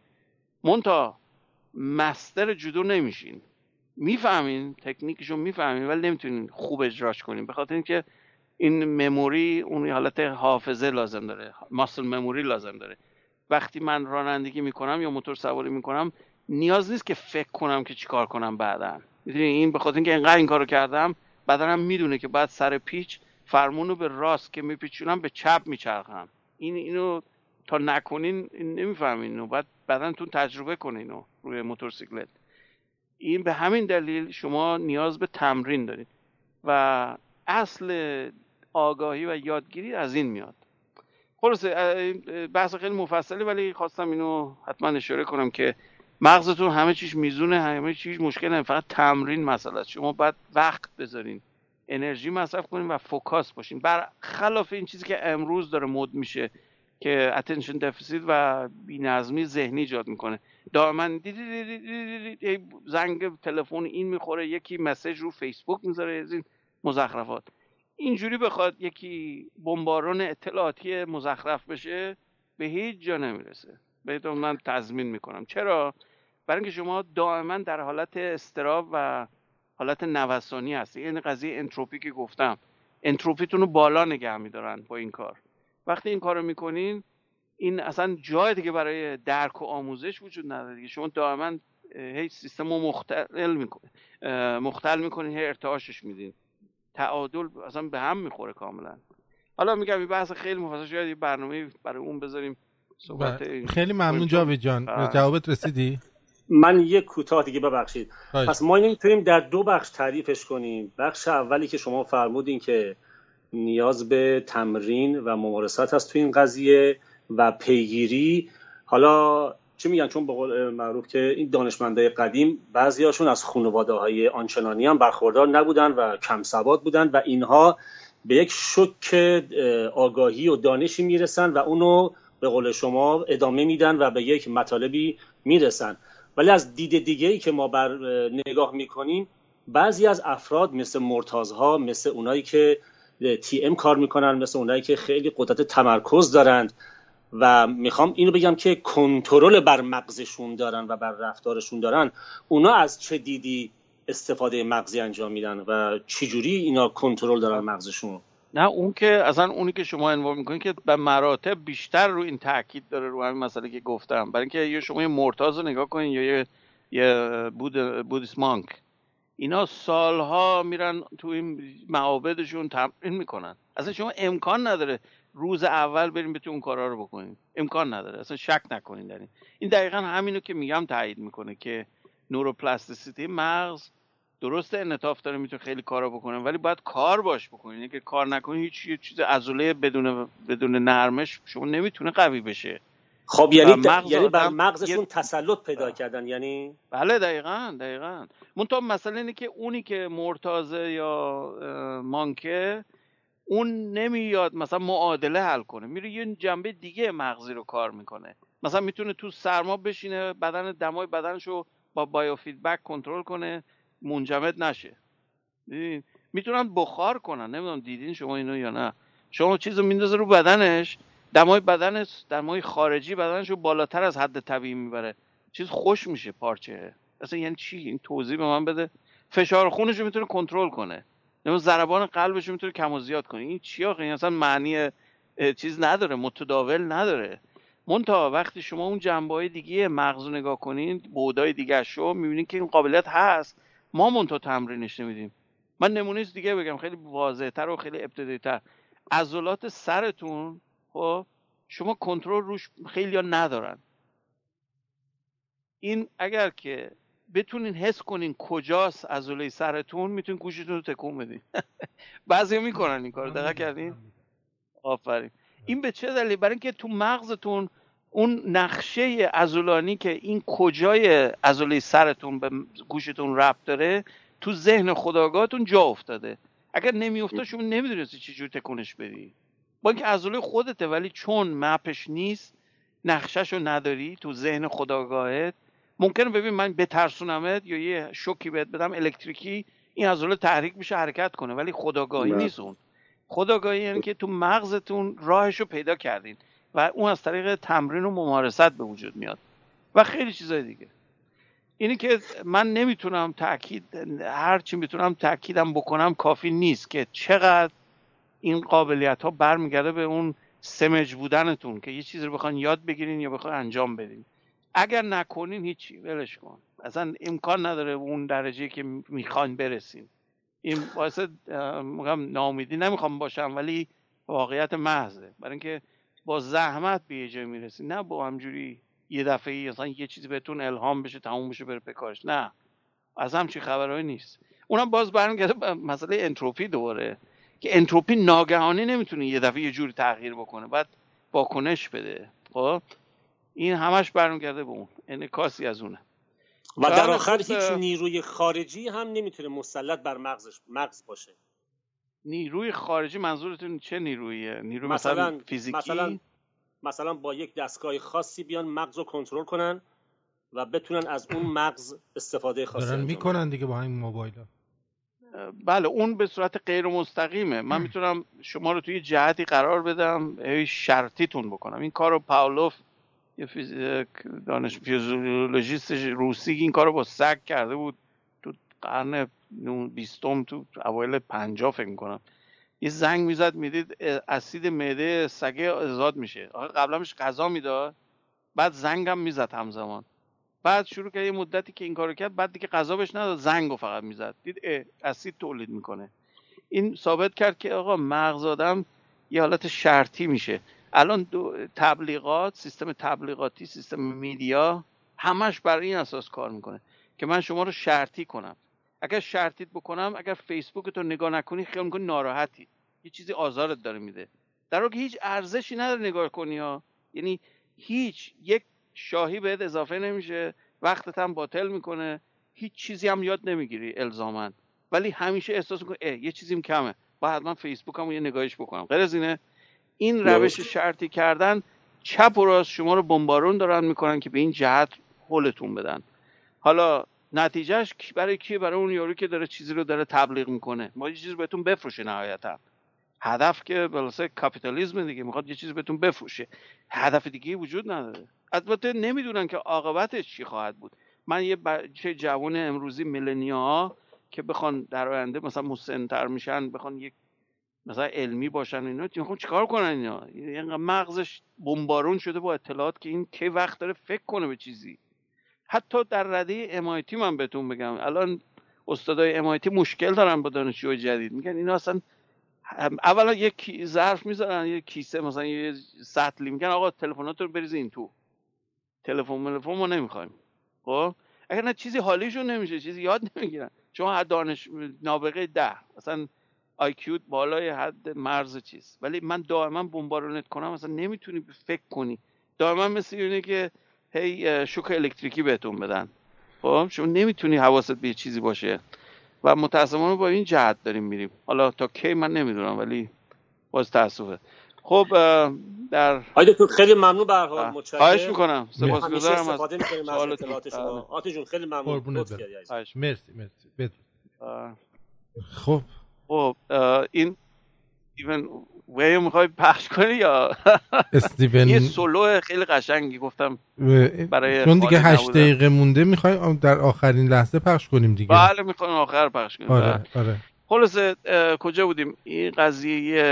مونتا مستر جودو نمیشین. می‌فهمین تکنیکش رو می‌فهمین ولی نمی‌تونین خوب اجراش کنین. به خاطر اینکه این مموری اون حالت حافظه لازم داره. ماسل مموری لازم داره. وقتی من رانندگی می‌کنم یا موتور سواری می‌کنم نیاز نیست که فکر کنم که چیکار کنم بعدا. می‌دونی این به خاطر اینکه اینقدر این کارو کردم بدنم می‌دونه که بعد سر پیچ فرمون رو به راست که میپیچونم به چپ میچرخم. این اینو تا نکنین نمی‌فهمین اینو. بعد بدنتون تجربه کنین اینو روی موتورسیکلت. این به همین دلیل شما نیاز به تمرین دارید و اصل آگاهی و یادگیری از این میاد. خلاصه بحث خیلی مفصلی ولی خواستم اینو حتما اشاره کنم که مغزتون همه چیش میزونه همه چیز مشکل نه فقط تمرین مسئله شما باید وقت بذارین. انرژی مصرف کنین و focus باشین بر خلاف این چیزی که امروز داره مد میشه که attention deficit و بینظمی ذهنی ایجاد می‌کنه. دائما زنگ تلفن این می‌خوره یکی message رو فیسبوک می‌ذاره از این مزخرفات. اینجوری بخواد یکی بمباران اطلاعاتی مزخرف بشه به هیچ جا نمی‌رسه. بهتون من تضمین می‌کنم. چرا؟ برای اینکه شما دائما در حالت اضطراب و حالت نوسانی هستی این قضیه انتروپی که گفتم. انتروپیتون رو بالا نگه میدارن با این کار. وقتی این کارو می‌کنین این اصلا جای دیگه برای درک و آموزش وجود نداره دیگه. شما دائما هیچ سیستم رو مختل می‌کنین. مختل می‌کنین هی ارتعاشش میدین. تعادل اصلا به هم می‌خوره کاملا. حالا میگم این بحث خیلی مفصل شاید یه برنامه برای اون بذاریم صحبت خیلی ممنون جاوید جان. جوابت رسیدی؟ من یک کوتاه دیگه ببخشید. پس ما اینو می‌تونیم در دو بخش تعریفش کنیم. بخش اولی که شما فرمودین که نیاز به تمرین و ممارست هست تو این قضیه و پیگیری. حالا چی میگن؟ چون به قول معروف که این دانشمندای قدیم بعضیاشون از خانواده های آنچنانی هم برخوردار نبودن و کم سواد بودن و اینها به یک شک آگاهی و دانشی می‌رسن و اونو به قول شما ادامه میدن و به یک مطالبی می‌رسن. ولی از دید دیگه ای که ما بر نگاه می‌کنیم بعضی از افراد مثل مرتازها مثل اونایی که تی ام کار می‌کنن مثل اونایی که خیلی قدرت تمرکز دارند و می‌خوام اینو بگم که کنترل بر مغزشون دارن و بر رفتارشون دارن اونا از چه دیدی استفاده مغزی انجام میدن و چجوری اینا کنترل دارن مغزشون؟ نه اون که اصلا اونی که شما انوار می‌کنید که به مراتب بیشتر رو این تاکید داره رو همین مسئله که گفتم. برای اینکه یا شما یه مرتاز رو نگاه کنید یا یه یه بود بودیس مانک. اینا سالها میرن تو این معابدشون تمرین می‌کنن. اصلا شما امکان نداره روز اول بریم بتون اون کارا رو بکنید امکان نداره. اصلا شک نکنین در این. این دقیقا همینو که میگم تایید می‌کنه که نوروپلاستیسیتی مغز درست انطاف داره می‌تونه خیلی کارا بکنه ولی باید کار باش بکنین اگه کار نکنین هیچ چیز عضله بدون بدون نرمش شما نمی‌تونه قوی بشه. خب یعنی مغز یعنی بر مغزشون تسلط پیدا کردن یعنی؟ بله دقیقا دقیقا. منتها مسئله اینه که اونی که مرتازه یا مانکه اون نمیاد مثلا معادله حل کنه. میره یه جنبه دیگه مغزی رو کار می‌کنه. مثلا می‌تونه تو سرما بشینه بدن دمای بدنش رو با بایو فیدبک کنترل کنه. منجمد نشه. می‌تونن بخار کنن. نمی‌دونم دیدین شما اینو یا نه. شما چیز رو میندازه رو بدنش. دمای بدنش دمای خارجی بدنش رو بالاتر از حد طبیعی می‌بره. چیز خوش میشه پارچه. اصلا یعنی چی؟ این توضیح به من بده. فشار خونش رو می‌تونه کنترل کنه. نمی‌دونم ضربان قلبش رو می‌تونه کم و زیاد کنه. این چی آخه؟ این اصلا معنی چیز نداره. متداول نداره. مونتا وقتی شما اون جنبه های دیگه مغز نگاه کنین بودای دیگه شو می‌بینین که این قابلیت هست. ما مونتا تمرینش نمیدیم. من نمونه دیگه بگم خیلی واضحتر و خیلی ابتدایتر عضلات سرتون خب شما کنترل روش خیلی ها ندارن. این اگر که بتونین حس کنین کجاست عضله سرتون می‌تونین گوشتون رو تکون بدین. (laughs) بعضی می‌کنن این کار دقیق کردین؟ آفرین. این به چه دلیل؟ برای اینکه تو مغزتون اون نقشه ازولانی که این کجای عضله سرتون به گوشتون ربط داره تو ذهن خداگاهتون جا افتاده. اگر نمیافتاد شما نمی‌دونستی چجور تکونش بدی. با اینکه عضله خودته ولی چون مپش نیست نقشهش رو نداری تو ذهن خداگاهت. ممکنه ببین من بترسونمت یا یه شوکی بهت بدم الکتریکی این عضله تحریک میشه حرکت کنه. ولی خداگاهی بله. نیست اون. خداگاهی یعنی که تو مغزتون راهش رو پیدا کردین. و اون از طریق تمرین و ممارست به وجود میاد. و خیلی چیزای دیگه. اینی که من نمی‌تونم تاکید هر چی می‌تونم تاکیدم بکنم کافی نیست که چقدر این قابلیت ها برمیگرده به اون سمج بودنتون که یه چیزی رو بخوان یاد بگیرین یا بخوان انجام بدین. اگر نکنین هیچی ولش کن. اصلا امکان نداره اون درجه که می‌خوان برسین. این باعث میگم ناامیدی نمی‌خوام باشم ولی واقعیت محضه. برای اینکه با زحمت به یه جای می‌رسین نه با همجوری یه دفعه اصلا یه چیزی بهتون الهام بشه تموم بشه بره پکارش نه. از همچین خبرهایی نیست. اونم باز برمیگرده به مسئله انتروپی دوباره. که انتروپی ناگهانی نمی‌تونه یه دفعه یه جوری تغییر بکنه. بعد واکنش بده. خب؟ این همش برمیگرده به اون. انعکاسی از اونه. و در آخر هیچ نیروی خارجی هم نمی‌تونه مسلط بر مغزش مغز باشه. نیروی خارجی منظورتون چه نیرویه؟ نیروی مثلا, مثلا فیزیکی؟ مثلا مثلا با یک دستگاه خاصی بیان مغز رو کنترل کنن و بتونن از اون مغز استفاده خاصی دارن می‌کنن دیگه با همین موبایل بله اون به صورت غیر مستقیمه. من می‌تونم شما رو توی جهتی قرار بدم شرطیتون بکنم. این کار رو پاولوف یه دانش فیزیولوژیست روسی این کار رو با سگ کرده بود. قرن بیستم تو اوایل پنجاه فکر می‌کنم. یه زنگ می‌زد می‌دید اسید معده سگه ازاد میشه. قبلا غذا می‌داد بعد زنگم می‌زد همزمان. بعد شروع کرد یه مدتی که این کارو کرد بعد دیگه غذا بهش نداد زنگ فقط می‌زد. دید اسید تولید می‌کنه. این ثابت کرد که آقا مغز آدم یه حالت شرطی میشه. الان تبلیغات سیستم تبلیغاتی سیستم میدیا همش بر این اساس کار می‌کنه که من شما رو شرطی کنم. اگر شرطیت بکنم اگر فیسبوک تو نگاه نکنی خیلی می‌کنی ناراحتی. یه چیزی آزارت داره میده. در حالی که هیچ ارزشی نداره نگاه کنی ها. یعنی هیچ یک شاهی بهت اضافه نمیشه وقتت هم باطل می‌کنه. هیچ چیزی هم یاد نمی‌گیری الزاما ولی همیشه احساس می‌کنی یه چیزیم کمه. باید من فیسبوک هم یه نگاهش بکنم. غیر از اینه این روش شرطی کردن چپ و راست شما رو بمبارون دارن می‌کنن که به این جهت هلتون بدن. حالا نتیجهش برای کی برای اون یارو که داره چیزی رو داره تبلیغ می‌کنه. ما یه چیزی بهتون بفروشه نهایتا. هدف که بلاسه کاپیتالیزم دیگه می‌خواد یه چیزی بهتون بفروشه. هدف دیگه وجود نداره. البته نمی‌دونن که عاقبتش چی خواهد بود. من یه بچه جوان امروزی ملنیا که بخوان در آینده مثلا مسنتر میشن بخوان یک مثلا علمی باشن اینا می‌خوان چیکار کنن اینا؟ اینقدر مغزش بمبارون شده با اطلاعات که این کی وقت داره فکر کنه به چیزی. حتی در رده MIT من بهتون بگم. الان استادای MIT مشکل دارن با دانشجوی جدید. میگن اینا اصلا اولا یک ظرف می‌ذارن یه کیسه مثلا یه سطلی. میگن آقا تلفنات رو بریزین تو. تلفن تلفن ما نمی‌خوایم. خب؟ اگر نه چیزی حالیشون نمیشه چیزی یاد نمی‌گیرن. شما دانش نابغه ده. اصلا آیکیوت بالای حد مرز چیز ولی من دائما بمبارونت کنم اصلا نمی‌تونی فکر کنی. دائما مثل اینه که هی شوک الکتریکی بهتون بدن. خب؟ شما نمی‌تونی حواست به چیزی باشه. و متاسفانه با این جهت داریم میریم. حالا تا کی من نمی‌دونم ولی باز تاسفه خب در آیده تو خیلی ممنون به هر حال متشکرم. خواهش می‌کنم. سپاسگزارم از اطلاعات شما آتی جون خیلی ممنون. مرسی مرسی. خب. خب این ایون ویو می‌خوای پخش کنی یا؟ (laughs) استیون یه سولو خیلی قشنگی گفتم برای چون دیگه هشت دقیقه مونده می‌خوای در آخرین لحظه پخش کنیم دیگه. بله می‌خوایم آخر پخش کنیم. آره آره. خلاصه کجا بودیم؟ این قضیه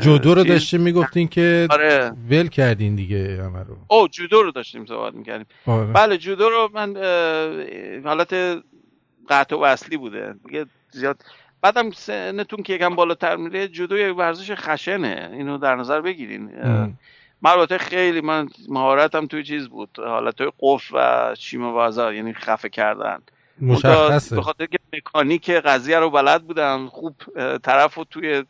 جودو رو داشتیم می‌گفتین که آره. ول کردین دیگه همه رو. او جودو رو داشتیم صحبت می‌کردیم. آره. بله جودو رو من حالت قطع و اصلی بوده. دیگه زیاد بعدم سنتون که یکم بالاتر میره جودو یک ورزش خشنه. اینو در نظر بگیرین. من خیلی من مهارتم توی چیز بود. حالت قف و چیم بازار یعنی خفه کردن. مشخصه. به خاطر که مکانیک قضیه رو بلد بودم. خوب طرف رو توی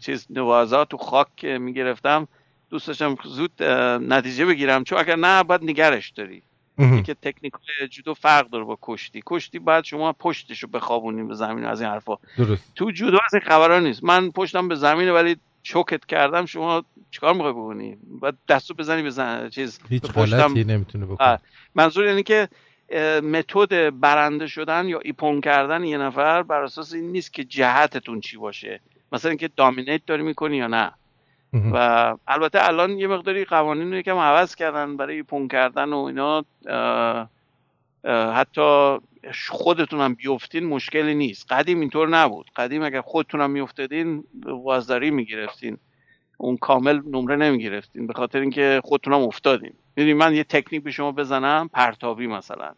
چیز نوازا تو خاک می‌گرفتم. دوست داشتم زود نتیجه بگیرم. چون اگر نه باید نگرش داری. که تکنیک جودو فرق داره با کشتی. کشتی بعد شما پشتش رو بخوابونیم به زمین از این حرفا. درست. تو جودو از این خبرها نیست. من پشتم به زمین ولی چوکت کردم شما چیکار می‌خوای بکنی؟ بعد دستو بزنی به زن... چیز هیچ غلطی نمی‌تونه بکنه. منظور اینه که متد برنده شدن یا ایپون کردن یه نفر بر اساس این نیست که جهتتون چی باشه. مثلا اینکه دامینیت داری می‌کنی یا نه. و البته الان یه مقداری قوانین رو یکم عوض کردن برای ایپون کردن و اینا. حتی خودتون هم بیفتین مشکلی نیست. قدیم اینطور نبود. قدیم اگر خودتون هم میافتادین وازداری می‌گرفتین. اون کامل نمره نمی‌گرفتین. به خاطر اینکه خودتون هم افتادین. می‌دونی من یه تکنیک به شما بزنم پرتابی مثلا.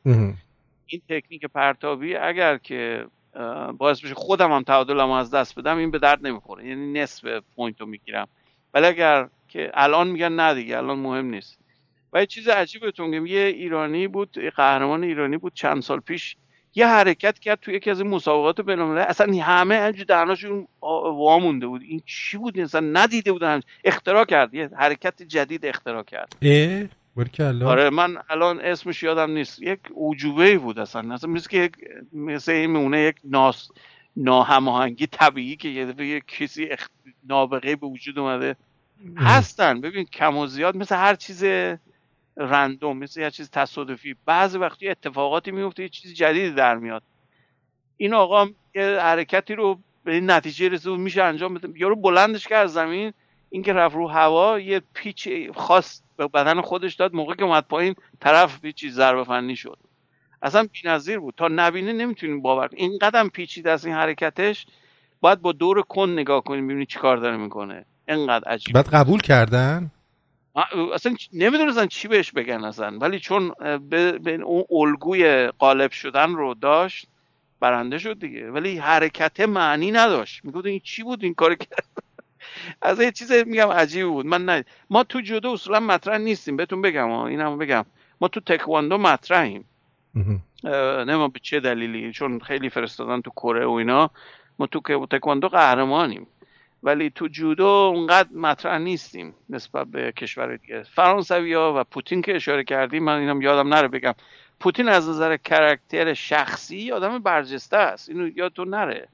این تکنیک پرتابی اگر که باعث بشه خودم هم تعادلم از دست بدم این به درد نمی‌خوره. یعنی نصف point رو می‌گیرم. ولی اگر که الان میگن نه دیگه الان مهم نیست. و یه چیز عجیب بهتون یه ایرانی بود یه قهرمان ایرانی بود چند سال پیش یه حرکت کرد توی یکی از این مسابقات بین‌المللی اصلا همه همینجوری دهناشون وامونده بود. این چی بود؟ اصلا ندیده بودن اختراع کرد یه حرکت جدید اختراع کرد. اه آره من الان اسمش یادم نیست. یک اوجوبه بود اصلا. اصلا مثل که مثل این میمونه یک ناس ناهماهنگی طبیعی که یه دفعه کسی اخ... نابغه به وجود اومده. هستن. ببین کم و زیاد مثل هر چیز رندوم مثل یه چیز تصادفی. بعضی وقتی اتفاقاتی میفته یه چیز جدیدی در میاد. این آقا یه حرکتی رو به این نتیجه رسید میشه انجام بده. یارو بلندش کرد زمین. اینکه رفت رو هوا یه پیچ خاص به بدن خودش داد. موقع که اومد پایین طرف به چیز ضربه فنی شد. اصلا بی‌نظیر بود. تا نبینه نمی‌تونیم باور این قدم پیچیده از این حرکتش باید با دور کن نگاه کنیم ببینید چیکار داره می‌کنه. اینقدر عجیب. بعد قبول کردن؟ اصلا نمی‌دونستن چی بهش بگن اصلا. ولی چون به اون الگوی قالب شدن رو داشت برنده شد دیگه. ولی حرکت معنی نداشت. می‌گفت این چی بود؟ این کار کرد؟ (laughs) از یه چیز میگم عجیب بود. من نه. ما تو جودو اصولا مطرح نیستیم. بهتون بگم اینم بگم. ما تو تکواندو مطرحیم. نه به چه دلیلی؟ چون خیلی فرستادن تو کره و اینا. ما تو تکواندو قهرمانیم. ولی تو جودو اونقدر مطرح نیستیم نسبت به کشور دیگه. فرانسوی ها و پوتین که اشاره کردیم من اینم یادم نره بگم. پوتین از نظر کرکتر شخصی آدم برجسته است. اینو یادتون نره.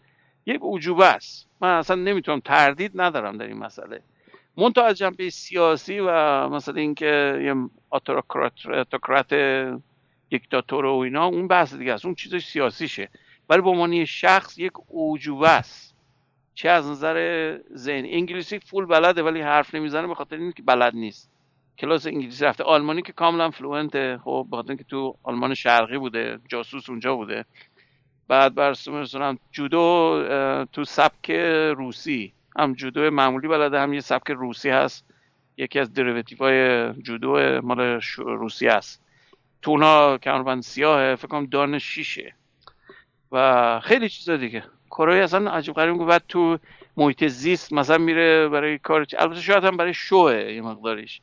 یک عجوبه است. من اصلا نمی‌تونم تردید ندارم در این مسئله. منتها از جنبه سیاسی و مثلا اینکه یه autocrat دیکتاتور و اینا اون بحث دیگه است. اون چیزش سیاسیشه. ولی به عنوان شخص یک عجوبه است. چه از نظر ذهن انگلیسی full بلده ولی حرف نمی‌زنه به خاطر اینکه بلد نیست. کلاس انگلیسی رفته. آلمانی که کاملا fluent خب به خاطر اینکه تو آلمان شرقی بوده جاسوس اونجا بوده. بعد برسونم جودو تو سبک روسی. هم جودو معمولی بلده هم یه سبک روسی هست. یکی از دریوتیو های جودو مال روسی هست. تو اونا کمربند سیاهه فکر کنم دان شیشه. و خیلی چیزا دیگه. کره اصلا عجیب غریب بعد تو محیط زیست مثلا میره برای کار البته شاید هم برای شوه یه مقداریش.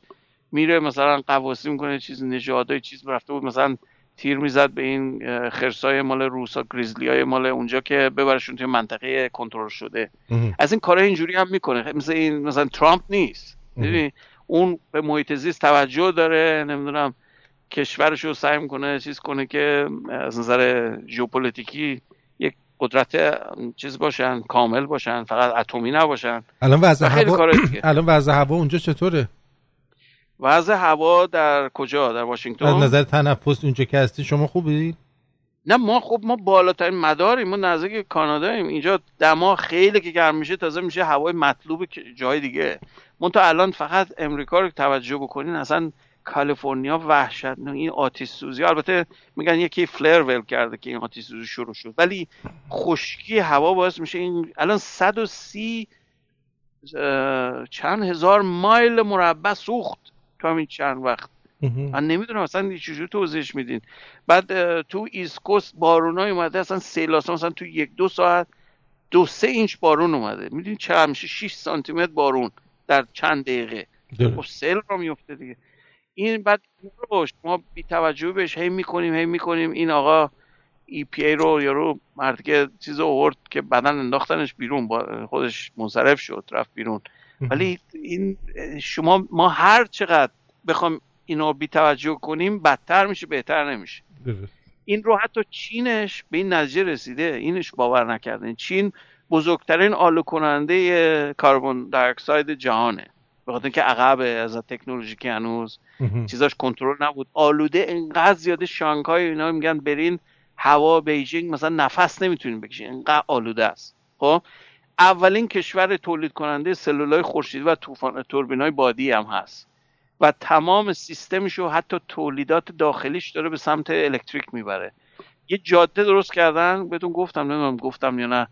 میره مثلا قواسی می‌کنه چیز نژادای چیز رفته بود مثلا تیر می‌زد به این خرسای مال روسا گریزلی های مال اونجا که ببرشون توی منطقه کنترل شده. از این کارهای اینجوری هم می‌کنه. مثل این مثلا ترامپ نیست. اون به محیط زیست توجه داره نمی‌دونم. کشورش رو سعی می‌کنه چیز کنه که از نظر ژئوپلیتیکی یک قدرت چیز باشن کامل باشن فقط اتمی نباشن. الان وضع هوا الان وضع هوا اونجا چطوره؟ وضع هوا در کجا؟ در واشنگتن؟ از نظر تنفس اونجا که هستی شما خوبی؟ نه ما خب ما بالاترین مداریم. ما نزدیک کاناداییم. اینجا دما خیلی که گرم میشه تازه میشه هوای مطلوب جای دیگه. من تا الان فقط امریکا رو توجه بکنین اصلا کالیفرنیا وحشت این آتیش سوزی. البته میگن یکی فلر ول کرده که این آتیش سوزی شروع شد. ولی خشکی هوا باعث میشه این الان 130 چند هزار مایل مربع سوخت تو همین چند وقت. من نمی‌دونم اصلا چجوری توضیحش میدین. بعد تو East Coast بارون اومده اصلا سیلاسا مثلا تو یک دو ساعت دو سه اینچ بارون اومده. می‌دونی چه میشه 6 سانتی متر بارون در چند دقیقه. خب سیل رو میفته دیگه. این بعد رو شما بی توجه بهش هی می‌کنیم هی می‌کنیم. این آقا EPA رو یارو مرد که چیز آورد که بعدا انداختنش بیرون با خودش منصرف شد رفت بیرون. ولی این شما ما هر چقدر بخوام اینو بی توجه کنیم بدتر میشه بهتر نمیشه. این رو حتی چینش به این نتیجه رسیده. اینش باور نکردن چین بزرگترین آلو کننده کربن دی جهانه. به خاطر اینکه عقب از تکنولوژی که هنوز چیزاش کنترل نبود. آلوده انقدر زیاده شانگهای اینا میگن برین هوا بیجینگ مثلا نفس نمی‌تونین بکشین. انقدر آلوده است. خب؟ اولین کشور تولید کننده سلولای خورشیدی و طوفان توربینای بادی هم هست. و تمام سیستمش و حتی تولیدات داخلیش داره به سمت الکتریک می‌بره. یه جاده درست کردن بهتون گفتم نمی‌دونم گفتم یا نه.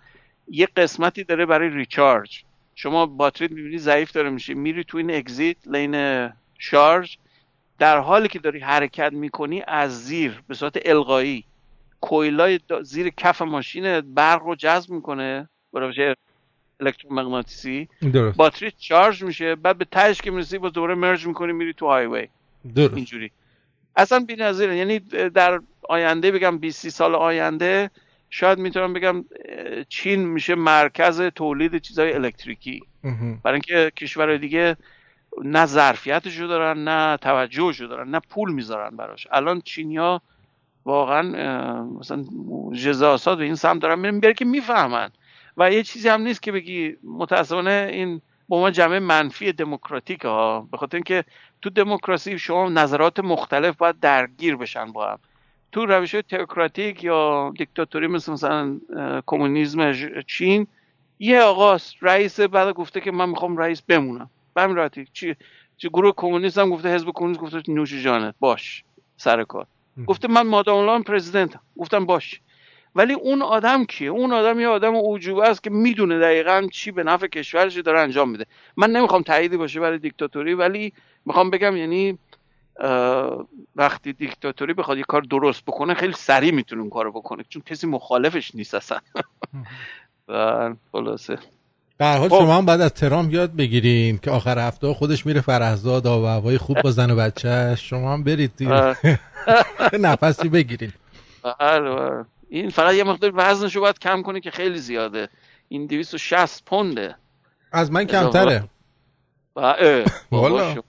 یه قسمتی داره برای ریچارج. شما باتری می‌بینی ضعیف داره میشه. میری تو این اگزیت لین شارژ در حالی که داری حرکت می‌کنی از زیر به صورت القایی کویلای زیر کف ماشین برق رو جذب می‌کنه برای الکترومغناطیسی. باتری چارج میشه بعد به تهش که می‌رسی با دوباره مرج می‌کنی میری تو هایوی درست. اینجوری. اصلا بی‌نظیره. یعنی در آینده بگم 20 سال آینده شاید می‌تونم بگم چین میشه مرکز تولید چیزهای الکتریکی. برای اینکه کشور دیگه نه ظرفیتشو دارن نه توجهشو دارن نه پول می‌ذارن براش. الان چینیا واقعا مثلا جزاسات به این سمت دارن میرن بیاره که می‌فهمن. و یه چیزی هم نیست که بگی متاسفانه این با ما جمعه منفی دموکراتیک ها به خاطر اینکه تو دموکراسی شما نظرات مختلف باید درگیر بشن با هم. تو روش تئوکراتیک یا دیکتاتوری مثل مثلا کمونیسم چین یه آقاست رئیس بعد گفته که من می‌خوام رئیس بمونم. به همین راحتی چی چی گروه کمونیست هم گفته حزب کمونیست گفته نوش جانت باش سر کار. گفته من مادام پرزیدنت گفتم باش. ولی اون آدم کیه؟ اون آدم یه آدم اوجوبه است که می‌دونه دقیقا چی به نفع کشورش داره انجام میده. من نمی‌خوام تاییدی باشه برای دیکتاتوری ولی می‌خوام بگم یعنی وقتی دیکتاتوری بخواد یه کار درست بکنه خیلی سریع می‌تونه اون کارو بکنه چون کسی مخالفش نیست اصلا. (laughs) و خلاصه. در حال خب. شما هم بعد از ترامپ یاد بگیرین که آخر هفته خودش میره فرهزاد و هوای خوب با زن و بچه شما هم برید (laughs) نفسی بگیرین. بله این فقط یه مقدار وزنشو باید کم کنه که خیلی زیاده. این 260 پونده. از من کمتره. (laughs) والا. (laughs)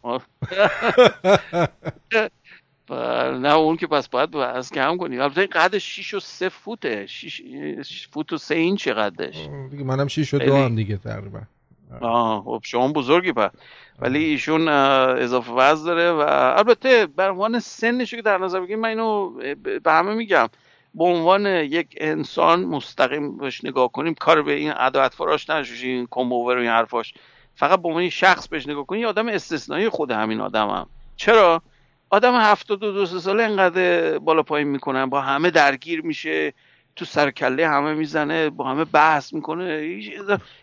نه اون که پس باید از کم کنی. البته قد 6 و 3 فوته. 6 فوت و 3 اینچ قدش. دیگه منم 6 و 2 هم دیگه تقریبا. آه. خب شما بزرگی پس. ولی ایشون اضافه وزن داره و البته بر عنوان سنش که در نظر بگیریم من اینو به همه میگم. به عنوان یک انسان مستقیم بهش نگاه کنیم کار به این ادوات فراش نشوشی این کمبوور و این حرفاش. فقط به عنوان شخص بهش نگاه کنی یه آدم استثنایی خود همین آدمم هم. چرا؟ آدم هفتاد و دو ساله انقدر بالا پایین می‌کنن با همه درگیر میشه تو سر کله همه می‌زنه با همه بحث می‌کنه.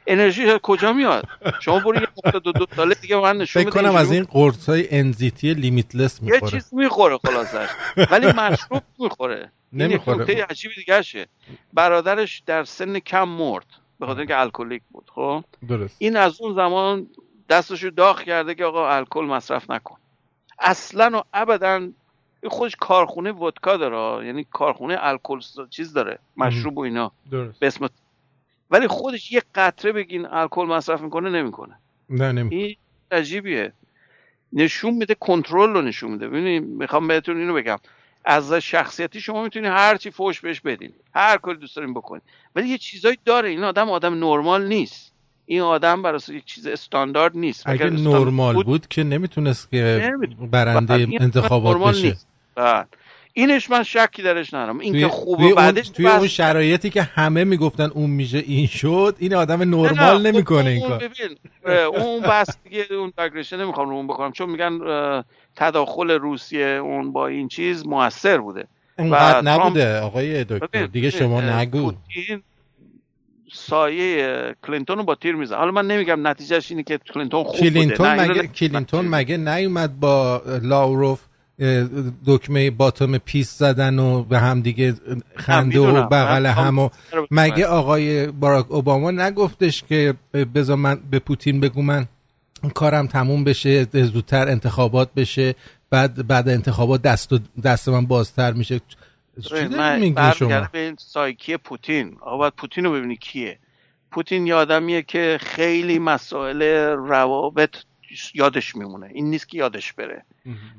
انرژی کجا میاد؟ شما برو یه دو دو ساله دیگه من نشون فکر کنم از این قرص های انزیتی لیمیتلس می‌خوره یه چیز می‌خوره خلاصش ولی مشروب می‌خوره. نمی‌خوره. این عجیبی دیگه شه برادرش در سن کم مرد. به خاطر اینکه الکلیک بود خب؟ درست. این از اون زمان دستشو داغ کرده که آقا الکل مصرف نکن. اصلا و ابدا خودش کارخونه ودکا داره یعنی کارخونه الکل چیز داره مشروب و اینا. درست. به اسم ولی خودش یه قطره بگین الکل مصرف می‌کنه نمی‌کنه. نه نمی این عجیبیه. نشون میده کنترل رو نشون میده. ببینید می‌خوام بهتون اینو بگم. از شخصیتی شما می‌تونید هر چی فوش بهش بدین. هر کاری دوست دارین بکنید ولی یه چیزایی داره. این آدم آدم نرمال نیست. این آدم برای یک چیز استاندارد نیست. اگه نرمال بود, بود که نمی‌تونست که برنده انتخابات بشه. بله. اینش من شکی درش ندارم. این که خوبه بعدش توی اون شرایطی که همه می‌گفتن اون میشه این شد این آدم نرمال نمی‌کنه این کار. ببین اون بس دیگه اون داگرشن نمی‌خوام رو اون بکنم چون میگن تداخل روسیه اون با این چیز موثر بوده. اونقدر نبوده آقای دکتر. دیگه شما نگو. سایه کلینتون رو با تیر میزن حالا من نمیگم نتیجهش اینه که کلینتون خوب کلینتون بوده مگه کلینتون مگه نیومد با لاوروف دکمه باتوم پیس زدن و به هم دیگه خنده و بغل هم و مگه آقای باراک اوباما نگفتش که بذار من به پوتین بگو من کارم تموم بشه زودتر انتخابات بشه بعد بعد انتخابات دست, و دست من بازتر میشه. چی من شما؟ به این سایکی پوتین. آقا باید پوتین رو ببینی کیه. پوتین یه آدمیه که خیلی مسائل روابط یادش میمونه. این نیست که یادش بره.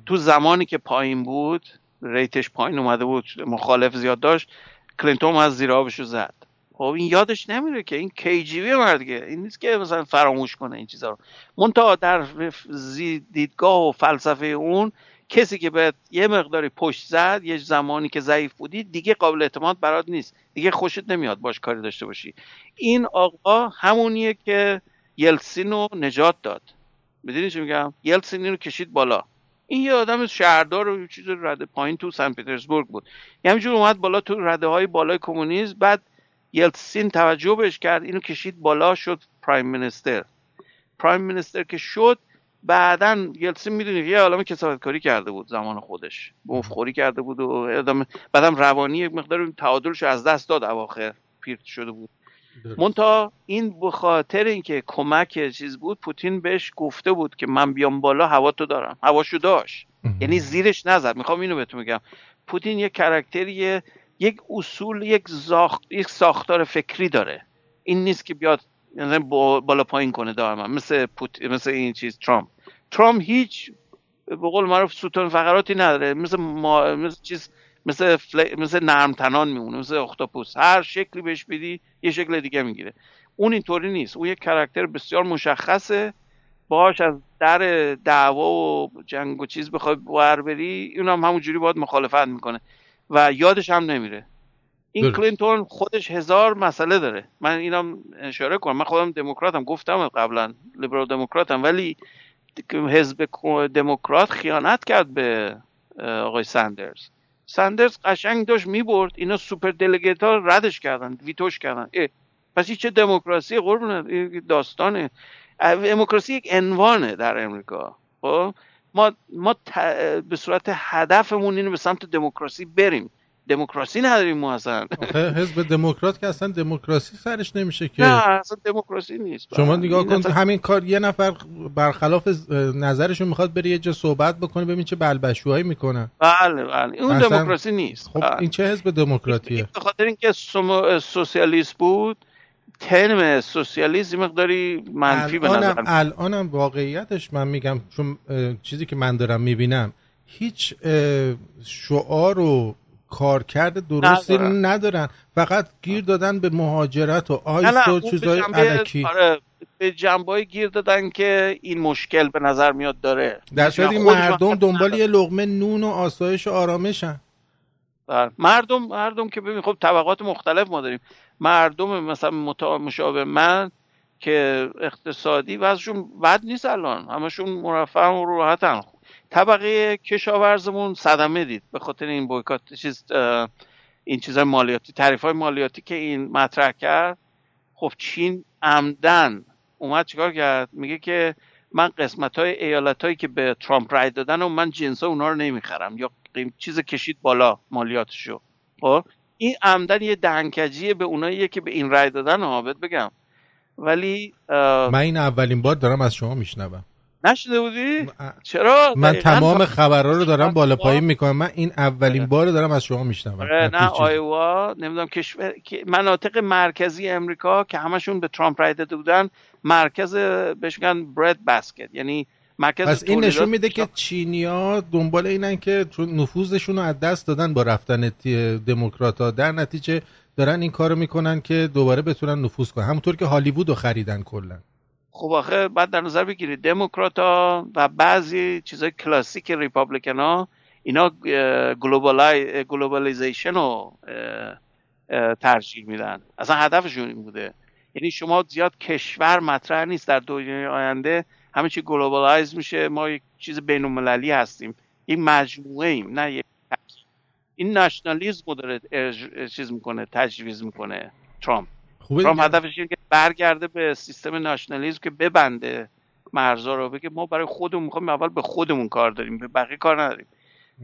تو زمانی که پایین بود ریتش پایین اومده بود مخالف زیاد داشت کلینتون از زیر آبشو زد. خب این یادش نمیره که این کیجیوی مردگه این نیست که مثلا فراموش کنه این چیزا رو. منتها در دیدگاه و فلسفه اون کسی که به یه مقداری پشت زد یه زمانی که ضعیف بودی دیگه قابل اعتماد برات نیست. دیگه خوشت نمیاد باش کاری داشته باشی. این آقا همونیه که یلسین رو نجات داد. می‌دونی چی میگم؟ یلسین رو کشید بالا. این یه آدم شهردار و چیز رده پایین تو سن پترزبورگ بود. همینجور اومد بالا تو رده های بالای کمونیسم بعد یلتسین توجه بهش کرد اینو کشید بالا شد پرایم مینستر پرایم مینستر که شد بعدا یلتسین می‌دونی یه عالم کسافت کاری کرده بود زمان خودش. خوری کرده بود و بعدم روانی یک مقدار تعادلش از دست داد اواخر پیرت شده بود. مونتا این به خاطر اینکه کمک چیز بود پوتین بهش گفته بود که من بیام بالا هوا تو دارم. هواشو داشت. یعنی زیرش نزد. می‌خوام اینو بهتون میگم پوتین یک کرکتریه یک اصول یک, زاخ... یک ساختار فکری داره. این نیست که بیاد بالا پایین کنه دائما مثل پوت... مثل این چیز ترامپ. ترامپ هیچ به قول معروف ستون فقراتی نداره. مثل ما... مثل چیز مثل فل... مثل نرم تنان میمونه مثل اختاپوس. هر شکلی بهش بدی یه شکل دیگه می‌گیره. اون اینطوری نیست. اون یک کرکتر بسیار مشخصه. باش از در دعوا و جنگ و چیز بخوای بر بری اون هم همونجوری باید مخالفت می‌کنه. و یادش هم نمیره. این کلینتون خودش هزار مسئله داره. من اینم اشاره کنم. من خودم دموکراتم. گفتم قبلا لیبرال دموکراتم. ولی حزب دموکرات خیانت کرد به آقای سندرز. سندرز قشنگ داشت می‌برد. اینا superdelegate ها ردش کردن. veto ش کردن. اه. پس چه دموکراسی؟ قربونه داستانه. دموکراسی یک عنوانه در امریکا. خب؟ ما ما به صورت هدفمون اینه به سمت دموکراسی بریم. دموکراسی نداریم ما اصلا. حزب دموکرات که اصلا دموکراسی سرش نمیشه که. نه اصلا دموکراسی نیست. شما نگاه کن همین کار یه نفر برخلاف نظرشون می‌خواد بری یه جا صحبت بکنه ببین چه بلبشوهایی می‌کنه بله بله. اون دموکراسی نیست. خب این چه حزب دموکراتیه؟ به خاطر اینکه سوسیالیست بود ترم سوسیالیسم مقداری منفی به نظر الانم واقعیتش من میگم چون چیزی که من دارم می‌بینم هیچ شعار و کارکرد درستی ندارن. ندارن. فقط گیر دادن به مهاجرت و آیس و چیزای علکی. آره به جنبای گیر دادن که این مشکل به نظر میاد داره. در صورتی مردم دنبال یه لغمه نون و آسایش و آرامشن. بله. مردم مردم که ببین خب طبقات مختلف ما داریم. مردم مثلا مشابه من که اقتصادی وضعشون بد نیست الان. همشون مرفه و راحتن. طبقه کشاورزمون صدمه دید. به خاطر این بویکات چیز این چیزای مالیاتی تعریف های مالیاتی که این مطرح کرد. خب چین عمدن اومد چیکار کرد؟ میگه که من قسمت های ایالت هایی که به ترامپ رای دادن و من جنس اونا رو نمی‌خرم. یا چیز کشید بالا مالیاتشو. خب؟ این عمدن یه دهنکجیه به اونایی که به این رای دادن ها بگم. ولی من این اولین بار دارم از شما میشنوم. نشده بودی؟ چرا؟ من تمام خبرها رو دارم بالا پایین می‌کنم. من این اولین آره. بار دارم از شما میشنوم. آره، نه آیوا نمی‌دونم کشور مناطق مرکزی امریکا که همشون به ترامپ رای داده بودن مرکز بهش میگن برد بسکت یعنی مرکز پس این نشون میده که چینیا دنبال اینن که نفوذشون رو از دست دادن با رفتن دموکرات ها در نتیجه دارن این کارو می‌کنن که دوباره بتونن نفوذ کنن. همونطور که هالیوود رو خریدن کلا. خب آخه بعد در نظر بگیرید دموکرات ها و بعضی چیزای کلاسیک Republican ها اینا globalization رو ترجیح میدن. اصلا هدفشون این بوده. یعنی شما زیاد کشور مطرح نیست در دنیای آینده. همه چی globalize میشه. ما یک چیز بین المللی هستیم. یک مجموعه ایم نه یک این nationalism رو داره چیز می‌کنه تجویز می‌کنه ترامپ. ترامپ هدفش اینه که برگرده به سیستم ناشنالیزم که ببنده مرزا رو بگه ما برای خودمون می‌خوایم اول به خودمون کار داریم به بقیه کار نداریم.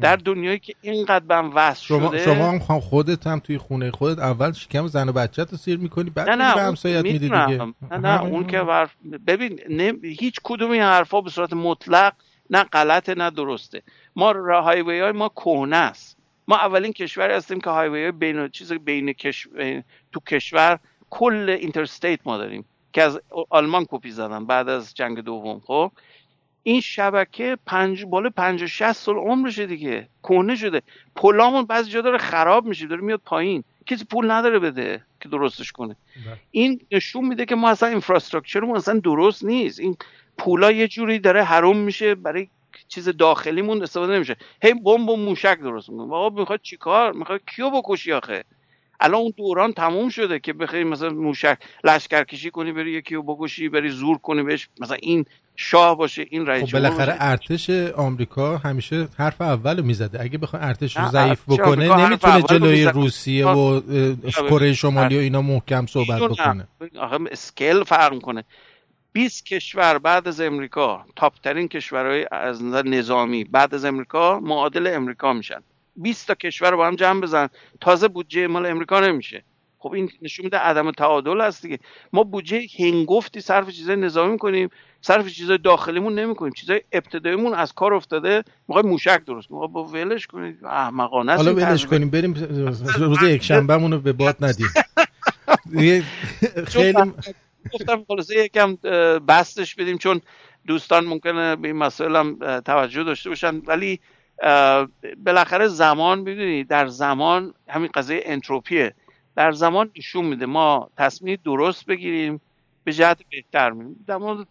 در دنیایی که اینقدر بم وصل شما شده شما هم خودت هم توی خونه خودت اول شکم زن و بچه رو سیر می‌کنی بعد نه نه به همسایت میدی دیگه. نه نه اون که حرف ببین نه... هیچ کدوم این حرفا به صورت مطلق نه غلطه نه درسته. ما هایوی های ما کهنه است. ما اولین کشوری هستیم که highway های بین چیز بین کش... تو کشور کل interstate ما داریم. که از آلمان کپی زدن بعد از جنگ دوم خب؟ این شبکه پنج بالا پنج شصت سال عمرشه دیگه. کهنه شده. پلامون بعضی جا داره خراب میشه داره میاد پایین. کسی پول نداره بده که درستش کنه. بله. این نشون میده که ما اصلا infrastructure مون اصلا درست نیست. این پولا یه جوری داره حروم میشه برای چیز داخلیمون استفاده نمیشه. هی بمب و موشک درست می‌کنه. آقا می‌خواد چیکار؟ می‌خواد کیو بکشی آخه؟ الان اون دوران تموم شده که بخوای مثلا موشک لشکر کشی کنی بری یکی رو بکشی بری زور کنی بهش. مثلا این شاه باشه این رئیس خب بالاخره ارتش آمریکا همیشه حرف اولو می‌زده. اگه بخواد ارتش رو ضعیف بکنه نمی‌تونه جلوی روسیه و کره شمالی و اینا محکم صحبت بکنه. آخه اسکیل فرق می‌کنه. 20 کشور بعد از امریکا تاپ ترین کشورهای از نظر نظامی بعد از امریکا معادل امریکا میشن. 20 تا کشور رو با هم جمع بزن. تازه بودجه مال امریکا نمیشه. خب این نشون میده عدم تعادل هست دیگه. ما بودجه هنگفتی صرف چیزای نظامی کنیم صرف چیزای داخلیمون نمی‌کنیم. چیزای ابتداییمون از کار افتاده می‌خوای موشک درست ما با ولش کنیم احمقانه حالا ولش کنیم بریم روز یک شنبه به باد ندیم. (laughs) خیلی گفتم خلاصه یکم بستش بدیم چون دوستان ممکنه به این مسائل هم توجه داشته باشن. ولی بالاخره زمان ببینید در زمان همین قضیه انتروپیه. در زمان نشون میده. ما تصمیم درست بگیریم به جهت بهتر میریم. در مورد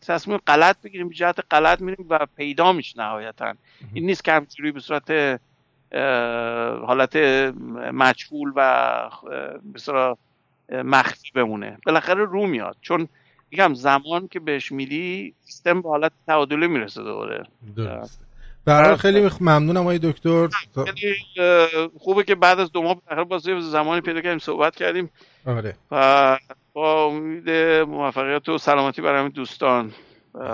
تصمیم غلط بگیریم به جهت غلط میریم و پیدا میشه نهایتا. این نیست که همینجوری به صورت حالت مجهول و به مخفی بمونه. بالاخره رو میاد. چون میگم زمان که بهش میدی سیستم به حالت تعادله می‌رسه دوباره. درست برای خیلی ممنونم آقای دکتر. خوبه که بعد از دو ماه بالاخره باز زمانی پیدا کردیم صحبت کردیم. آره. و با امید موفقیت و سلامتی برای دوستان.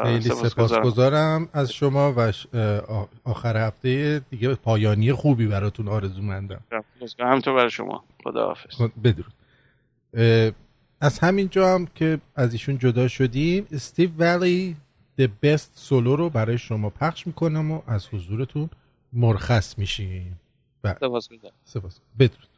خیلی سپاسگزارم. از شما و آخر هفته دیگه پایانی خوبی براتون آرزو مندم همینطور برای شما. خدا حافظ. بدرود. از همین جا هم که از ایشون جدا شدیم استیو ولی The Best سولو رو برای شما پخش می‌کنم و از حضورتون مرخص میشیم. سپاس سپاس. بدرود.